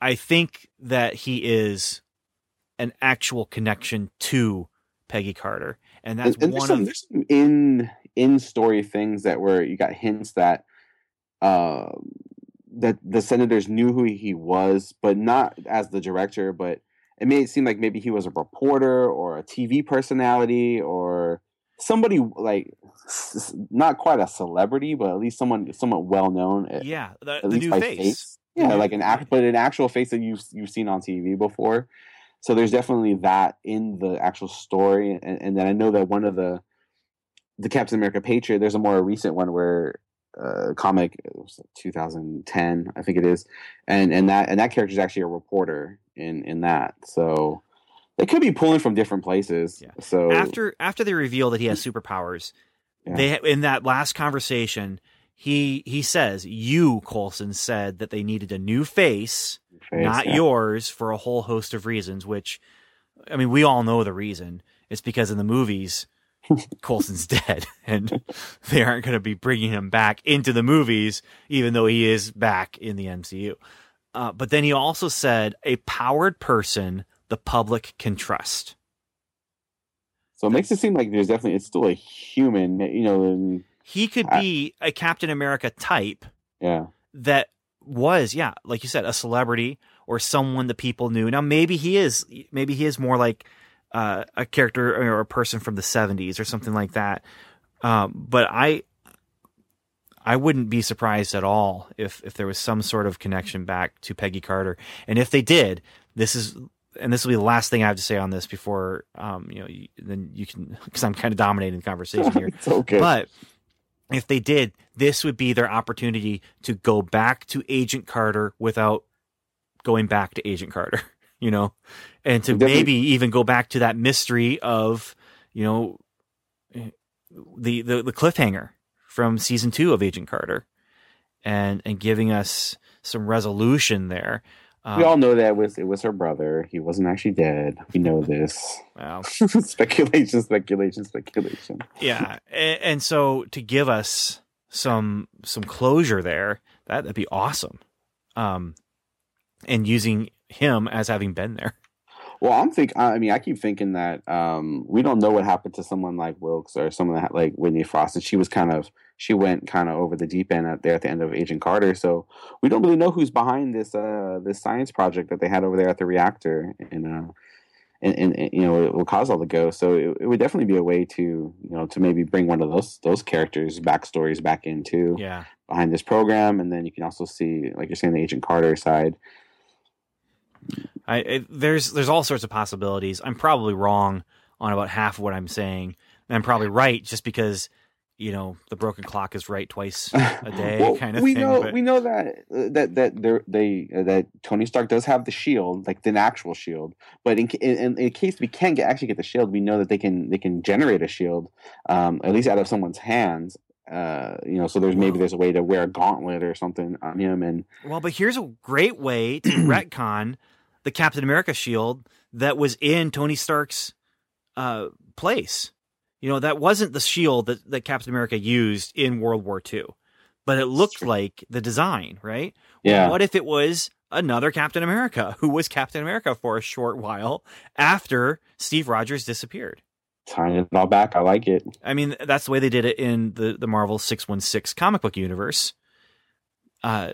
Speaker 3: I think that he is an actual connection to Peggy Carter, and that's
Speaker 1: and, and
Speaker 3: one
Speaker 1: there's, some,
Speaker 3: of
Speaker 1: there's some in in story things that were you got hints that uh, that the senators knew who he was, but not as the director, but it made it seem like maybe he was a reporter or a TV personality or somebody like not quite a celebrity, but at least someone somewhat well known.
Speaker 3: yeah the, the new
Speaker 1: by
Speaker 3: face.
Speaker 1: Yeah,
Speaker 3: Mhm.
Speaker 1: like an act, but an actual face that you've you've seen on TV before. So there's definitely that in the actual story, and, and then I know that one of the the Captain America Patriot. There's a more recent one where uh, comic it was 2010, I think it is, and and that and that character is actually a reporter in in that. So they could be pulling from different places.
Speaker 3: Yeah.
Speaker 1: So
Speaker 3: After after they reveal that he has superpowers,
Speaker 1: Yeah.
Speaker 3: they in that last conversation, he he says, "You Coulson said that they needed a new face."
Speaker 1: face,
Speaker 3: not
Speaker 1: yeah.
Speaker 3: yours for a whole host of reasons which i mean we all know the reason it's because in the movies coulson's dead and they aren't going to be bringing him back into the movies even though he is back in the mcu uh, but then he also said a powered person the public can trust.
Speaker 1: So it makes it seem like there's definitely it's still a human, you know.
Speaker 3: He could
Speaker 1: I-
Speaker 3: be a captain america type
Speaker 1: yeah,
Speaker 3: that was yeah like you said a celebrity or someone the people knew. Now maybe he is maybe he is more like uh, a character or a person from the 70s or something like that. Um, but i i wouldn't be surprised at all if if there was some sort of connection back to peggy carter. And if they did this is and this will be the last thing i have to say on this before um, you know you, then you can because i'm kind of dominating the conversation here.
Speaker 1: Okay.
Speaker 3: but if they did, this would be their opportunity to go back to Agent Carter without going back to Agent Carter, you know, and to
Speaker 1: Definitely-
Speaker 3: maybe even go back to that mystery of, you know, the, the, the cliffhanger from season two of Agent Carter and, and giving us some resolution there.
Speaker 1: we
Speaker 3: Um,
Speaker 1: all know that it was it was her brother. He wasn't actually dead. We know this.
Speaker 3: well,
Speaker 1: speculation, speculation, speculation.
Speaker 3: yeah and, and so to give us some some closure there that, that'd be awesome um and using him as having been there
Speaker 1: Well, I'm think. I mean, I keep thinking that um, we don't know what happened to someone like Wilkes or someone that, like Whitney Frost, and she was kind of she went kind of over the deep end at, there at the end of Agent Carter. So we don't really know who's behind this uh, this science project that they had over there at the reactor, and uh, and, and, and, you know it will cause all the ghosts. So it, it would definitely be a way to you know to maybe bring one of those those characters backstories back into
Speaker 3: yeah
Speaker 1: behind this program, and then you can also see like you're saying the Agent Carter side.
Speaker 3: I, it, there's there's all sorts of possibilities i'm probably wrong on about half of what i'm saying and i'm probably right just because you know the broken clock is right twice a day
Speaker 1: Well,
Speaker 3: kind of
Speaker 1: we
Speaker 3: thing
Speaker 1: know
Speaker 3: but-
Speaker 1: we know that that that they uh, that Tony Stark does have the shield, like the actual shield. But in, in in case we can get actually get the shield, we know that they can they can generate a shield, um, at least out of someone's hands. Uh, you know, so there's maybe there's a way to wear a gauntlet or something on him, and
Speaker 3: Well, but here's a great way to retcon the Captain America shield that was in Tony Stark's uh, place. You know, that wasn't the shield that, that Captain America used in World War II, but it looked like the design, right? Well,
Speaker 1: yeah,
Speaker 3: What if it was another Captain America who was Captain America for a short while after Steve Rogers disappeared?
Speaker 1: tying it all back. I like it.
Speaker 3: I mean, that's the way they did it in the the Marvel six one six comic book universe. Uh,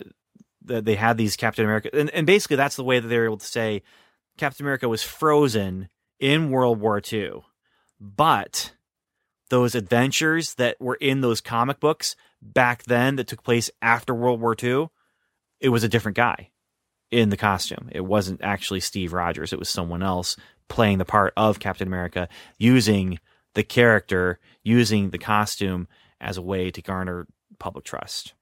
Speaker 3: they had these Captain America, and, and basically that's the way that they were able to say Captain America was frozen in World War II, but those adventures that were in those comic books back then that took place after World War II, it was a different guy in the costume. It wasn't actually Steve Rogers. It was someone else playing the part of Captain America using the character, using the costume as a way to garner public trust.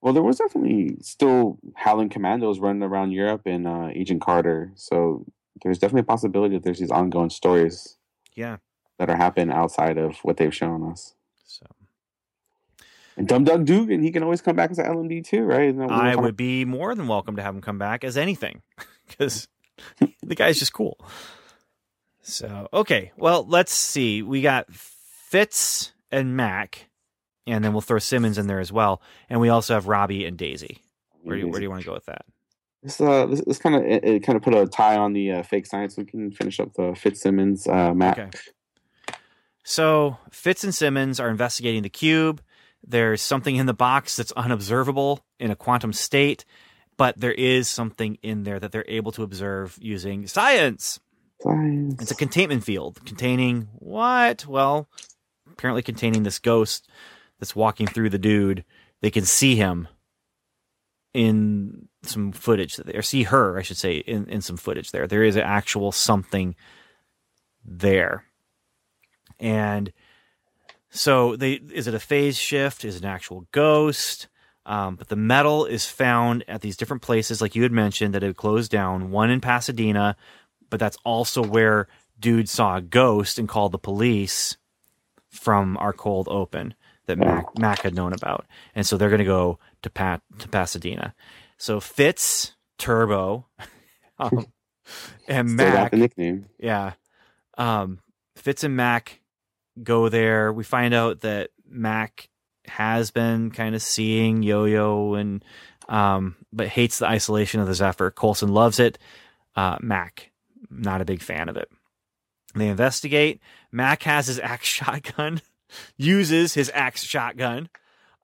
Speaker 1: Well, there was definitely still Howling Commandos running around Europe in uh, Agent Carter, so there's definitely a possibility that there's these ongoing stories
Speaker 3: Yeah.
Speaker 1: that are happening outside of what they've shown us.
Speaker 3: So
Speaker 1: And Dum Dum Dugan, he can always come back as an LMD too, right? Isn't that what
Speaker 3: I would be more than welcome to have him come back as anything because the guy's just cool. So okay, well let's see. We got Fitz and Mac, and then we'll throw Simmons in there as well, and we also have Robbie and Daisy. Where do you, where do you want to go with that?
Speaker 1: This uh, this, this kind of it, it kind of put a tie on the uh, fake science. We can finish up the Fitzsimmons uh, Mac.
Speaker 3: Okay. So Fitz and Simmons are investigating the cube. There's something in the box that's unobservable in a quantum state, but there is something in there that they're able to observe using science.
Speaker 1: Science.
Speaker 3: It's a containment field containing what? Well, apparently containing this ghost that's walking through the dude. They can see him in some footage or see her, I should say, in, in some footage there. There is an actual something there. And so they is it a phase shift? Is it an actual ghost? Um, but the metal is found at these different places, like you had mentioned, that had closed down. One in Pasadena, but that's also where dude saw a ghost and called the police from our cold open that Mac, Mac had known about. And so they're going to go to Pat to Pasadena. So Fitz, Turbo, um, and Mac,
Speaker 1: the nickname.
Speaker 3: yeah, um, Fitz and Mac go there. We find out that Mac has been kind of seeing Yo-Yo and um, but hates the isolation of the Zephyr. Coulson loves it. Uh, Mac, not a big fan of it. They investigate. Mac has his axe shotgun, uses his axe shotgun.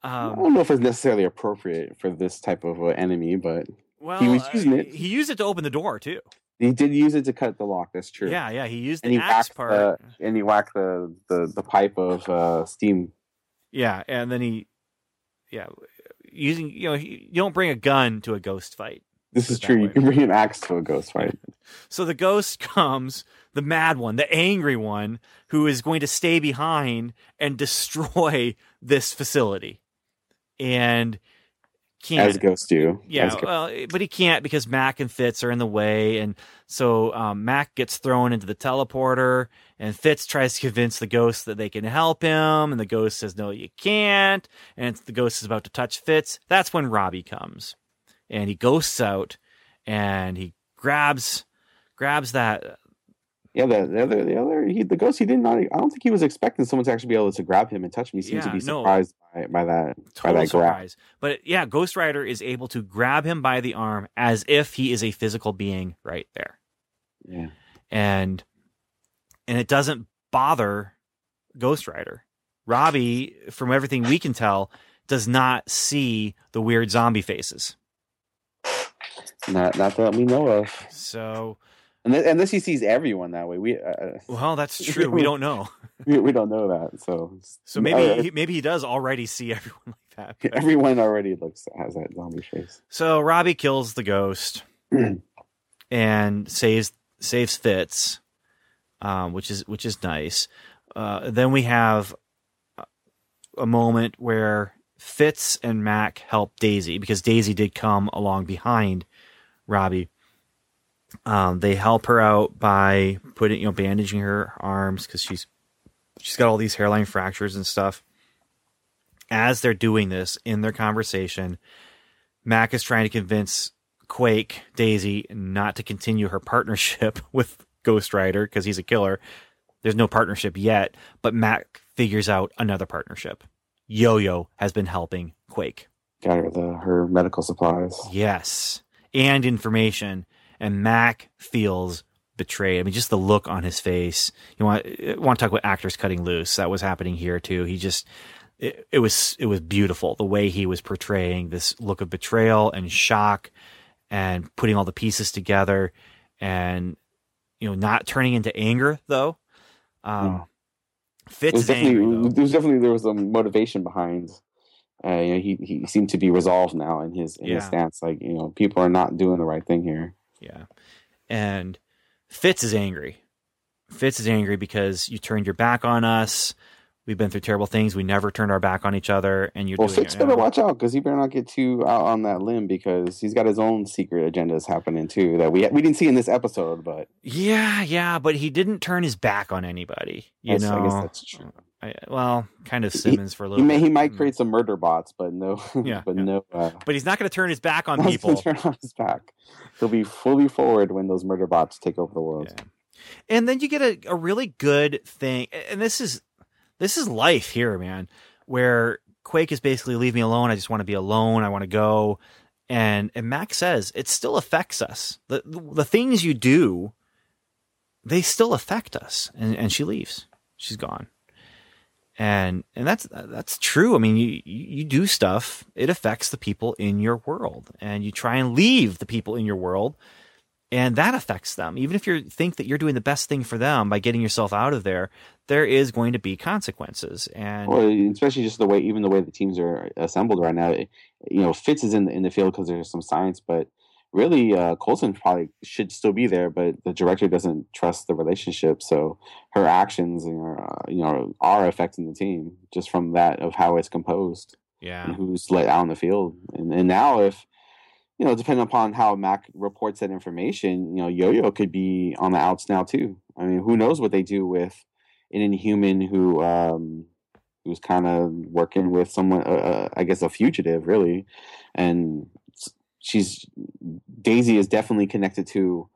Speaker 1: I
Speaker 3: Um,
Speaker 1: don't know if it's necessarily appropriate for this type of uh, enemy, but
Speaker 3: well,
Speaker 1: He was using
Speaker 3: uh,
Speaker 1: it.
Speaker 3: He used it to open the door too.
Speaker 1: he did use it to cut the lock. That's true.
Speaker 3: Yeah, yeah. He used
Speaker 1: And
Speaker 3: the
Speaker 1: he
Speaker 3: axe part.
Speaker 1: the and he whacked the the, the pipe of uh, steam.
Speaker 3: Yeah, and then he, yeah, using you know he, you don't bring a gun to a ghost fight.
Speaker 1: This is true. You can bring an axe to a ghost fight.
Speaker 3: So the ghost comes, the mad one, the angry one, who is going to stay behind and destroy this facility, and can't.
Speaker 1: as ghosts do.
Speaker 3: yeah,
Speaker 1: ghosts.
Speaker 3: well, but he can't because Mac and Fitz are in the way, and so um, Mac gets thrown into the teleporter, and Fitz tries to convince the ghost that they can help him, and the ghost says, "No, you can't." And the ghost is about to touch Fitz. That's when Robbie comes, and he ghosts out, and he grabs grabs that.
Speaker 1: Yeah. The, the other, the other, he, the ghost. He did not. I don't think he was expecting someone to actually be able to grab him and touch him. He seemed
Speaker 3: Yeah,
Speaker 1: to be
Speaker 3: no.
Speaker 1: surprised by, by that. by
Speaker 3: Total
Speaker 1: that grab.
Speaker 3: surprise, but yeah, Ghost Rider is able to grab him by the arm as if he is a physical being right there.
Speaker 1: Yeah.
Speaker 3: and and it doesn't bother Ghost Rider. Robbie, from everything we can tell, does not see the weird zombie faces.
Speaker 1: Not, not that we know of.
Speaker 3: So,
Speaker 1: Unless, unless he sees everyone that way. We, uh,
Speaker 3: well, that's true. We don't know.
Speaker 1: we, we don't know that. So,
Speaker 3: So maybe
Speaker 1: uh,
Speaker 3: he, maybe he does already see everyone like that.
Speaker 1: everyone already looks has that zombie face.
Speaker 3: So Robbie kills the ghost and saves saves Fitz, um, which is which is nice. Uh, then we have a moment where Fitz and Mac help Daisy because Daisy did come along behind Robbie. Um, they help her out by putting you know bandaging her arms because she's she's got all these hairline fractures and stuff. As they're doing this in their conversation, Mac is trying to convince Quake Daisy not to continue her partnership with Ghost Rider because he's a killer. There's no partnership yet, but Mac figures out another partnership. Yo Yo has been helping Quake.
Speaker 1: Got her the her medical supplies.
Speaker 3: Yes. And information. And Mac feels betrayed. I mean, just the look on his face. You want want to talk about actors cutting loose. That was happening here too. He just it, it was it was beautiful the way he was portraying this look of betrayal and shock and putting all the pieces together and you know not turning into anger though. Um
Speaker 1: Yeah. It
Speaker 3: Fitz
Speaker 1: was
Speaker 3: though.
Speaker 1: there was definitely there was a motivation behind. Uh, you know, he he seemed to be resolved now in his in his stance. Like you know, people are not doing the right thing here.
Speaker 3: Yeah. And Fitz is angry. Fitz is angry because you turned your back on us. We've been through terrible things. We never turned our back on each other, and you're
Speaker 1: Well,
Speaker 3: doing
Speaker 1: Fitz
Speaker 3: it
Speaker 1: better watch out because he better not get too out on that limb because he's got his own secret agendas happening too that we we didn't see in this episode. But
Speaker 3: Yeah, yeah, but he didn't turn his back on anybody. You
Speaker 1: that's-
Speaker 3: know,
Speaker 1: I guess that's true.
Speaker 3: I- well, kind of Simmons for a
Speaker 1: He
Speaker 3: little.
Speaker 1: may he might
Speaker 3: Mm.
Speaker 1: create some murder bots, but no,
Speaker 3: Yeah,
Speaker 1: but
Speaker 3: yeah.
Speaker 1: no. Uh,
Speaker 3: but he's not going to turn his back on people.
Speaker 1: turn on his back. He'll be fully forward when those murder bots take over the world.
Speaker 3: Yeah. And then you get a, a really good thing, and this is this is life here, man. Where Quake is basically leave me alone. I just want to be alone. I want to go. And and Mac says it still affects us. The the things you do, they still affect us. And and she leaves. She's gone. And and that's that's true. I mean, you you do stuff. It affects the people in your world, and you try and leave the people in your world and that affects them. Even if you think that you're doing the best thing for them by getting yourself out of there, there is going to be consequences. And
Speaker 1: well, especially just the way, even the way the teams are assembled right now. You know, Fitz is in the, in the field because there's some science, but really, uh, Coulson probably should still be there, but the director doesn't trust the relationship, so her actions, know, uh, you know, are affecting the team just from that of how it's composed.
Speaker 3: Yeah,
Speaker 1: and who's let out on the field, and, and now if you know, depending upon how Mac reports that information, you know, Yo-Yo could be on the outs now too. I mean, who knows what they do with an inhuman who um, who's kind of working with someone, uh, uh, I guess, a fugitive, really, and she's Daisy is definitely connected to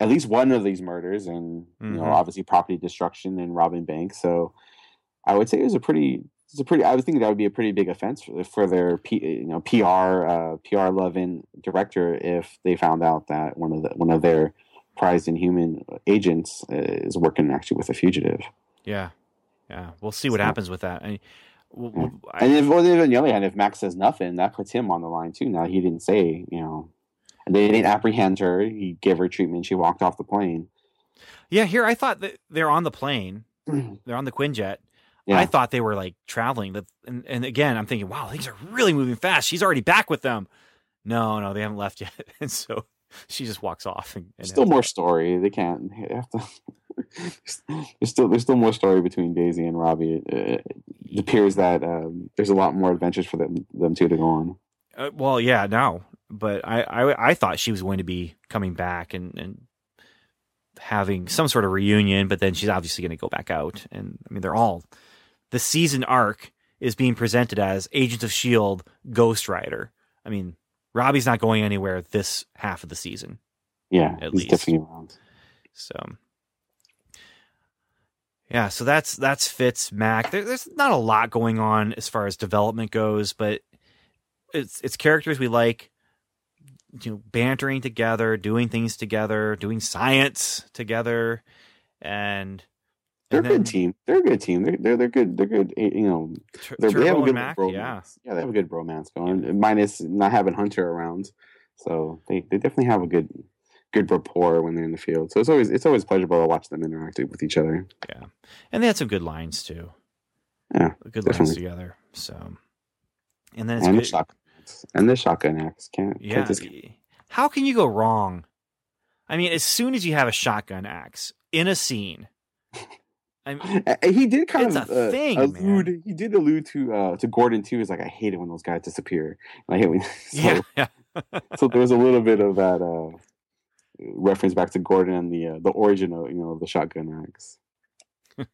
Speaker 1: at least one of these murders, and mm-hmm. you know, mm-hmm. obviously property destruction and robbing banks. So, I would say it was a pretty it's a pretty. I would think that would be a pretty big offense for, for their P, you know PR uh, PR loving director if they found out that one of the one of their prized inhuman agents is working actually with a fugitive.
Speaker 3: Yeah, yeah. We'll see what so, happens with that. I,
Speaker 1: we'll. I, and if well, on the other hand, if Max says nothing, that puts him on the line too. Now he didn't say, you know, they didn't apprehend her. He gave her treatment. She walked off the plane.
Speaker 3: Yeah, here I thought that they're on the plane. they're on the Quinjet yeah. I thought they were like traveling. And, and again, I'm thinking, wow, things are really moving fast. She's already back with them. No, no, they haven't left yet. And so she just walks off. And, and
Speaker 1: still more story. They can't. They have to. There's still there's still more story between Daisy and Robbie. It, it appears that um, there's a lot more adventures for them them two to go on.
Speaker 3: Uh, well, yeah, no, but I, I I thought she was going to be coming back and and having some sort of reunion, but then she's obviously going to go back out. And I mean, they're all the season arc is being presented as Agents of Shield, Ghost Rider. I mean, Robbie's not going anywhere this half of the season.
Speaker 1: Yeah, at least.
Speaker 3: So, yeah, so that's that's Fitz Mac. There, there's not a lot going on as far as development goes, but it's it's characters we like. You know, bantering together, doing things together, doing science together, and
Speaker 1: they're a good team. They're a good team. They're they're, they're good. They're good. Eh, you know, they have a good
Speaker 3: Mac,
Speaker 1: romance.
Speaker 3: Yeah.
Speaker 1: yeah, they have a good romance going. Yeah. Minus not having Hunter around, so they, they definitely have a good good rapport when they're in the field. So it's always it's always pleasurable to watch them interact with each other.
Speaker 3: Yeah, and they had some good lines too.
Speaker 1: Yeah,
Speaker 3: good definitely. lines together. So, and then it's
Speaker 1: and
Speaker 3: good.
Speaker 1: the shotgun and the shotgun axe can't.
Speaker 3: Yeah, can't how can you go wrong? I mean, as soon as you have a shotgun axe in a scene.
Speaker 1: I he did kind
Speaker 3: of
Speaker 1: uh,
Speaker 3: thing,
Speaker 1: allude.
Speaker 3: Man.
Speaker 1: He did allude to uh, to Gordon too. He's like, I hate it when those guys disappear. I hate when.
Speaker 3: So, yeah. yeah.
Speaker 1: so there's a little bit of that uh, reference back to Gordon and the uh, the origin of you know the shotgun axe.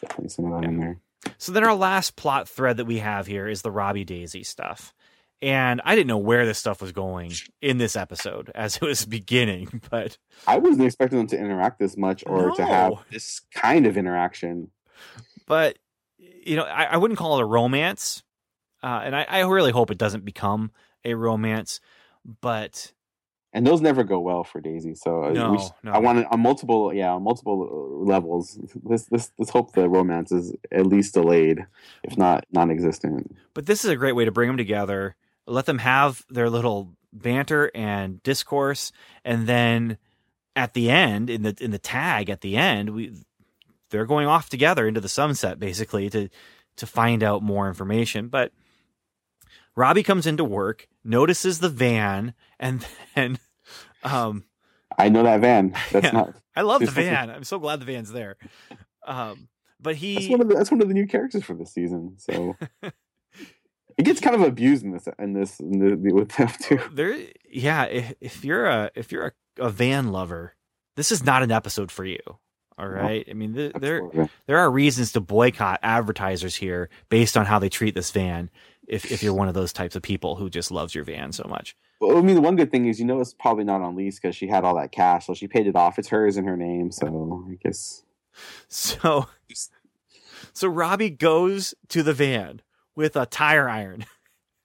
Speaker 1: Definitely some of that in there.
Speaker 3: So then our last plot thread that we have here is the Robbie Daisy stuff and I didn't know where this stuff was going in this episode as it was beginning. But
Speaker 1: I wasn't expecting them to interact this much or no. to have this kind of interaction.
Speaker 3: But you know, I, I wouldn't call it a romance, uh, and I, I, really hope it doesn't become a romance. But
Speaker 1: and those never go well for Daisy. So uh,
Speaker 3: no,
Speaker 1: should,
Speaker 3: no.
Speaker 1: I want on multiple, yeah, on multiple levels. Let's, let's let's hope the romance is at least delayed, if not non-existent.
Speaker 3: But this is a great way to bring them together let them have their little banter and discourse and then at the end in the in the tag at the end we they're going off together into the sunset basically to to find out more information but Robbie comes into work notices the van and then um
Speaker 1: I know that van that's yeah, not
Speaker 3: I love the van I'm so glad the van's there um but he
Speaker 1: that's one of the, that's one of the new characters for this season so it gets kind of abused in this in this in the, with them too.
Speaker 3: There, yeah. If, if you're a if you're a, a, van lover, this is not an episode for you. All right. No, I mean, th- there there are reasons to boycott advertisers here based on how they treat this van. If if you're one of those types of people who just loves your van so much.
Speaker 1: Well, I mean, the one good thing is, you know, it's probably not on lease because she had all that cash, so she paid it off. It's hers in her name, so I guess.
Speaker 3: So, so Robbie goes to the van with a tire iron,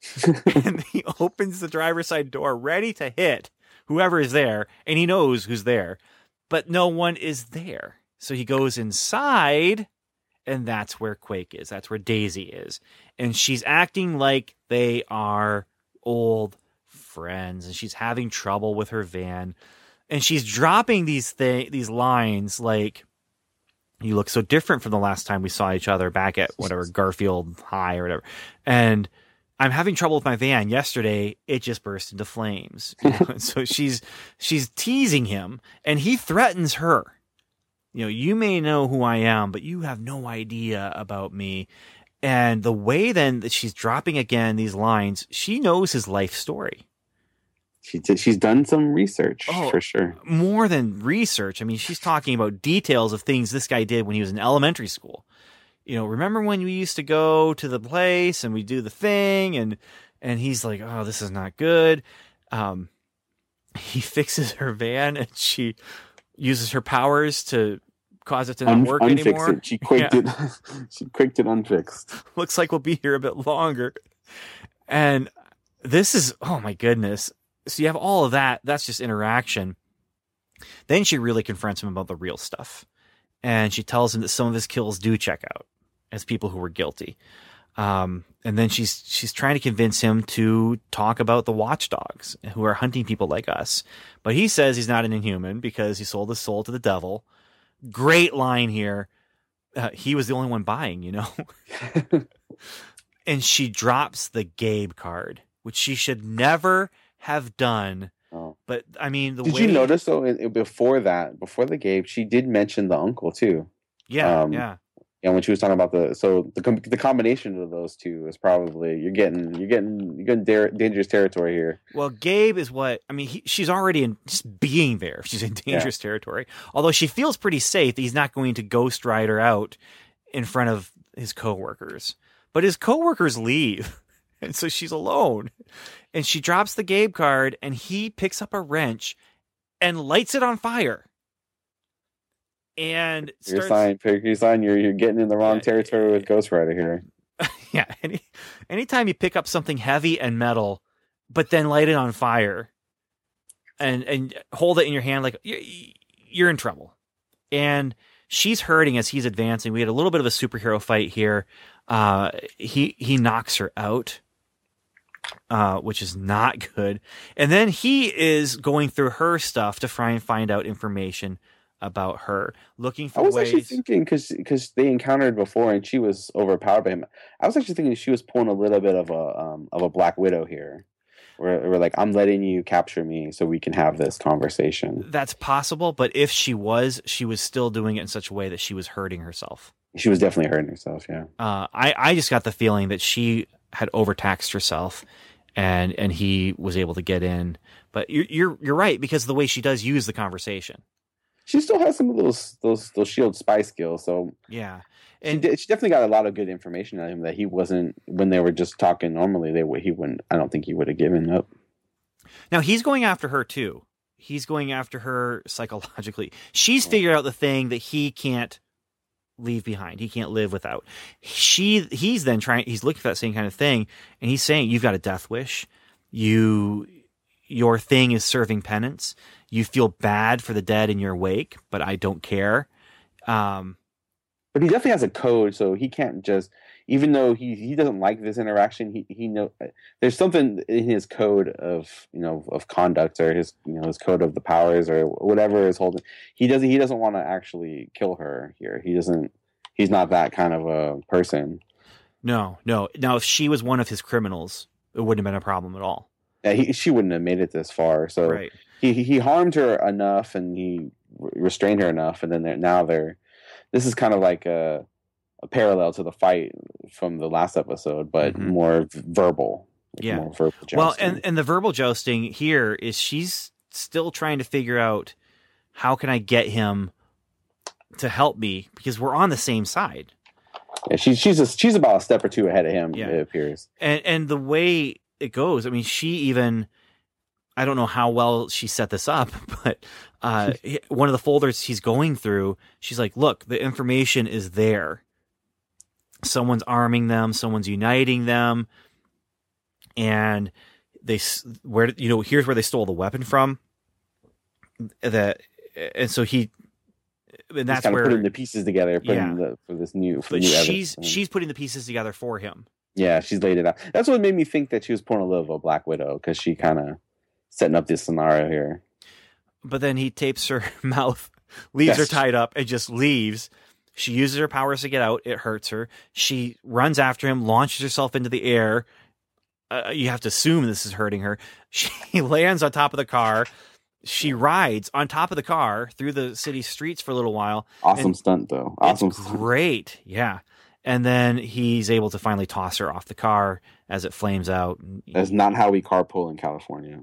Speaker 3: and he opens the driver's side door, ready to hit whoever is there, and he knows who's there, but no one is there. So he goes inside, and that's where Quake is. That's where Daisy is, and she's acting like they are old friends, and she's having trouble with her van, and she's dropping these th- these lines like you look so different from the last time we saw each other back at whatever Garfield High or whatever. And I'm having trouble with my van. Yesterday, it just burst into flames. You know? so she's she's teasing him, and he threatens her. You know, you may know who I am, but you have no idea about me. And the way then that she's dropping again these lines, she knows his life story.
Speaker 1: She did, she's done some research
Speaker 3: Oh.
Speaker 1: for sure.
Speaker 3: more than research. I mean, she's talking about details of things this guy did when he was in elementary school. You know, remember when we used to go to the place and we do the thing and and he's like, "Oh, this is not good." Um he fixes her van and she uses her powers to cause it to not
Speaker 1: Un-
Speaker 3: work
Speaker 1: unfix
Speaker 3: anymore.
Speaker 1: it. She quicked it. she quicked it unfixed.
Speaker 3: looks like we'll be here a bit longer. And this is, oh my goodness. So you have all of that. That's just interaction. Then she really confronts him about the real stuff. And she tells him that some of his kills do check out as people who were guilty. Um, and then she's she's trying to convince him to talk about the watchdogs who are hunting people like us. But he says he's not an inhuman because he sold his soul to the devil. Great line here. Uh, he was the only one buying, you know. and she drops the Gabe card, which she should never have done.
Speaker 1: Oh.
Speaker 3: But I mean, the
Speaker 1: Did
Speaker 3: way
Speaker 1: you notice though? Before that, before the Gabe, she did mention the uncle too.
Speaker 3: Yeah,
Speaker 1: um,
Speaker 3: yeah,
Speaker 1: And when she was talking about the so the com- the combination of those two is probably you're getting you're getting you're getting dangerous territory here.
Speaker 3: Well, Gabe is what I mean. He, she's already in just being there. She's in dangerous territory. Although she feels pretty safe. that He's not going to ghost ride her out in front of his coworkers. But his coworkers leave, and so she's alone. And she drops the Gabe card, and he picks up a wrench and lights it on fire. And
Speaker 1: Your
Speaker 3: starts,
Speaker 1: sign, pick your sign. You're you're getting in the wrong territory with Ghost Rider here.
Speaker 3: yeah. Any, anytime you pick up something heavy and metal, but then light it on fire, and and hold it in your hand like you're, you're in trouble. And she's hurting as he's advancing. We had a little bit of a superhero fight here. Uh, he he knocks her out, uh, which is not good. And then he is going through her stuff to try and find out information about her, looking for
Speaker 1: I was
Speaker 3: ways.
Speaker 1: actually thinking because because they encountered before and she was overpowered by him. I was actually thinking she was pulling a little bit of a um, of a Black Widow here, where we're like, I'm letting you capture me so we can have this conversation.
Speaker 3: That's possible, but if she was, she was still doing it in such a way that she was hurting herself.
Speaker 1: She was definitely hurting herself. Yeah.
Speaker 3: Uh, I I just got the feeling that she had overtaxed herself, and and he was able to get in. But you're you're you're right because of the way she does use the conversation.
Speaker 1: She still has some of those those those shield spy skills, so
Speaker 3: Yeah,
Speaker 1: she,
Speaker 3: and
Speaker 1: did, she definitely got a lot of good information on him that he wasn't when they were just talking normally. They would he wouldn't. I don't think he would have given up.
Speaker 3: now he's going after her too. He's going after her psychologically. She's figured out the thing that he can't leave behind. He can't live without. She he's then trying he's looking for that same kind of thing and he's saying you've got a death wish. You your thing is serving penance. You feel bad for the dead in your wake, but I don't care. Um
Speaker 1: But he definitely has a code, so he can't just. Even though he, he doesn't like this interaction, he he know there's something in his code of you know of conduct or his you know his code of the powers or whatever is holding. He doesn't he doesn't want to actually kill her here. He doesn't. He's not that kind of a person.
Speaker 3: no, no. Now if she was one of his criminals, it wouldn't have been a problem at all.
Speaker 1: Yeah, he, she wouldn't have made it this far. So
Speaker 3: Right.
Speaker 1: he he- harmed her enough and he restrained her enough, and then they're, now they're. This is kind of like a, a parallel to the fight from the last episode, but
Speaker 3: Mhm.
Speaker 1: more verbal. like
Speaker 3: Yeah.
Speaker 1: more verbal
Speaker 3: Well, and and the verbal jousting here is she's still trying to figure out how can I get him to help me because we're on the same side.
Speaker 1: yeah, she's she's a, she's about a step or two ahead of him.
Speaker 3: Yeah.
Speaker 1: It appears.
Speaker 3: And and the way it goes, I mean, she even I don't know how well she set this up, but uh, one of the folders he's going through, she's like, "Look, the information is there. Someone's arming them, someone's uniting them, and they where you know here's where they stole the weapon from. That and so he." And that's where
Speaker 1: putting the pieces together, putting
Speaker 3: Yeah.
Speaker 1: the, for this new. For
Speaker 3: but
Speaker 1: new
Speaker 3: she's
Speaker 1: evidence.
Speaker 3: she's putting the pieces together for him.
Speaker 1: Yeah, she's laid it out. That's what made me think that she was pulling a little of a Black Widow because she kind of setting up this scenario here.
Speaker 3: but then he tapes her mouth, leaves her tied up, and just leaves. She uses her powers to get out. It hurts her. She runs after him, launches herself into the air. Uh, you have to assume this is hurting her. She lands on top of the car. She rides on top of the car through the city streets for a little while.
Speaker 1: Awesome stunt though. Awesome. Stunt.
Speaker 3: great. Yeah. And then he's able to finally toss her off the car as it flames out.
Speaker 1: That's not how we carpool in California.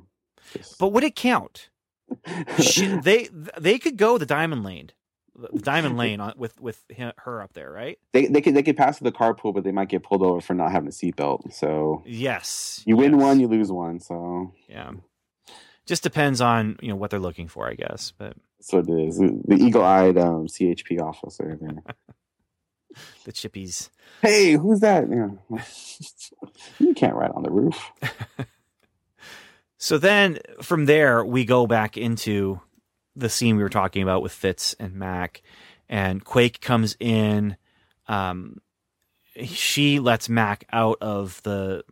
Speaker 1: Just-
Speaker 3: But would it count? she, they they could go the diamond lane, the diamond lane on, with with hi- her up there, right?
Speaker 1: they they could they could pass the carpool, but they might get pulled over for not having a seatbelt. So
Speaker 3: Yes,
Speaker 1: you win
Speaker 3: yes.
Speaker 1: one, you lose one. So
Speaker 3: yeah. Just depends on you know what they're looking for, I guess. But
Speaker 1: that's what it is. The, the eagle-eyed um, CHP officer. There.
Speaker 3: the chippies.
Speaker 1: hey, who's that? Yeah. you can't ride on the roof.
Speaker 3: So then from there we go back into the scene we were talking about with Fitz and Mac, and Quake comes in. Um, she lets Mac out of the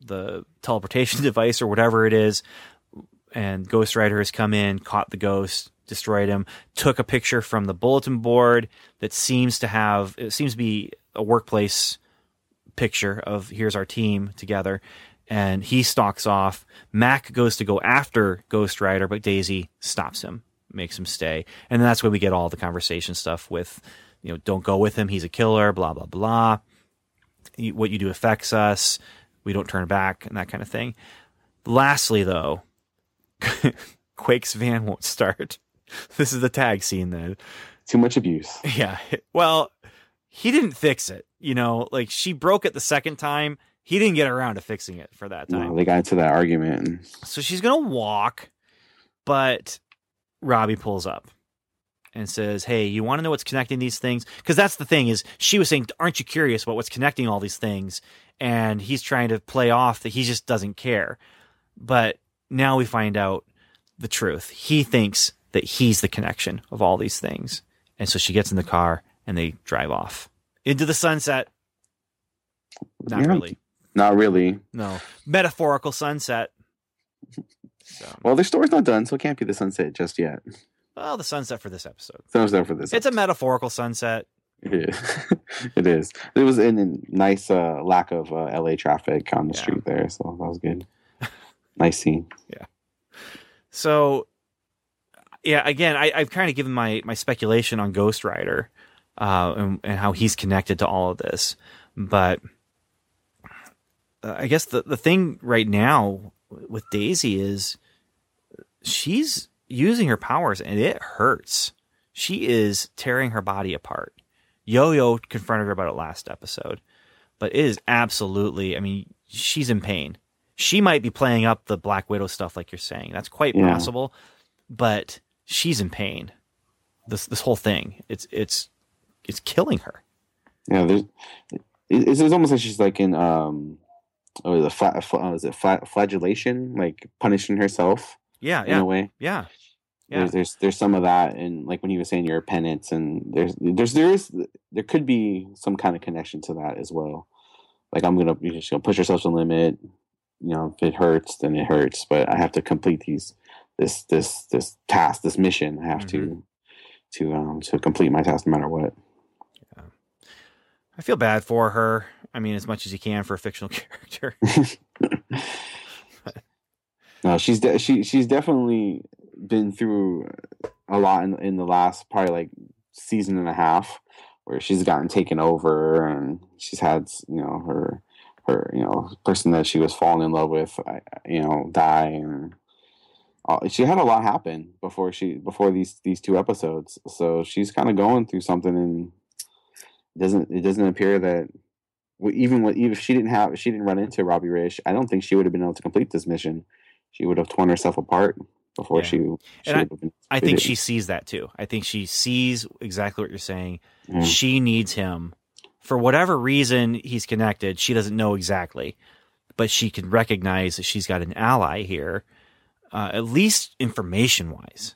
Speaker 3: the teleportation device or whatever it is, and Ghost Rider has come in, caught the ghost, destroyed him, took a picture from the bulletin board that seems to have it seems to be a workplace picture of here's our team together and he stalks off. Mac goes to go after Ghost Rider, but Daisy stops him, makes him stay. And then that's when we get all the conversation stuff with, you know, don't go with him. He's a killer, blah, blah, blah. What you do affects us. We don't turn back and that kind of thing. Lastly, though, Quake's van won't start. This is the tag scene then.
Speaker 1: Too much abuse.
Speaker 3: Yeah. Well, he didn't fix it. You know, like she broke it the second time. He didn't get around to fixing it for that time.
Speaker 1: No, they got into that argument. And
Speaker 3: So she's gonna walk, but Robbie pulls up and says, "Hey, you want to know what's connecting these things? Because that's the thing is, she was saying, aren't you curious about what's connecting all these things?" And he's trying to play off that he just doesn't care. But now we find out the truth. He thinks that he's the connection of all these things, and so she gets in the car and they drive off into the sunset. Not
Speaker 1: Yeah.
Speaker 3: really.
Speaker 1: not really.
Speaker 3: No metaphorical sunset. So.
Speaker 1: Well, their story's not done, so it can't be the sunset just yet.
Speaker 3: Well, the sunset for this episode.
Speaker 1: Down for this.
Speaker 3: It's a metaphorical sunset.
Speaker 1: It is. it is. It was in a nice uh, lack of uh, LA traffic on the
Speaker 3: Yeah.
Speaker 1: street there, so that was good. nice scene. Yeah.
Speaker 3: So, yeah, again, I, I've kind of given my my speculation on Ghost Rider uh, and, and how he's connected to all of this, but uh, I guess the the thing right now with Daisy is she's using her powers and it hurts. She is tearing her body apart. Yo Yo confronted her about it last episode, but it is absolutely. I mean, she's in pain. She might be playing up the Black Widow stuff, like you're saying. That's quite
Speaker 1: Yeah.
Speaker 3: possible, but she's in pain. This this whole thing, it's it's it's killing her.
Speaker 1: Yeah, there's. It's, it's almost like she's like in um, oh, the fla- fla- uh, is it fla- flagellation, like punishing herself
Speaker 3: Yeah,
Speaker 1: in a way.
Speaker 3: yeah, yeah.
Speaker 1: There's, there's there's some of that, and like when he was saying you're a penance, and there's there's there is there could be some kind of connection to that as well. Like I'm gonna you're just gonna push yourself to the limit. You know, if it hurts, then it hurts. But I have to complete these this this this task, this mission. I have to to um to complete my task no matter what.
Speaker 3: yeah I feel bad for her. I mean, as much as you can for a fictional character.
Speaker 1: No, she's de- she she's definitely been through a lot in, in the last probably like season and a half, where she's gotten taken over and she's had you know her her you know person that she was falling in love with you know die and uh, she had a lot happen before she before these these two episodes, so she's kind of going through something and it doesn't it doesn't appear that even even if she didn't have she didn't run into Robbie Rish, I don't think she would have been able to complete this mission she would have torn herself apart before
Speaker 3: Yeah.
Speaker 1: she. she
Speaker 3: And I-
Speaker 1: have been
Speaker 3: I think she sees that too. I think she sees exactly what you're saying.
Speaker 1: Yeah.
Speaker 3: She needs him for whatever reason he's connected. She doesn't know exactly, but she can recognize that she's got an ally here, uh, at least information wise.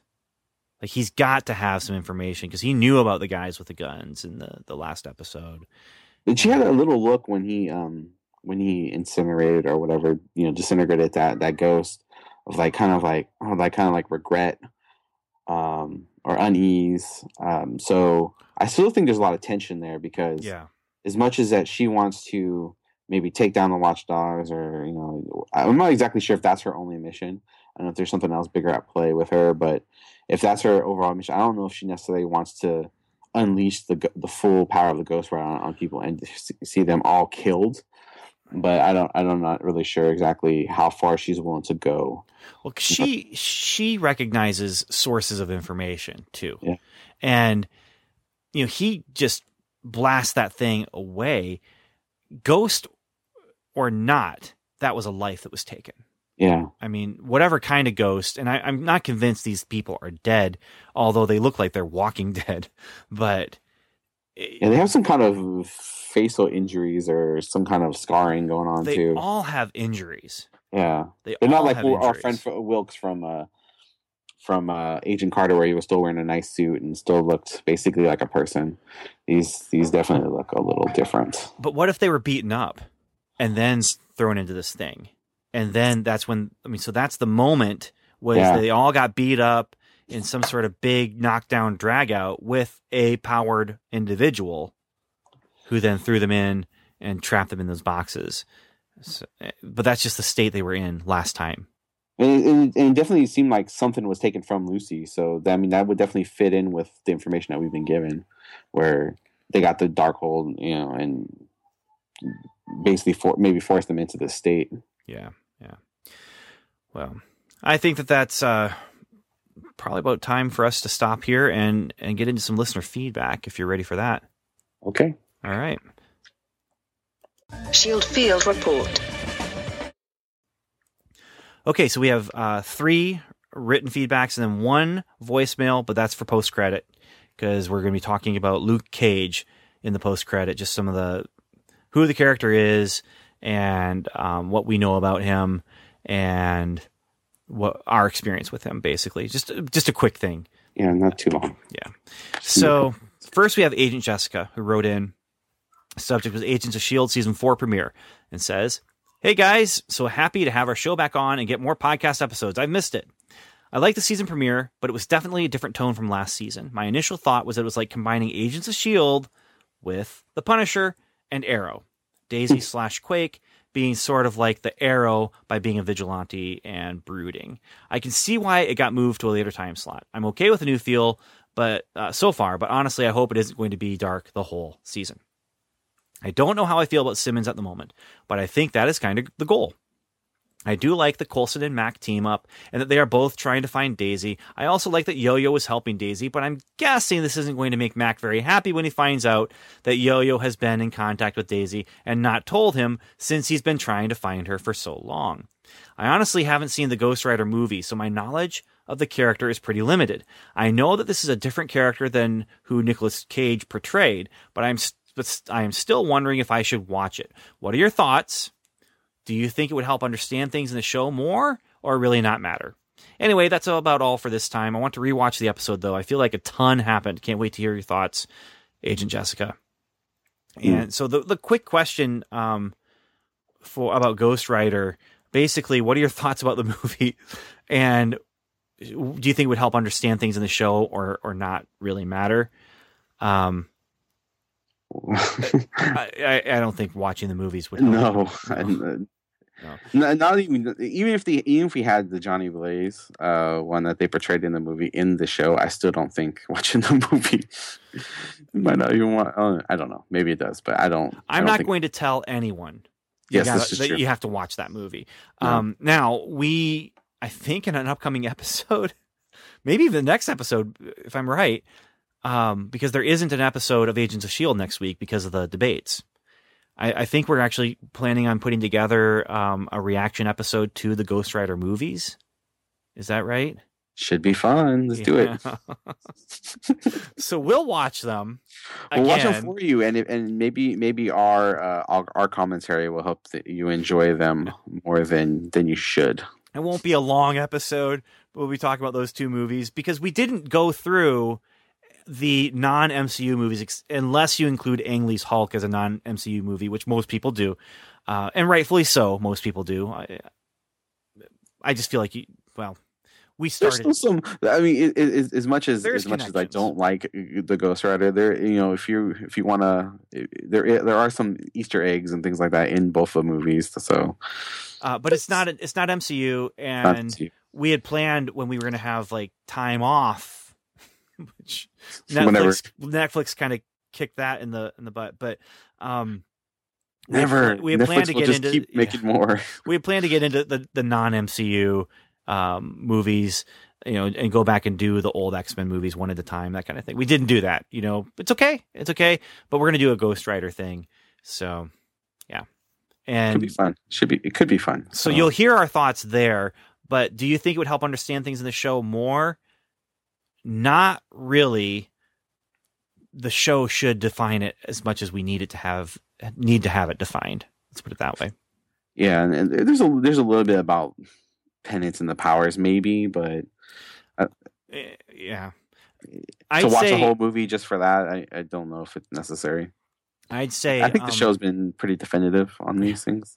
Speaker 3: Like he's got to have some information because he knew about the guys with the guns in the the last episode.
Speaker 1: And she had a little look when he um when he incinerated or whatever you know disintegrated that that ghost of like kind of like like kind of like regret um or unease um so I still think there's a lot of tension there because
Speaker 3: Yeah,
Speaker 1: as much as that she wants to maybe take down the watchdogs or you know i'm not exactly sure if that's her only mission. I don't know if there's something else bigger at play with her but if that's her overall mission i don't know if she necessarily wants to unleash the the full power of the ghost rider on, on people and see them all killed but i don't i don't not really sure exactly how far she's willing to go
Speaker 3: Well, she she recognizes sources of information too,
Speaker 1: Yeah.
Speaker 3: and you know he just blasts that thing away, ghost or not. That was a life that was taken.
Speaker 1: yeah
Speaker 3: I mean, whatever kind of ghost, and I, I'm not convinced these people are dead, although they look like they're walking dead. But
Speaker 1: yeah they have some kind of facial injuries or some kind of scarring going on
Speaker 3: they
Speaker 1: too
Speaker 3: all have injuries.
Speaker 1: yeah
Speaker 3: They
Speaker 1: They're
Speaker 3: all
Speaker 1: not like our friend Fr- Wilkes from uh, from uh, Agent Carter, where he was still wearing a nice suit and still looked basically like a person. These these definitely look a little different.
Speaker 3: But what if they were beaten up and then thrown into this thing? And then that's when I mean, so that's the moment was
Speaker 1: Yeah.
Speaker 3: they all got beat up in some sort of big knockdown dragout with a powered individual who then threw them in and trapped them in those boxes. So, eh, but that's just the state they were in last time.
Speaker 1: And it, and it definitely seemed like something was taken from Lucy. So that, I mean, that would definitely fit in with the information that we've been given, where they got the Darkhold, you know, and basically for, maybe forced them into this state.
Speaker 3: Yeah, yeah. Well, I think that that's uh, probably about time for us to stop here and and get into some listener feedback. If you're ready for that.
Speaker 1: Okay.
Speaker 3: All right.
Speaker 4: Shield Field Report.
Speaker 3: Okay, so we have uh, three written feedbacks and then one voicemail, but that's for post credit because we're going to be talking about Luke Cage in the post credit, just some of the who the character is and um, what we know about him and what our experience with him, basically. Just just a quick thing.
Speaker 1: Yeah, not too long.
Speaker 3: Yeah so first we have Agent Jessica who wrote in. Subject was Agents of Shield season four premiere and says, "Hey guys, so happy to have our show back on and get more podcast episodes. I've missed it. I like the season premiere, but it was definitely a different tone from last season. My initial thought was that it was like combining Agents of Shield with The Punisher and Arrow. Daisy hmm. slash Quake being sort of like the Arrow by being a vigilante and brooding. I can see why it got moved to a later time slot. I'm okay with the new feel, but uh, so far, but honestly, I hope it isn't going to be dark the whole season. I don't know how I feel about Simmons at the moment, but I think that is kind of the goal. I do like the Coulson and Mac team up and that they are both trying to find Daisy. I also like that Yo Yo is helping Daisy, but I'm guessing this isn't going to make Mac very happy when he finds out that Yo Yo has been in contact with Daisy and not told him since he's been trying to find her for so long. I honestly haven't seen the Ghost Rider movie, so my knowledge of the character is pretty limited. I know that this is a different character than who Nicolas Cage portrayed, but I'm st- but I am still wondering if I should watch it. What are your thoughts? Do you think it would help understand things in the show more, or really not matter? Anyway, that's about all for this time. I want to rewatch the episode though. I feel like a ton happened. Can't wait to hear your thoughts, Agent Jessica. And so the the quick question um, for about Ghost Rider, basically, what are your thoughts about the movie, and do you think it would help understand things in the show, or or not really matter? Um, I, I, I don't think watching the movies would. Help.
Speaker 1: no, and, uh, n- not even even if the even if we had the Johnny Blaze uh, one that they portrayed in the movie in the show, I still don't think watching the movie might not even want. Uh, I don't know. Maybe it does, but I don't. I
Speaker 3: I'm
Speaker 1: don't
Speaker 3: not
Speaker 1: think-
Speaker 3: going to tell anyone. You
Speaker 1: Yes,
Speaker 3: gotta-
Speaker 1: this is
Speaker 3: that
Speaker 1: true.
Speaker 3: you have to watch that movie.
Speaker 1: No.
Speaker 3: Um, now we, I think, in an upcoming episode, maybe the next episode, if I'm right, um, because there isn't an episode of Agents of Shield next week because of the debates. I, I think we're actually planning on putting together um, a reaction episode to the Ghost Rider movies. Is that right?
Speaker 1: Should be fun. Let's do it.
Speaker 3: so we'll watch them.
Speaker 1: We'll watch them for you, and and maybe maybe our uh, our, our commentary will help that you enjoy them more than than you should.
Speaker 3: It won't be a long episode, but we'll be talking about those two movies because we didn't go through the non MCU movies ex- unless you include Ang Lee's Hulk as a non MCU movie, which most people do, uh, and rightfully so. Most people do. I, I just feel like you. Well, we
Speaker 1: There's
Speaker 3: started.
Speaker 1: still some. I mean, it, it, as much as
Speaker 3: There's
Speaker 1: as much as I don't like the Ghost Rider, there you know if you if you want to, there there are some Easter eggs and things like that in both the movies. So
Speaker 3: Uh, but it's not. It's not MCU,
Speaker 1: not
Speaker 3: and we had planned when we were going to have like time off, which
Speaker 1: Whenever.
Speaker 3: Netflix Netflix kind of kicked that in the in the butt. But um, we
Speaker 1: never.
Speaker 3: we
Speaker 1: Netflix
Speaker 3: planned to get into
Speaker 1: keep
Speaker 3: yeah.
Speaker 1: making more.
Speaker 3: we plan to get into the the non MCU um, movies. You know, and go back and do the old X Men movies one at a time, that kind of thing. We didn't do that. You know, it's okay. It's okay. But we're gonna do a Ghost Rider thing. So, yeah. And
Speaker 1: Could be fun. Should be. It could be fun.
Speaker 3: so you'll hear our thoughts there, but do you think it would help understand things in the show more? Not really. The show should define it as much as we need it to have need to have it defined. Let's put it that way.
Speaker 1: Yeah, and, there's a there's a little bit about penance and the powers, maybe, but
Speaker 3: Eh, Yeah.
Speaker 1: to
Speaker 3: I'd
Speaker 1: watch
Speaker 3: say,
Speaker 1: the whole movie just for that, I, I don't know if it's necessary.
Speaker 3: I'd say
Speaker 1: I think the
Speaker 3: um,
Speaker 1: show's been pretty definitive on these things.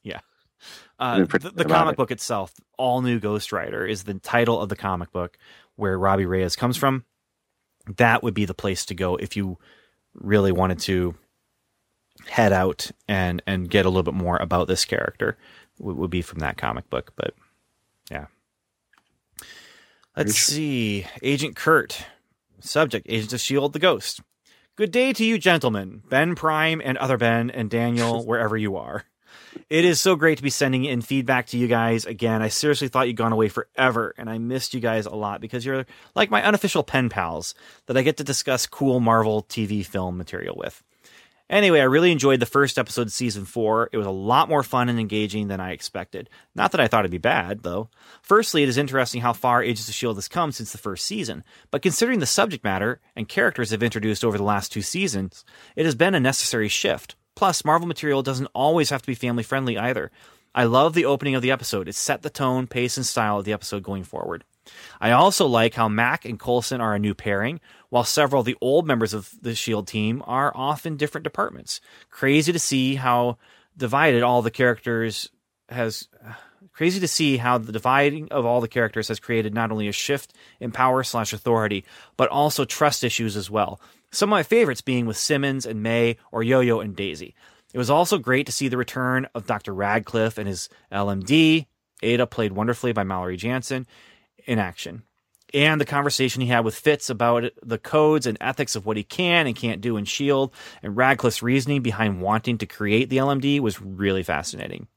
Speaker 3: Uh, the, the comic
Speaker 1: it.
Speaker 3: book itself, All New Ghost Rider, is the title of the comic book where Robbie Reyes comes from. That would be the place to go if you really wanted to head out and and get a little bit more about this character. Would, would be from that comic book, but yeah. Let's see, Agent Kurt, subject: Agents of Shield, the Ghost. Good day to you, gentlemen, Ben Prime and other Ben and Daniel, wherever you are. It is so great to be sending in feedback to you guys again. I seriously thought you'd gone away forever, and I missed you guys a lot because you're like my unofficial pen pals that I get to discuss cool Marvel TV film material with. Anyway, I really enjoyed the first episode of season four. It was a lot more fun and engaging than I expected. Not that I thought it'd be bad, though. Firstly, it is interesting how far Agents of S.H.I.E.L.D. has come since the first season, but considering the subject matter and characters have introduced over the last two seasons, it has been a necessary shift. Plus, Marvel material doesn't always have to be family friendly either. I love the opening of the episode. It set the tone, pace, and style of the episode going forward. I also like how Mac and Coulson are a new pairing, while several of the old members of the S.H.I.E.L.D. team are off in different departments. Crazy to see how divided all the characters has. Crazy to see how the dividing of all the characters has created not only a shift in power slash authority, but also trust issues as well. Some of my favorites being with Simmons and May or Yo Yo and Daisy. It was also great to see the return of Dr. Radcliffe and his LMD. AIDA played wonderfully by Mallory Jansen in action. And the conversation he had with Fitz about the codes and ethics of what he can and can't do in S.H.I.E.L.D. and Radcliffe's reasoning behind wanting to create the LMD was really fascinating.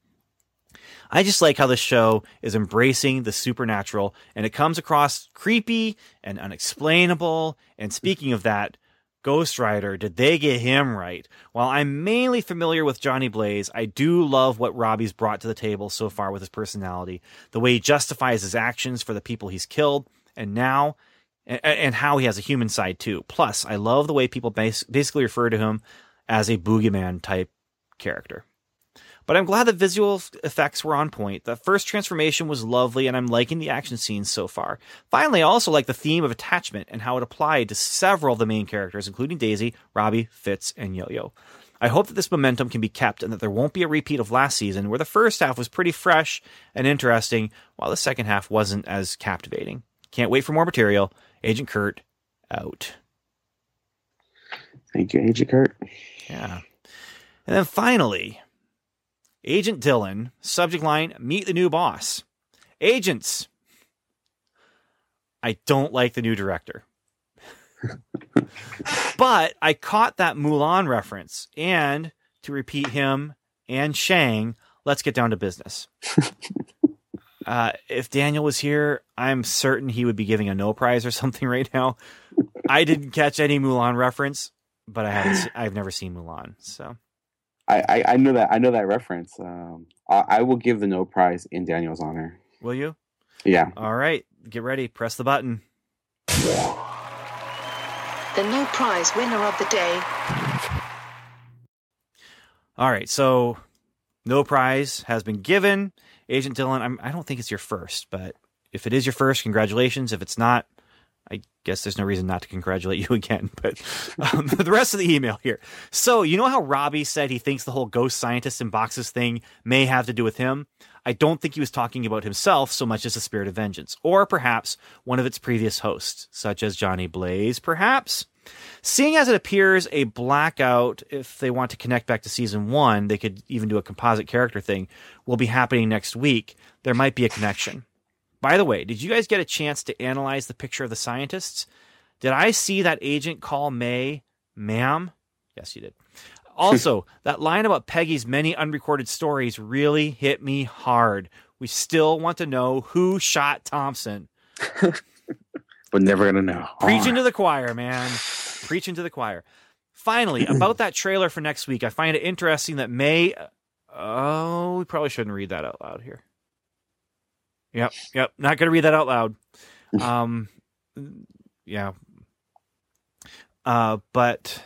Speaker 3: I just like how the show is embracing the supernatural and it comes across creepy and unexplainable. And speaking of that, Ghost Rider, did they get him right? While I'm mainly familiar with Johnny Blaze, I do love what Robbie's brought to the table so far with his personality, the way he justifies his actions for the people he's killed, and now, and, and how he has a human side too. Plus, I love the way people bas- basically refer to him as a boogeyman type character. But I'm glad the visual effects were on point. The first transformation was lovely, and I'm liking the action scenes so far. Finally, I also like the theme of attachment and how it applied to several of the main characters, including Daisy, Robbie, Fitz, and Yo Yo. I hope that this momentum can be kept and that there won't be a repeat of last season, where the first half was pretty fresh and interesting, while the second half wasn't as captivating. Can't wait for more material. Agent Kurt, out.
Speaker 1: Thank you, Agent Kurt.
Speaker 3: Yeah. And then finally, Agent Dylan, subject line Meet the new boss. Agents. I don't like the new director. but I caught that Mulan reference. And to repeat him and Shang, let's get down to business. Uh, if Daniel was here, I'm certain he would be giving a no prize or something right now. I didn't catch any Mulan reference, but I haven't. I've never seen Mulan, so
Speaker 1: I, I, I know that I know that reference. Um, I, I will give the no prize in Daniel's honor.
Speaker 3: Will you?
Speaker 1: Yeah.
Speaker 3: All right. Get ready. Press the button.
Speaker 4: The no prize winner of the day.
Speaker 3: All right. So, no prize has been given. Agent Dylan, I'm, I don't think it's your first, but if it is your first, congratulations. If it's not, I guess there's no reason not to congratulate you again. But um, the rest of the email here. So, you know how Robbie said he thinks the whole ghost scientist in boxes thing may have to do with him? I don't think he was talking about himself so much as the spirit of vengeance, or perhaps one of its previous hosts, such as Johnny Blaze, perhaps. Seeing as it appears a blackout, if they want to connect back to season one, they could even do a composite character thing, will be happening next week. There might be a connection. By the way, did you guys get a chance to analyze the picture of the scientists? Did I see that agent call May ma'am? Yes, you did. Also, that line about Peggy's many unrecorded stories really hit me hard. We still want to know who shot Thompson.
Speaker 1: We're never gonna know.
Speaker 3: Preaching to the choir, man. Preaching to the choir. Finally, about that trailer for next week, I find it interesting that May. Uh, oh, we probably shouldn't read that out loud here. Yep, yep. Not going to read that out loud. Um, yeah. Uh, but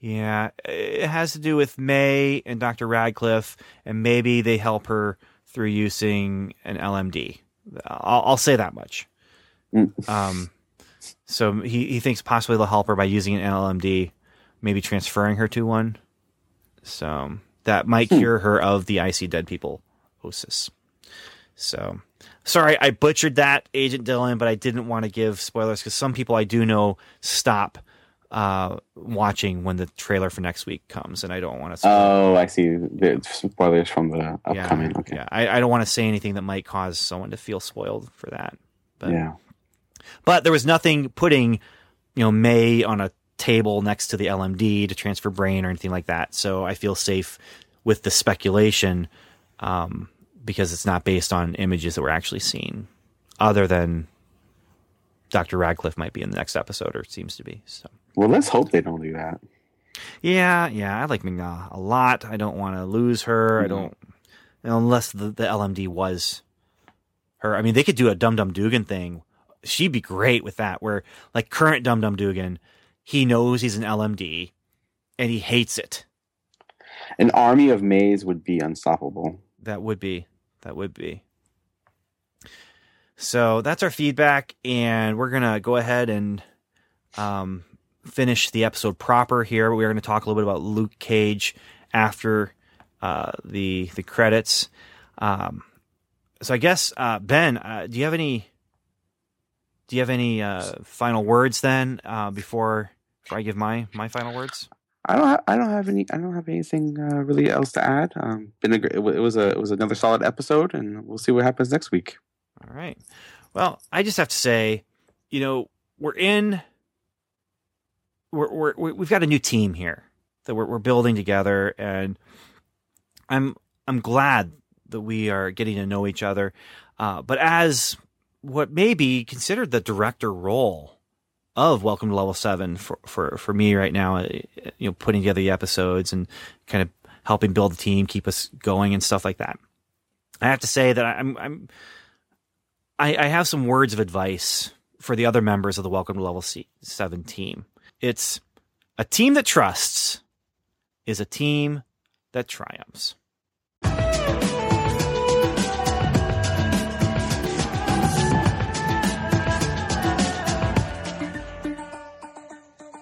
Speaker 3: yeah, it has to do with May and Dr. Radcliffe, and maybe they help her through using an LMD. I'll, I'll say that much.
Speaker 1: Mm.
Speaker 3: Um, so he, he thinks possibly they'll help her by using an LMD, maybe transferring her to one. So that might cure her of the icy dead people osis. So sorry, I butchered that, Agent Dylan, but I didn't want to give spoilers because some people I do know stop uh, watching when the trailer for next week comes, and I don't want to. Spoil
Speaker 1: Oh, I see. The spoilers from the upcoming.
Speaker 3: yeah,
Speaker 1: okay.
Speaker 3: yeah. I, I don't want to say anything that might cause someone to feel spoiled for that. But
Speaker 1: yeah.
Speaker 3: but there was nothing putting, you know, May on a table next to the LMD to transfer brain or anything like that. So I feel safe with the speculation um, because it's not based on images that we're actually seeing, other than Dr. Radcliffe might be in the next episode, or it seems to be. So
Speaker 1: Well, let's hope they don't do that.
Speaker 3: yeah, yeah, I like Ming-Na a lot. I don't want to lose her. I
Speaker 1: Mhm.
Speaker 3: don't unless the, the LMD was her. I mean, they could do a Dum Dum Dugan thing. She'd be great with that. Where like current Dum Dum Dugan, he knows he's an LMD, and he hates it.
Speaker 1: An army of Mays would be unstoppable.
Speaker 3: That would be. That would be. So that's our feedback, and we're gonna go ahead and um, finish the episode proper here. We're gonna talk a little bit about Luke Cage after uh, the the credits. Um, so I guess uh, Ben, uh, do you have any? Do you have any uh, final words then uh, before before I give my my final words?
Speaker 1: I don't. Ha- I don't have any. I don't have anything uh, really else to add. Um, been a. It wa- it was a. It was another solid episode, and we'll see what happens next week.
Speaker 3: All right. Well, I just have to say, you know, we're in. We're, we're we- we've got a new team here that we're we're building together, and I'm I'm glad that we are getting to know each other. Uh, but as what may be considered the director role of Welcome to Level Seven for for for me right now, uh, you know, putting together the episodes and kind of helping build the team, keep us going, and stuff like that. I have to say that I'm I'm I, I have some words of advice for the other members of the Welcome to Level 7 team. It's a team that trusts is a team that triumphs.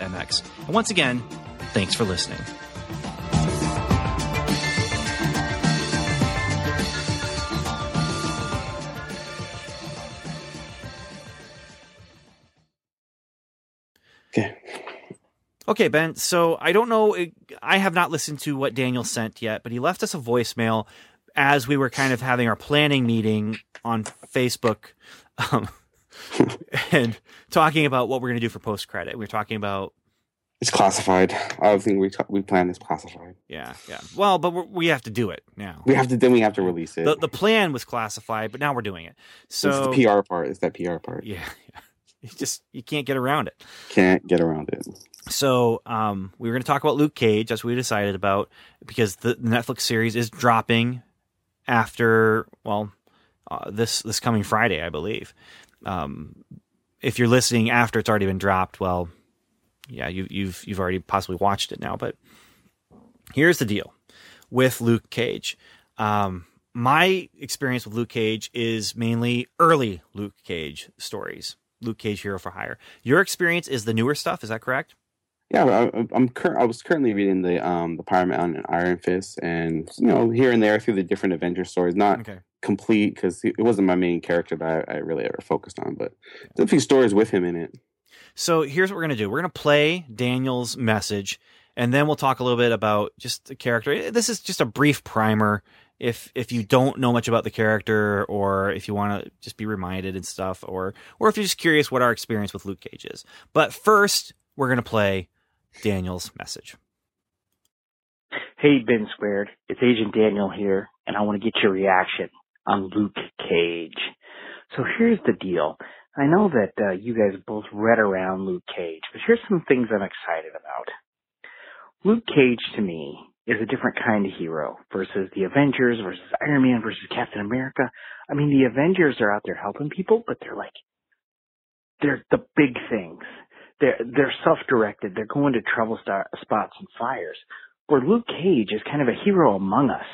Speaker 3: And once again, Thanks for listening.
Speaker 1: Okay.
Speaker 3: Okay, Ben. So I don't know. I have not listened to what Daniel sent yet, but he left us a voicemail as we were kind of having our planning meeting on Facebook um, and talking about what we're going to do for post credit. We are talking about.
Speaker 1: It's classified. Everything we we plan is classified.
Speaker 3: Yeah, yeah. Well, but we're, we have to do it now.
Speaker 1: We have to. Then we have to release it.
Speaker 3: The, the plan was classified, but now we're doing it. So
Speaker 1: it's the PR part. It's that PR part.
Speaker 3: Yeah, yeah. You just you can't get around it.
Speaker 1: Can't get around it.
Speaker 3: So um, we were going to talk about Luke Cage, as we decided about, because the Netflix series is dropping after well uh, this this coming Friday, I believe. Um, if you're listening after it's already been dropped, well, yeah, you, you've you've already possibly watched it now. But here's the deal with Luke Cage. Um, my experience with Luke Cage is mainly early Luke Cage stories. Luke Cage Hero for Hire. Your experience is the newer stuff. Is that correct?
Speaker 1: Yeah, I, I'm cur- I was currently reading the um the Power Man and Iron Fist, and you know here and there through the different Avenger stories. Not
Speaker 3: Okay.
Speaker 1: Complete because it wasn't my main character that I, I really ever focused on, but there's a few stories with him in it.
Speaker 3: So here's what we're going to do. We're going to play Daniel's message, and then we'll talk a little bit about just the character. Eh, this is just a brief primer. If if you don't know much about the character, or if you want to just be reminded and stuff, or or if you're just curious what our experience with Luke Cage is. But first, we're going to play Daniel's message.
Speaker 5: Hey, Ben Squared. It's Agent Daniel here, and I want to get your reaction on Luke Cage. So here's the deal. I know that uh, you guys both read around Luke Cage, but here's some things I'm excited about. Luke Cage to me is a different kind of hero versus the Avengers, versus Iron Man, versus Captain America. I mean, the Avengers are out there helping people, but they're like, they're the big things. They're, they're self-directed. They're going to trouble star, spots and fires. Where Luke Cage is kind of a hero among us.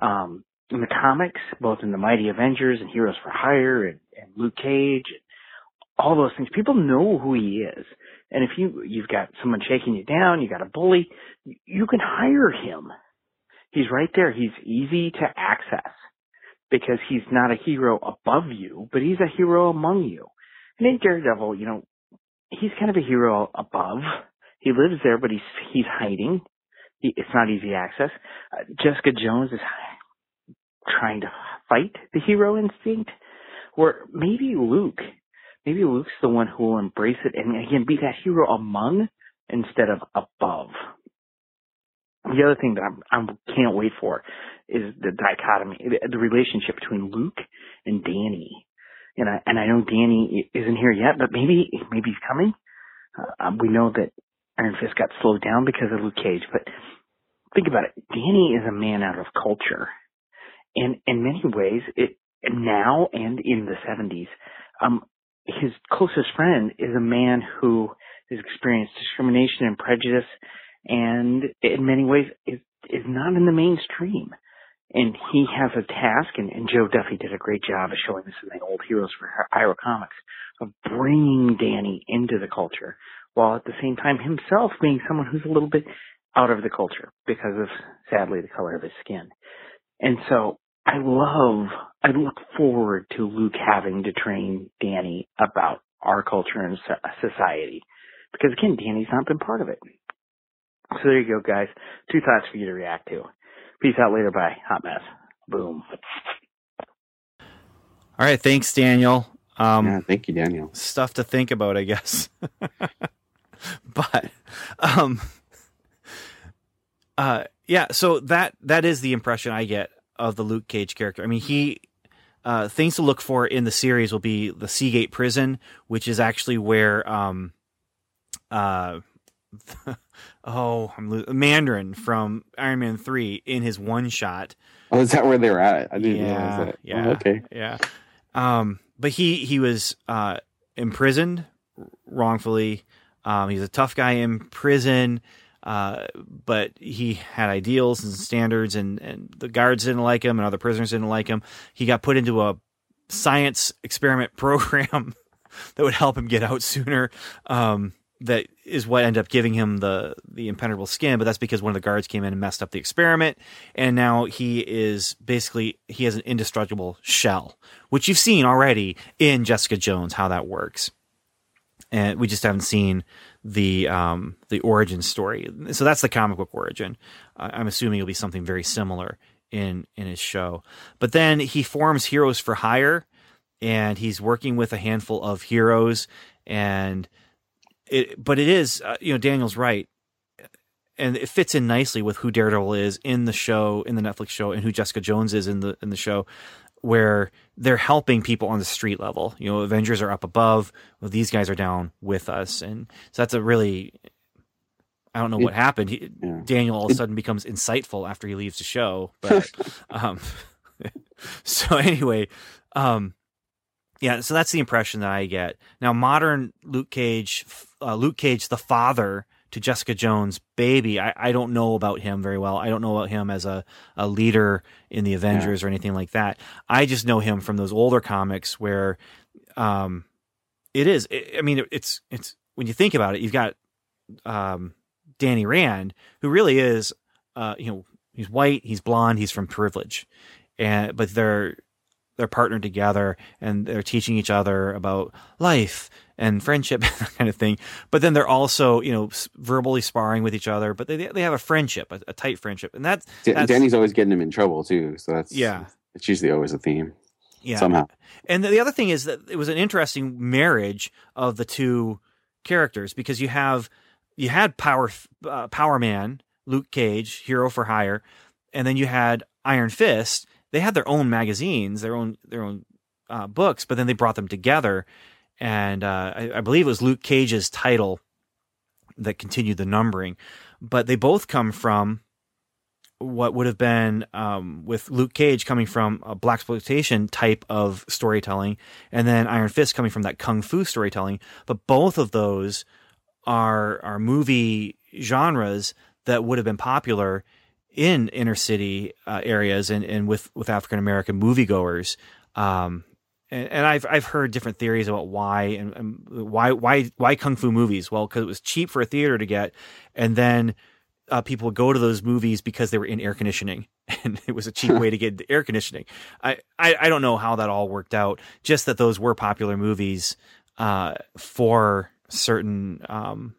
Speaker 5: Um, in the comics, both in the Mighty Avengers and Heroes for Hire and, and Luke Cage, all those things, people know who he is. And if you, you've got someone shaking you down, you got a bully, you can hire him. He's right there. He's easy to access because he's not a hero above you, but he's a hero among you. And in Daredevil, you know, he's kind of a hero above. He lives there, but he's, he's hiding. He, it's not easy access. Uh, Jessica Jones is trying to fight the hero instinct, or maybe Luke. Maybe Luke's the one who will embrace it and again be that hero among instead of above. The other thing that I'm, I'm can't wait for is the dichotomy, the, the relationship between Luke and Danny. And I and I know Danny isn't here yet, but maybe maybe he's coming. Uh, we know that Iron Fist got slowed down because of Luke Cage, but think about it. Danny is a man out of culture, and in many ways, it now and in the '70s, um, his closest friend is a man who has experienced discrimination and prejudice, and in many ways is is not in the mainstream. And he has a task, and, and Jo Duffy did a great job of showing this in the old Heroes for Hire comics, of bringing Danny into the culture, while at the same time himself being someone who's a little bit out of the culture because of, sadly, the color of his skin. And so I love, I look forward to Luke having to train Danny about our culture and society. Because again, Danny's not been part of it. So there you go, guys. Two thoughts for you to react to. Peace out later. Bye. Hot mess. Boom.
Speaker 3: All right, thanks, Daniel. Um,
Speaker 1: yeah, thank you, Daniel.
Speaker 3: stuff to think about, I guess. but um uh yeah, so that that is the impression I get of the Luke Cage character. I mean, he uh things to look for in the series will be the Seagate prison, which is actually where um uh oh, I'm lo- Mandarin from Iron Man 3 in his one shot
Speaker 1: Oh, is that where they were at? I didn't
Speaker 3: yeah,
Speaker 1: realize that.
Speaker 3: Yeah.
Speaker 1: Oh, okay.
Speaker 3: Yeah. Um, but he he was uh, imprisoned wrongfully. Um, he's a tough guy in prison, uh, but he had ideals and standards, and and the guards didn't like him, and other prisoners didn't like him. He got put into a science experiment program that would help him get out sooner. Um, that is what ended up giving him the the impenetrable skin, but that's because one of the guards came in and messed up the experiment, and now he is basically he has an indestructible shell, which you've seen already in Jessica Jones how that works, and we just haven't seen the um the origin story. So that's the comic book origin. Uh, I'm assuming it'll be something very similar in in his show, but then he forms Heroes for Hire, and he's working with a handful of heroes and it, but it is, uh, you know, Daniel's right, and it fits in nicely with who Daredevil is in the show, in the Netflix show, and who Jessica Jones is in the in the show, where they're helping people on the street level. You know, Avengers are up above, well, these guys are down with us, and so that's a really. I don't know what happened. He,
Speaker 1: yeah.
Speaker 3: Daniel all of a sudden becomes insightful after he leaves the show, but um, so anyway, um, yeah, so that's the impression that I get. Now, modern Luke Cage, uh, Luke Cage, the father to Jessica Jones' baby, I, I don't know about him very well. I don't know about him as a, a leader in the Avengers yeah. or anything like that. I just know him from those older comics where um, it is. It, I mean, it's it's when you think about it, you've got um, Danny Rand, who really is, uh, you know, he's white, he's blonde, he's from privilege, and but they're they're partnered together and they're teaching each other about life and friendship that kind of thing. But then they're also you know verbally sparring with each other but they they have a friendship a, a tight friendship. And that's, that's,
Speaker 1: danny's always getting him in trouble too so that's
Speaker 3: yeah.
Speaker 1: it's usually always a theme
Speaker 3: yeah.
Speaker 1: somehow.
Speaker 3: And the other thing is that it was an interesting marriage of the two characters because you have you had power uh, power man luke cage hero for hire and then you had iron fist. They had their own magazines, their own their own uh, books, but then they brought them together, and uh, I, I, believe it was Luke Cage's title that continued the numbering. But they both come from what would have been um, with Luke Cage coming from a blaxploitation type of storytelling, and then Iron Fist coming from that kung fu storytelling. But both of those are are movie genres that would have been popular in inner city uh, areas and, and with, with African American moviegoers. Um, and, and, I've I've heard different theories about why and, and why why why kung fu movies. Well, because it was cheap for a theater to get, and then uh, people would go to those movies because they were in air conditioning, and it was a cheap way to get air conditioning. I, I, I don't know how that all worked out. Just that those were popular movies uh, for certain um,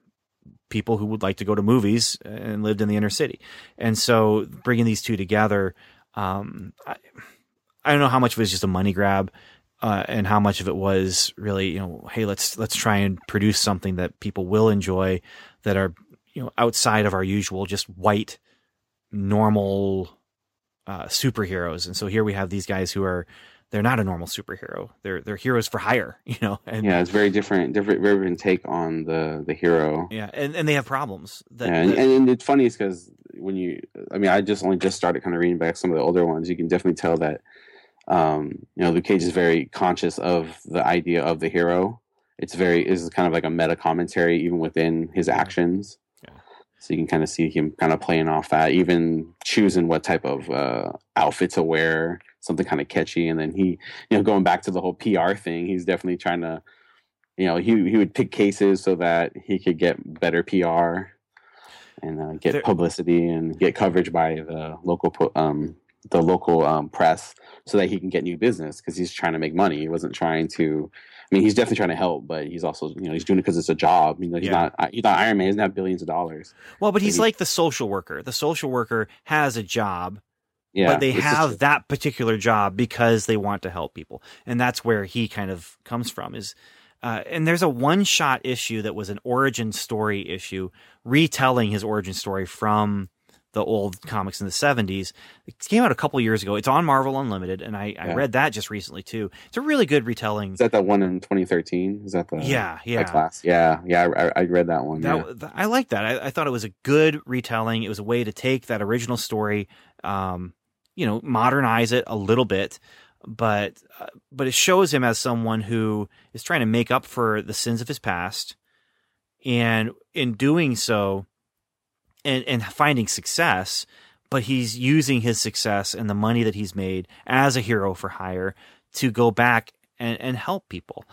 Speaker 3: people who would like to go to movies and lived in the inner city. And so bringing these two together, um, I, I, don't know how much of it was just a money grab. Uh, and how much of it was really, you know, hey, let's let's try and produce something that people will enjoy, that are, you know, outside of our usual just white, normal uh, superheroes. And so here we have these guys who are they're not a normal superhero. They're they're heroes for hire, you know.
Speaker 1: And, yeah, it's very different, different, different take on the the hero.
Speaker 3: Yeah, and, and they have problems.
Speaker 1: That, yeah, and, that, and it's funny is because when you, I mean, I just only just started kind of reading back some of the older ones. You can definitely tell that, um, you know, Luke Cage is very conscious of the idea of the hero. It's very is kind of like a meta commentary even within his actions. Yeah. So you can kind of see him kind of playing off that, even choosing what type of uh, outfit to wear something kind of catchy. And then he, you know, going back to the whole PR thing, he's definitely trying to, you know, he he would pick cases so that he could get better PR and uh, get there, publicity and get coverage by the local um the local um, press so that he can get new business because he's trying to make money. He wasn't trying to. I mean, he's definitely trying to help, but he's also, you know, he's doing it because it's a job. You know, he's yeah. not he's not Iron Man. He doesn't have billions of dollars.
Speaker 3: Well, but he's he, like the social worker. The social worker has a job yeah, but they have that particular job because they want to help people, and that's where he kind of comes from. Is uh, and there's a one shot issue that was an origin story issue, retelling his origin story from the old comics in the 70s. It came out a couple years ago. It's on Marvel Unlimited, and I, I read that just recently too. It's a really good retelling.
Speaker 1: Is that that one in 2013? Is that the
Speaker 3: yeah yeah
Speaker 1: class? Yeah yeah. I, I read that one.
Speaker 3: That,
Speaker 1: yeah.
Speaker 3: I like that. I, I, thought it was a good retelling. It was a way to take that original story, um, you know modernize it a little bit but uh, but it shows him as someone who is trying to make up for the sins of his past and in doing so and and finding success but he's using his success and the money that he's made as a hero for hire to go back and, and help people.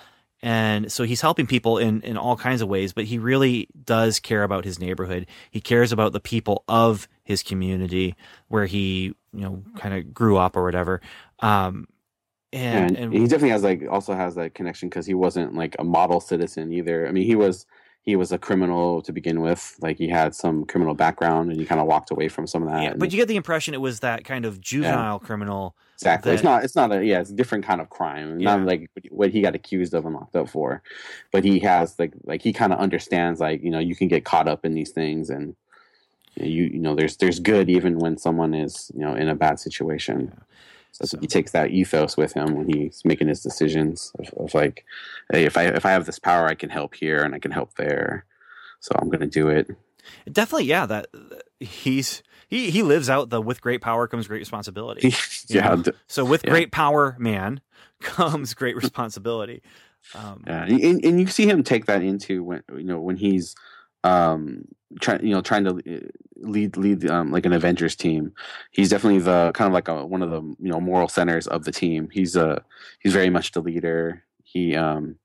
Speaker 3: And so he's helping people in in all kinds of ways but he really does care about his neighborhood. He cares about the people of his community where he you know kind of grew up or whatever. Um and,
Speaker 1: and,
Speaker 3: and
Speaker 1: he definitely has like also has that connection because he wasn't like a model citizen either. I mean, he was he was a criminal to begin with. Like he had some criminal background, and he kind of walked away from some of that.
Speaker 3: yeah, but you get the impression it was that kind of juvenile criminal
Speaker 1: exactly, it's not it's not a yeah, it's a different kind of crime.
Speaker 3: Yeah.
Speaker 1: Not like what he got accused of and locked up for, but he has like like he kind of understands like you know you can get caught up in these things and. You you know there's there's good even when someone is you know in a bad situation. So,
Speaker 3: So-
Speaker 1: he takes that ethos with him when he's making his decisions of, of like, hey, if I if I have this power, I can help here and I can help there. So I'm going to do it.
Speaker 3: definitely yeah that he's he he lives out the with great power comes great responsibility
Speaker 1: yeah,
Speaker 3: know?
Speaker 1: d-
Speaker 3: so with
Speaker 1: Yeah.
Speaker 3: great power man comes great responsibility um
Speaker 1: yeah, and, and you see him take that into when you know when he's um trying you know trying to uh, lead lead um, like an Avengers team. He's definitely the kind of like a, one of the you know moral centers of the team. He's a he's very much the leader. He um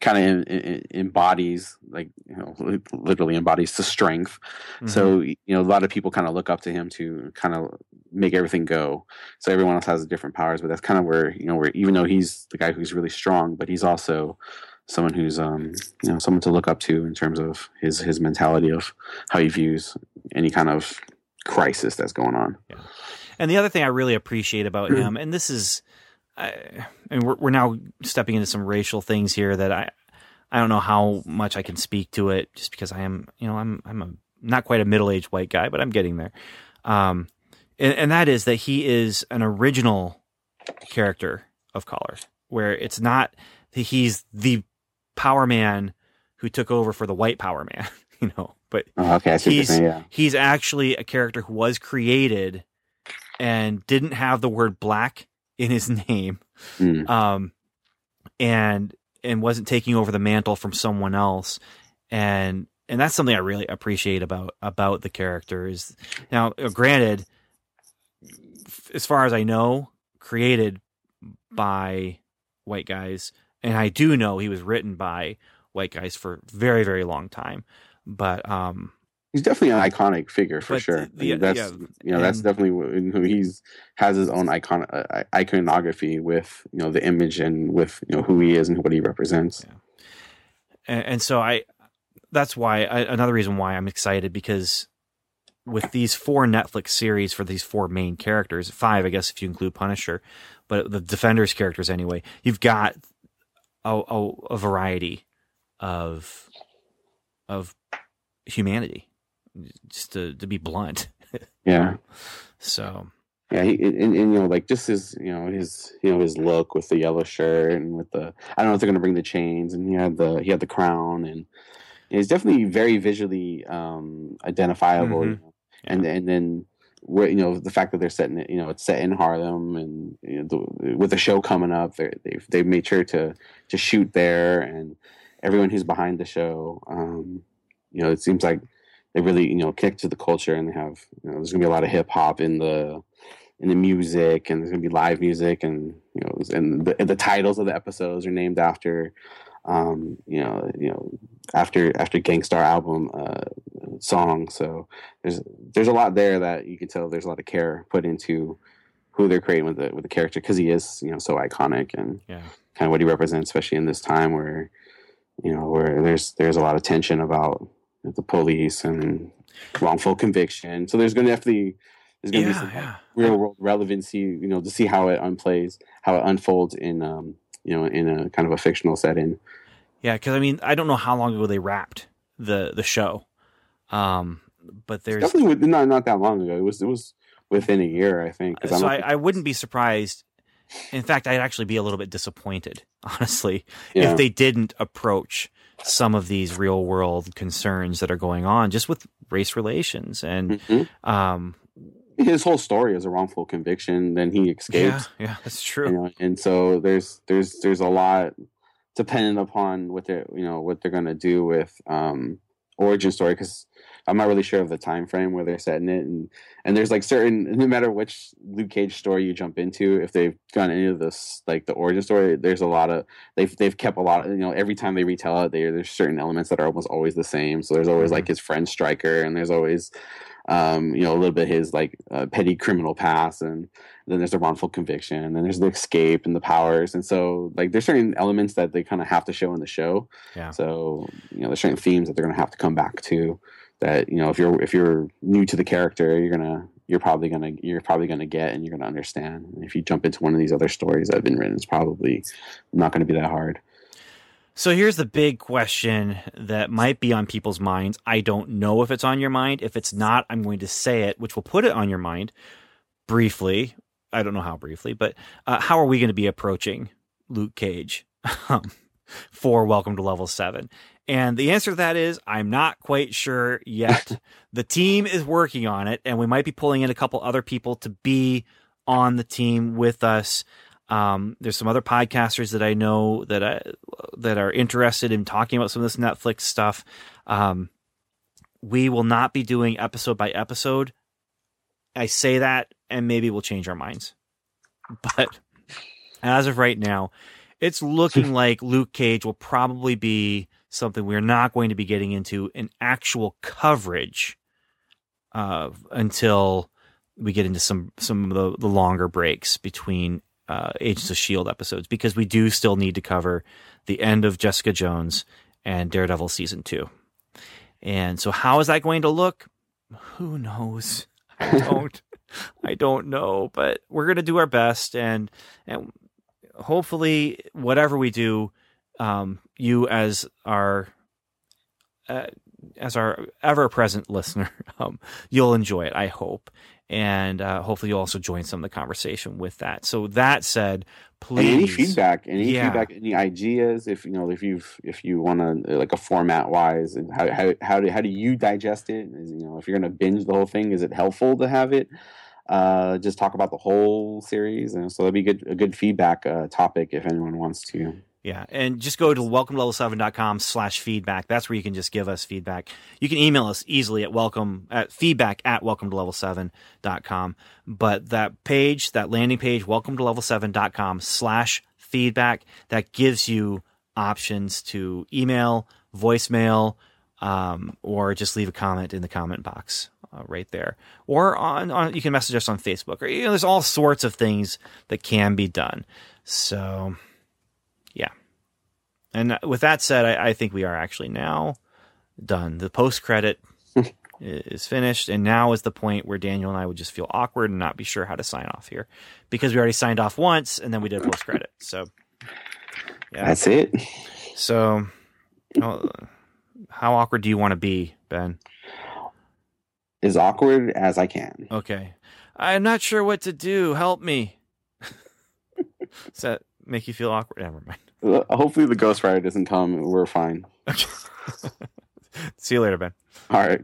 Speaker 1: kind of embodies like you know literally embodies the strength.
Speaker 3: mhm.
Speaker 1: So you know, a lot of people kind of look up to him to kind of make everything go. So everyone else has different powers, but that's kind of where you know, where even though he's the guy who's really strong, but he's also someone who's um you know someone to look up to in terms of his his mentality of how he views any kind of crisis that's going on.
Speaker 3: And the other thing I really appreciate about him, and this is, I, and we're, we're now stepping into some racial things here that I, I don't know how much I can speak to it, just because I am, you know, I'm, I'm a not quite a middle aged white guy, but I'm getting there. Um, and, and that is that he is an original character of color, where it's not that he's the power man who took over for the white power man, you know, but
Speaker 1: Oh, okay, I see
Speaker 3: He's-
Speaker 1: saying. Yeah,
Speaker 3: he's actually a character who was created and didn't have the word black in his name
Speaker 1: Mm.
Speaker 3: um and and wasn't taking over the mantle from someone else and and that's something i really appreciate about about the character is now granted as far as i know created by white guys and i do know he was written by white guys for a very very long time but um
Speaker 1: he's definitely an iconic figure for sure.
Speaker 3: the-
Speaker 1: I mean, that's
Speaker 3: yeah,
Speaker 1: you know that's definitely wh- who he's has his own icon uh, iconography with you know the image and with you know who he is and what he represents.
Speaker 3: and, and so I that's why I, another reason why I'm excited because with these four Netflix series for these four main characters, five I guess if you include Punisher, but the Defenders characters anyway, you've got a, a, a variety of of humanity, just to to be blunt.
Speaker 1: Yeah.
Speaker 3: So
Speaker 1: Yeah, he, and, and, you know, like just his, you know, his, you know, his look with the yellow shirt and with the, I don't know if they're gonna bring the chains, and he had the, he had the crown, and he's definitely very visually um identifiable,
Speaker 3: Mhm.
Speaker 1: you know? and and then where you know the fact that they're setting it, you know, it's set in Harlem, and you know, the, with the show coming up, they they've they've made sure to to shoot there, and everyone who's behind the show, um, you know, it seems like they really you know connect to the culture, and they have, you know, there's gonna be a lot of hip hop in the in the music and there's gonna be live music and you know and the, the titles of the episodes are named after um you know you know after after Gang Starr album uh song so there's there's a lot there that you can tell there's a lot of care put into who they're creating with the with the character because he is you know so iconic and
Speaker 3: yeah,
Speaker 1: kind of what he represents especially in this time where you know where there's there's a lot of tension about the police and wrongful conviction so there's have to be there's gonna be some
Speaker 3: yeah.
Speaker 1: real world relevancy, you know, to see how it unplays, how it unfolds in, um, you know, in a kind of a fictional setting.
Speaker 3: Yeah, because I mean, I don't know how long ago they wrapped the the show, um, but there's
Speaker 1: Definitely not not that long ago. It was it was within a year, I think.
Speaker 3: so I, I wouldn't be surprised. In fact, I'd actually be a little bit disappointed, honestly,
Speaker 1: yeah.
Speaker 3: if they didn't approach some of these real world concerns that are going on just with race relations and
Speaker 1: Mhm.
Speaker 3: um
Speaker 1: his whole story is a wrongful conviction. Then he
Speaker 3: yeah,
Speaker 1: escaped,
Speaker 3: yeah, that's
Speaker 1: you
Speaker 3: true.
Speaker 1: know, and so there's there's there's a lot dependent upon what they're you know what they're gonna do with um origin story because I'm not really sure of the time frame where they're setting it, and and there's like certain no matter which Luke Cage story you jump into, if they've done any of this like the origin story, there's a lot of they've they've kept a lot of you know every time they retell it, there there's certain elements that are almost always the same. So there's always
Speaker 3: Mm-hmm.
Speaker 1: like his friend Stryker, and there's always um, you know a little bit his like uh, petty criminal past, and then there's the wrongful conviction, and then there's the escape and the powers, and so like there's certain elements that they kind of have to show in the show.
Speaker 3: Yeah.
Speaker 1: So you know there's certain themes that they're gonna have to come back to that you know if you're if you're new to the character you're gonna you're probably gonna you're probably gonna get and you're gonna understand and if you jump into one of these other stories that have been written it's probably not gonna be that hard
Speaker 3: So here's the big question that might be on people's minds. I don't know if it's on your mind. If it's not, I'm going to say it, which will put it on your mind briefly. I don't know how briefly, but uh, how are we going to be approaching Luke Cage um, for Welcome to Level 7? And the answer to that is I'm not quite sure yet. the team is working on it, and we might be pulling in a couple other people to be on the team with us. Um, there's some other podcasters that I know that I, that are interested in talking about some of this Netflix stuff. Um, we will not be doing episode by episode. I say that, and maybe we'll change our minds. But as of right now, it's looking like Luke Cage will probably be something we're not going to be getting into in actual coverage uh, until we get into some some of the, the longer breaks between uh, Agents of Shield episodes because we do still need to cover the end of Jessica Jones and Daredevil season two. And so, how is that going to look? Who knows? I don't. I don't know, but we're gonna do our best, and and hopefully, whatever we do, um, you as our uh, as our ever present listener, um, you'll enjoy it. I hope, and uh, hopefully, you'll also join some of the conversation with that. So that said,
Speaker 1: And any feedback any
Speaker 3: Yeah.
Speaker 1: feedback any ideas if you know if you've if you want to like a format wise and how, how how do how do you digest it? Is, you know if you're gonna binge the whole thing is it helpful to have it? Uh just talk about the whole series and so that'd be good a good feedback uh topic if anyone wants to
Speaker 3: Yeah, and just go to welcome to level7.com slash feedback. That's where you can just give us feedback. You can email us easily at welcome at feedback at welcome to level7.com. But that page, that landing page, welcome to level7.com slash feedback, that gives you options to email, voicemail, um, or just leave a comment in the comment box uh, right there. Or on, on you can message us on Facebook. Or you know, there's all sorts of things that can be done. So. And with that said, I, I think we are actually now done. The post credit is finished, and now is the point where Daniel and I would just feel awkward and not be sure how to sign off here because we already signed off once and then we did post credit. So yeah.
Speaker 1: that's it
Speaker 3: So how, how awkward do you want to be, Ben?
Speaker 1: as awkward as i can
Speaker 3: Okay. I'm not sure what to do. Help me. Does that make you feel awkward? Never mind.
Speaker 1: Hopefully the ghost rider doesn't come. We're fine.
Speaker 3: See you later, Ben.
Speaker 1: all right